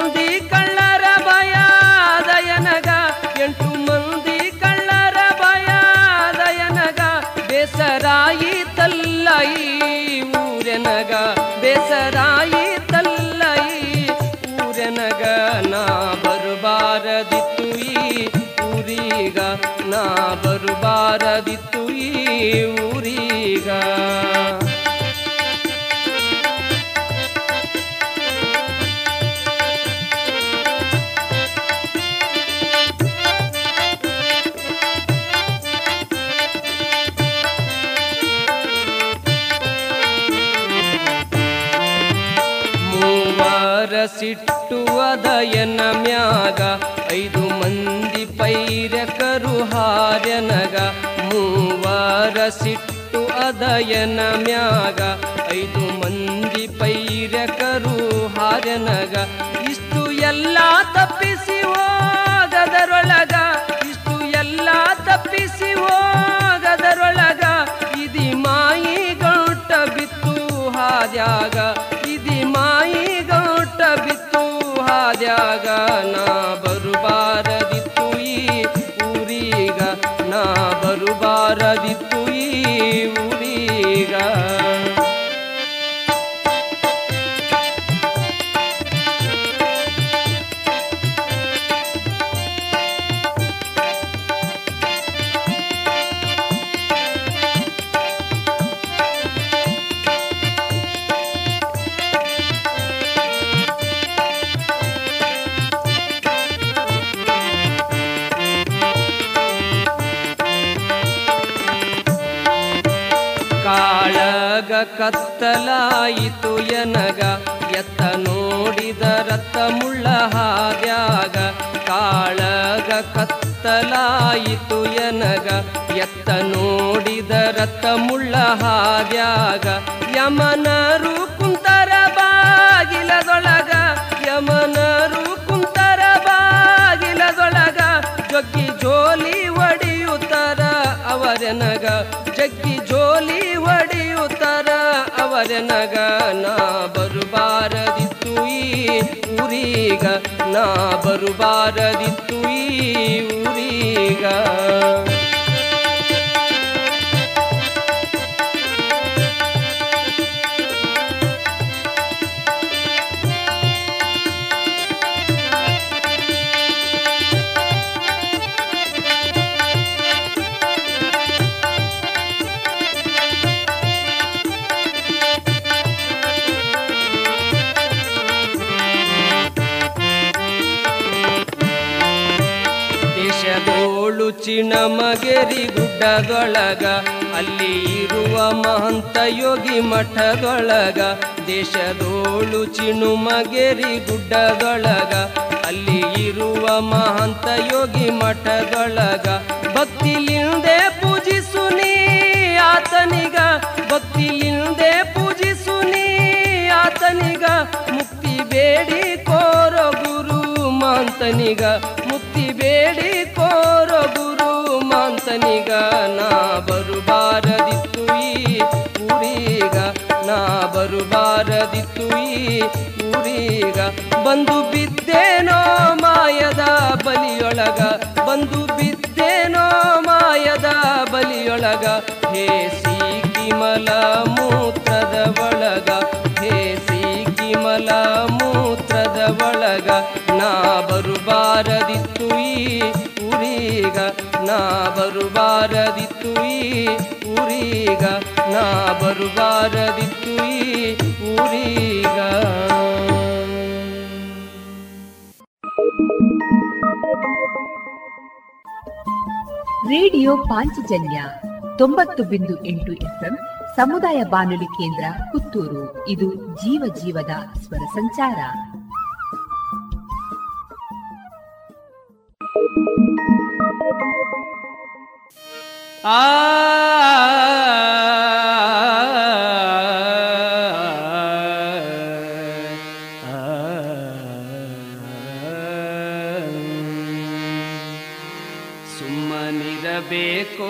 ಅದಯನ ಮ್ಯಾಗ ಐದು ಮಂದಿ ಪೈರಕರು ಹಾರ್ಯನಗ ಮೂವರ ಸಿಟ್ಟು ಅದಯನ ಮ್ಯಾಗ ಐದು ಮಂದಿ ಪೈರಕರು ಹಾರ್ಯನಗ ಬರುಬಾರದಿತ್ತು ಈ ಊರೀಗ ಊರೀಗ ನಾ ಬರುಬಾರದಿತ್ತು ಈ ಊರೀಗ. ಚಿಣಮಗೆರಿ ಗುಡ್ಡದೊಳಗ ಅಲ್ಲಿ ಇರುವ ಮಹಂತ ಯೋಗಿ ಮಠದೊಳಗ, ದೇಶದೋಳು ಚಿಣುಮಗೆರಿ ಗುಡ್ಡದೊಳಗ ಅಲ್ಲಿ ಇರುವ ಮಹಂತ ಯೋಗಿ ಮಠದೊಳಗ ಭಕ್ತಿಲಿಂದೆ ಪೂಜಿಸು ನೀ ಆತನಿಗ ಭಕ್ತಿಲಿಂದೆ ಪೂಜಿಸು ಆತನಿಗ, ಮುಕ್ತಿ ಬೇಡಿ ಕೋರ ಗುರು ಮಾಂತನಿಗ ಮುಕ್ತಿ ಬೇಡಿ ಕೋರ ಗುರು ಮಾಂತನಿಗ ನಾ ಬರುಬಾರದಿತ್ತು ಈ ಊರೀಗ, ನಾ ಬರುಬಾರದಿತ್ತು ಈ ಊರೀಗ. ಬಂದು ಬಿದ್ದೇನೋ ಮಾಯದ ಬಲಿಯೊಳಗ, ಬಂದು ಬಿದ್ದೇನೋ ಮಾಯದ ಬಲಿಯೊಳಗ. ಹೇ ಸೀಕಿಮಲ ಮೂತ್ರದ ಒಳಗ ಒಳಗ ನಾ ಬರುಬಾರದಿತ್ತು ಈ ಊರೀಗ ನಾ ಬರುಬಾರದಿತ್ತು ಈ ಊರೀಗ ನಾ ಬರುಬಾರದಿತ್ತು ಈ ಊರೀಗ. ರೇಡಿಯೋ ಪಾಂಚಜನ್ಯ ತೊಂಬತ್ತು ಬಿಂದು ಎಂಟು ಎಫ್ಎಂ ಸಮುದಾಯ ಬಾನುಲಿ ಕೇಂದ್ರ ಪುತ್ತೂರು. ಇದು ಜೀವ ಜೀವದ ಸ್ವರ ಸಂಚಾರ.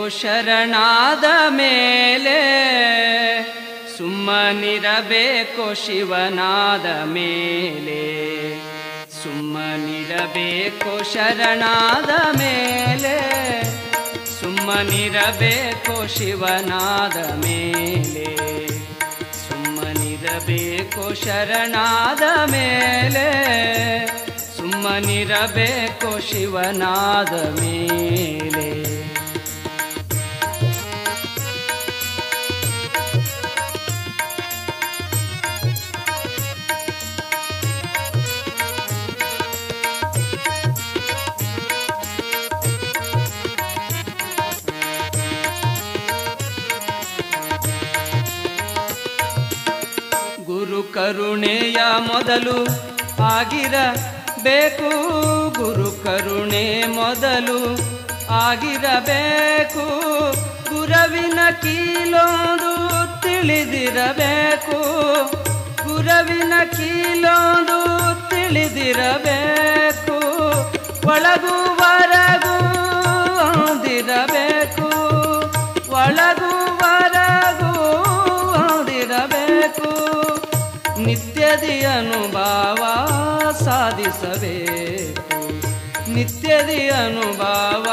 ಶರಣಾದ ಮೇಲೆ ಸುಮ್ಮನಿರಬೇಕು ಶಿವನಾದ ಮೇಲೆ. ಸುಮ್ಮನಿರಬೇಕು ಶರಣಾದ ಮೇಲೆ. ಸುಮ್ಮನಿರಬೇಕು ಶಿವನಾದ ಮೇಲೆ. ಸುಮ್ಮನಿರಬೇಕು ಶರಣಾದ ಮೇಲೆ. ಸುಮ್ಮನಿರಬೇಕು ಶಿವನಾದ ಮೇಲೆ. ಕರುಣೆಯ ಮೊದಲು ಆಗಿರಬೇಕು. ಗುರು ಕರುಣೆ ಮೊದಲು ಆಗಿರಬೇಕು. ಗುರವಿನ ಕೀಲೊಂದು ತಿಳಿದಿರಬೇಕು. ಗುರವಿನ ಕೀಲೊಂದು ತಿಳಿದಿರಬೇಕು. ಒಳಗು ಹೊರಗು ಹೊಂದಿರಬೇಕು ಒಳಗು ನಿತ್ಯದಿ ಅನುಭವ ಸಾಧಿಸಬೇಕು. ನಿತ್ಯದಿ ಅನುಭವ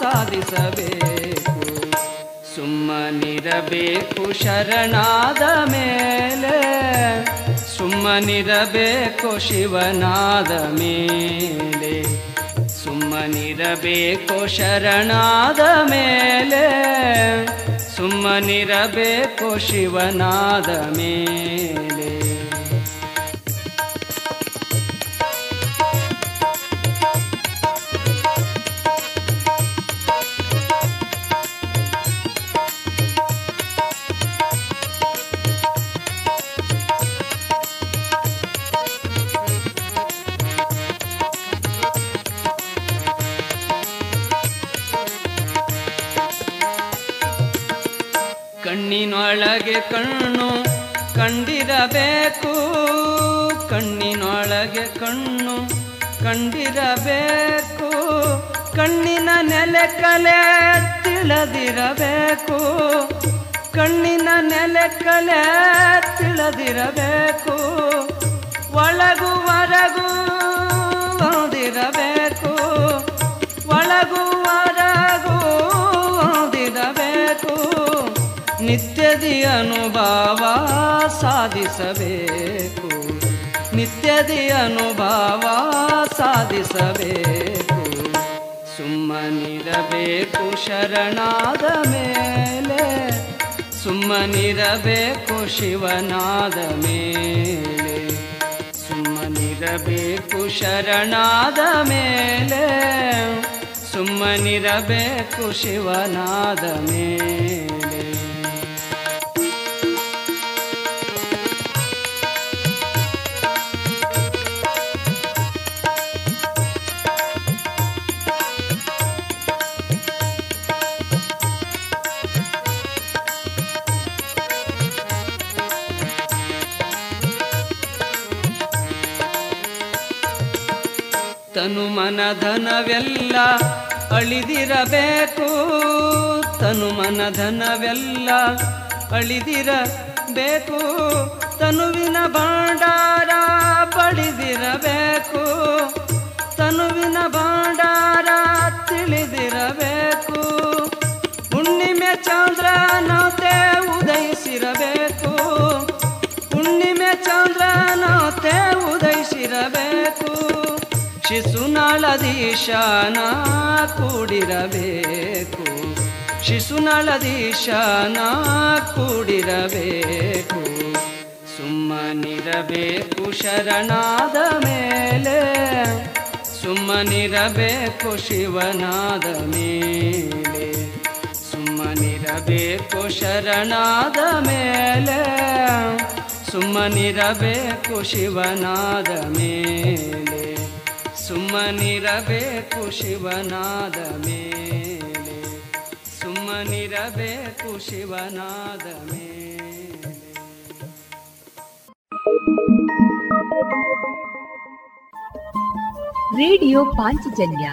ಸಾಧಿಸಬೇಕು. ಸುಮ್ಮನಿರಬೇಕು ಶರಣಾದ ಮೇಲೆ. ಸುಮ್ಮನಿರಬೇಕು ಶಿವನಾದ ಮೇಲೆ. ಸುಮ್ಮನಿರಬೇಕು ಶರಣಾದ ಮೇಲೆ. ಸುಮ್ಮನಿರಬೇಕು ಶಿವನಾದ ಮೇಲೆ. ಕಂಡಿರಬೇಕು ಕಣ್ಣಿನೊಳಗೆ ಕಣ್ಣು ಕಂಡಿರಬೇಕು. ಕಣ್ಣಿನ ನೆಲೆ ಕಲೆ ತಿಳದಿರಬೇಕು. ಕಣ್ಣಿನ ನೆಲೆ ಕಲೆ ತಿಳದಿರಬೇಕು. ಒಳಗು ಹೊರಗು ಓದಿರಬೇಕು. ಒಳಗು ಹೊರಗು ನಿತ್ಯದಿ ಅನುಭವ ಸಾಧಿಸಬೇಕು. ನಿತ್ಯದಿ ಅನುಭವ ಸಾಧಿಸಬೇಕು. ಸುಮ್ಮನಿರಬೇಕು ಶರಣಾದ ಮೇಲೆ. ಸುಮ್ಮನಿರಬೇಕು ಶಿವನಾದ ಮೇಲೆ. ಸುಮ್ಮನಿರಬೇಕು ಶರಣಾದ ಮೇಲೆ. ಸುಮ್ಮನಿರಬೇಕು ಶಿವನಾದ ಮೇಲೆ. ತನು ಮನ ಧನವೆಲ್ಲ ಅಳಿದಿರಬೇಕು. ತನು ಮನ ಧನವೆಲ್ಲ ಅಳಿದಿರಬೇಕು. ತನುವಿನ ಭಂಡಾರ ಪಡಿದಿರಬೇಕು ತನುವಿನ ಭಂಡಾರ ತಿಳಿದಿರಬೇಕು. ಹುಣ್ಣಿಮೆ ಚಂದ್ರನತೆ ಉದಯಿಸಿರಬೇಕು. ಹುಣ್ಣಿಮೆ ಚಂದ್ರನತೆ ಉದಯಿಸಿರಬೇಕು. ಶಿಶುನಾಳದೀಶಾನ ಕೂಡಿರಬೇಕು. ಶಿಶುನಾಳದೀಶಾನ ಕೂಡಿರಬೇಕು. ಸುಮ್ಮನಿರಬೇಕು ಶರಣಾದ ಮೇಲೆ. ಸುಮ್ಮನಿರಬೇಕು ಶಿವನಾದ ಮೇಲೆ. ಸುಮ್ಮನಿರಬೇಕು ಶರಣಾದ ಮೇಲೆ. ಸುಮ್ಮನಿರಬೇಕು ಶಿವನಾದ ಮೇಲೆ. ಸುಮ್ಮನಿರಬೇಕು ಶಿವನಾದ ಮೇಲೆ. ಸುಮ್ಮನಿರಬೇಕು ಶಿವನಾದ ಮೇಲೆ. ರೇಡಿಯೋ ಪಾಂಚಜನ್ಯ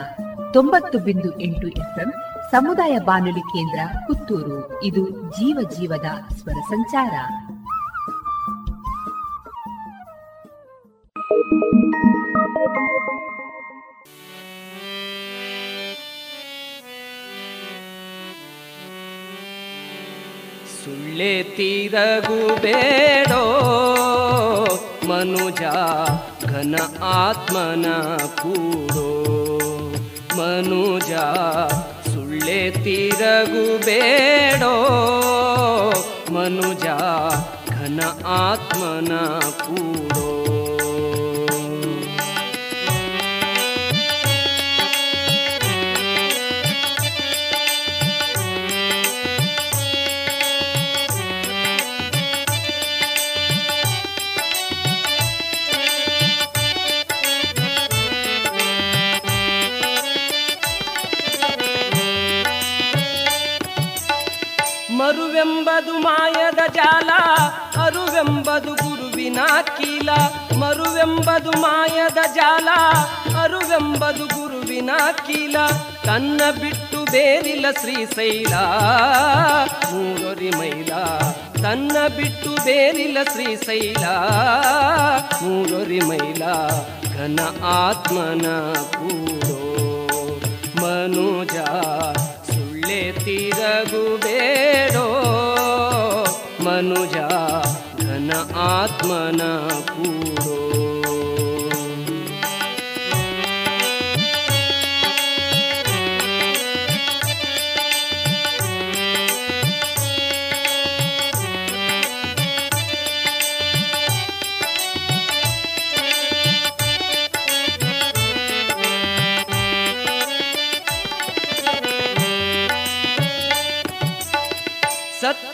ತೊಂಬತ್ತು ಬಿಂದು ಎಂಟು ಎಫ್ಎಂ ಸಮುದಾಯ ಬಾನುಲಿ ಕೇಂದ್ರ ಪುತ್ತೂರು. ಇದು ಜೀವ ಜೀವದ ಸ್ವರ ಸಂಚಾರ. ತೀರಗುಬೇಡೋ. ಮನುಜ ಘನ ಆತ್ಮನ ಕೂಡೋ. ಮನುಜ ಸುಳ್ಳೆ ತಿರಗುಬೇಡೋ. ಮನುಜ ಘನ ಆತ್ಮನ ಕೂಡೋ. ಮರುವೆಂಬದು ಮಾಯದ ಜಾಲ, ಅರುವೆಂಬದು ಗುರುವಿನ ಕೀಲ. ಮರುವೆಂಬದು ಮಾಯದ ಜಾಲ, ಅರುವೆಂಬದು ಗುರುವಿನ ಕೀಲ. ತನ್ನ ಬಿಟ್ಟು ಬೇರಿಲ್ಲ ಶ್ರೀಶೈಲ, ಮೂರೊರಿ ಮೈಲ. ತನ್ನ ಬಿಟ್ಟು ಬೇರಿಲ್ಲ ಶ್ರೀಶೈಲ, ಮೂರೊರಿ ಮೈಲ. ಘನ ಆತ್ಮನ ಕೂಡೋ ಮನೋಜ, ಸುಳ್ಳೆ ತಿರಗುಬೇಡೋ मनुजा न आत्मा पूरो।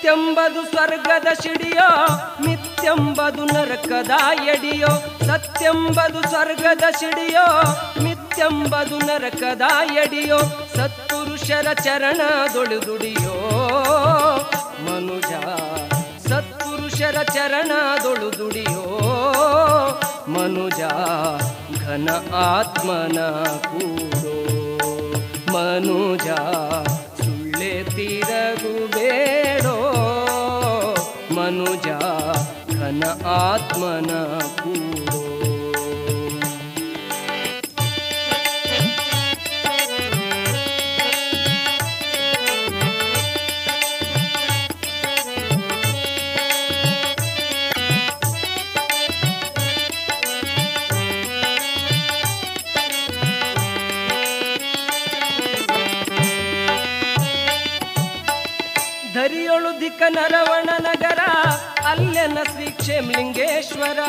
ಸತ್ಯಂಬದು ಸ್ವರ್ಗದ ಸಿಡಿಯೋ ಮಿಥ್ಯಂಬದು ನರಕದ ಎಡಿಯೋ. ಸತ್ಯಂಬದು ಸ್ವರ್ಗದ ಸಿಡಿಯೋ ಮಿಥ್ಯಂಬದು ನರಕದ ಎಡಿಯೋ. ಸತ್ಪುರುಷರ ಚರಣದೊಳುದುಡಿಯೋ ಮನುಜ, ಸತ್ಪುರುಷರ ಚರಣ ದುಡಿಯೋ ಮನುಜ, ಘನ ಆತ್ಮನ ಕೂಡೋ. ಮನುಜ, ಸುಳ್ಳೆ ತಿರಗುಬೇಡೋ ಮನುಜ ಘನ ಆತ್ಮನ ಕೂಡೋ. ಧರಿಯೊಳು ದಿಕ್ಕ ನರವಣ ನಗರ ಅಲ್ಲೆನ ಶ್ರೀ ಕ್ಷೇಮಲಿಂಗೇಶ್ವರ,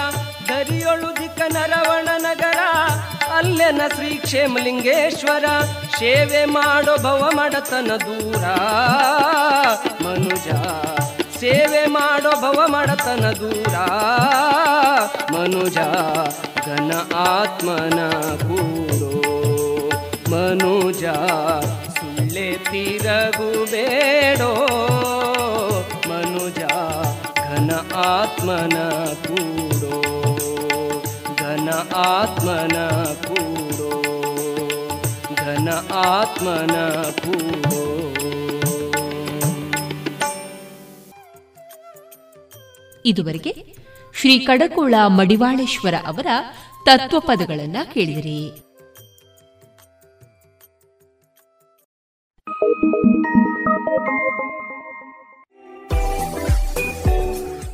ದರಿಯೊಳು ದಿಕ್ಕ ನರವಣ ನಗರ ಅಲ್ಲೆನ ಶ್ರೀ ಕ್ಷೇಮಲಿಂಗೇಶ್ವರ, ಸೇವೆ ಮಾಡೋ ಭವ ಮಡತನ ದೂರ. ಮನುಜ, ಸೇವೆ ಮಾಡೋ ಭವ ಮಡತನ ದೂರ. ಮನುಜ, ಘನ ಆತ್ಮನ ಕೂರೋ ಮನುಜ, ಸುಳ್ಳೆ ತಿರಗುಬೇಡೋ ಆತ್ಮನ ಕೂಡೋ ಘನ ಆತ್ಮನ ಕೂಡೋ ಘನ ಆತ್ಮನ ಕೂಡೋ. ಇದುವರೆಗೆ ಶ್ರೀ ಕಡಕೋಳ ಮಡಿವಾಳೇಶ್ವರ ಅವರ ತತ್ವಪದಗಳನ್ನು ಕೇಳಿದಿರಿ.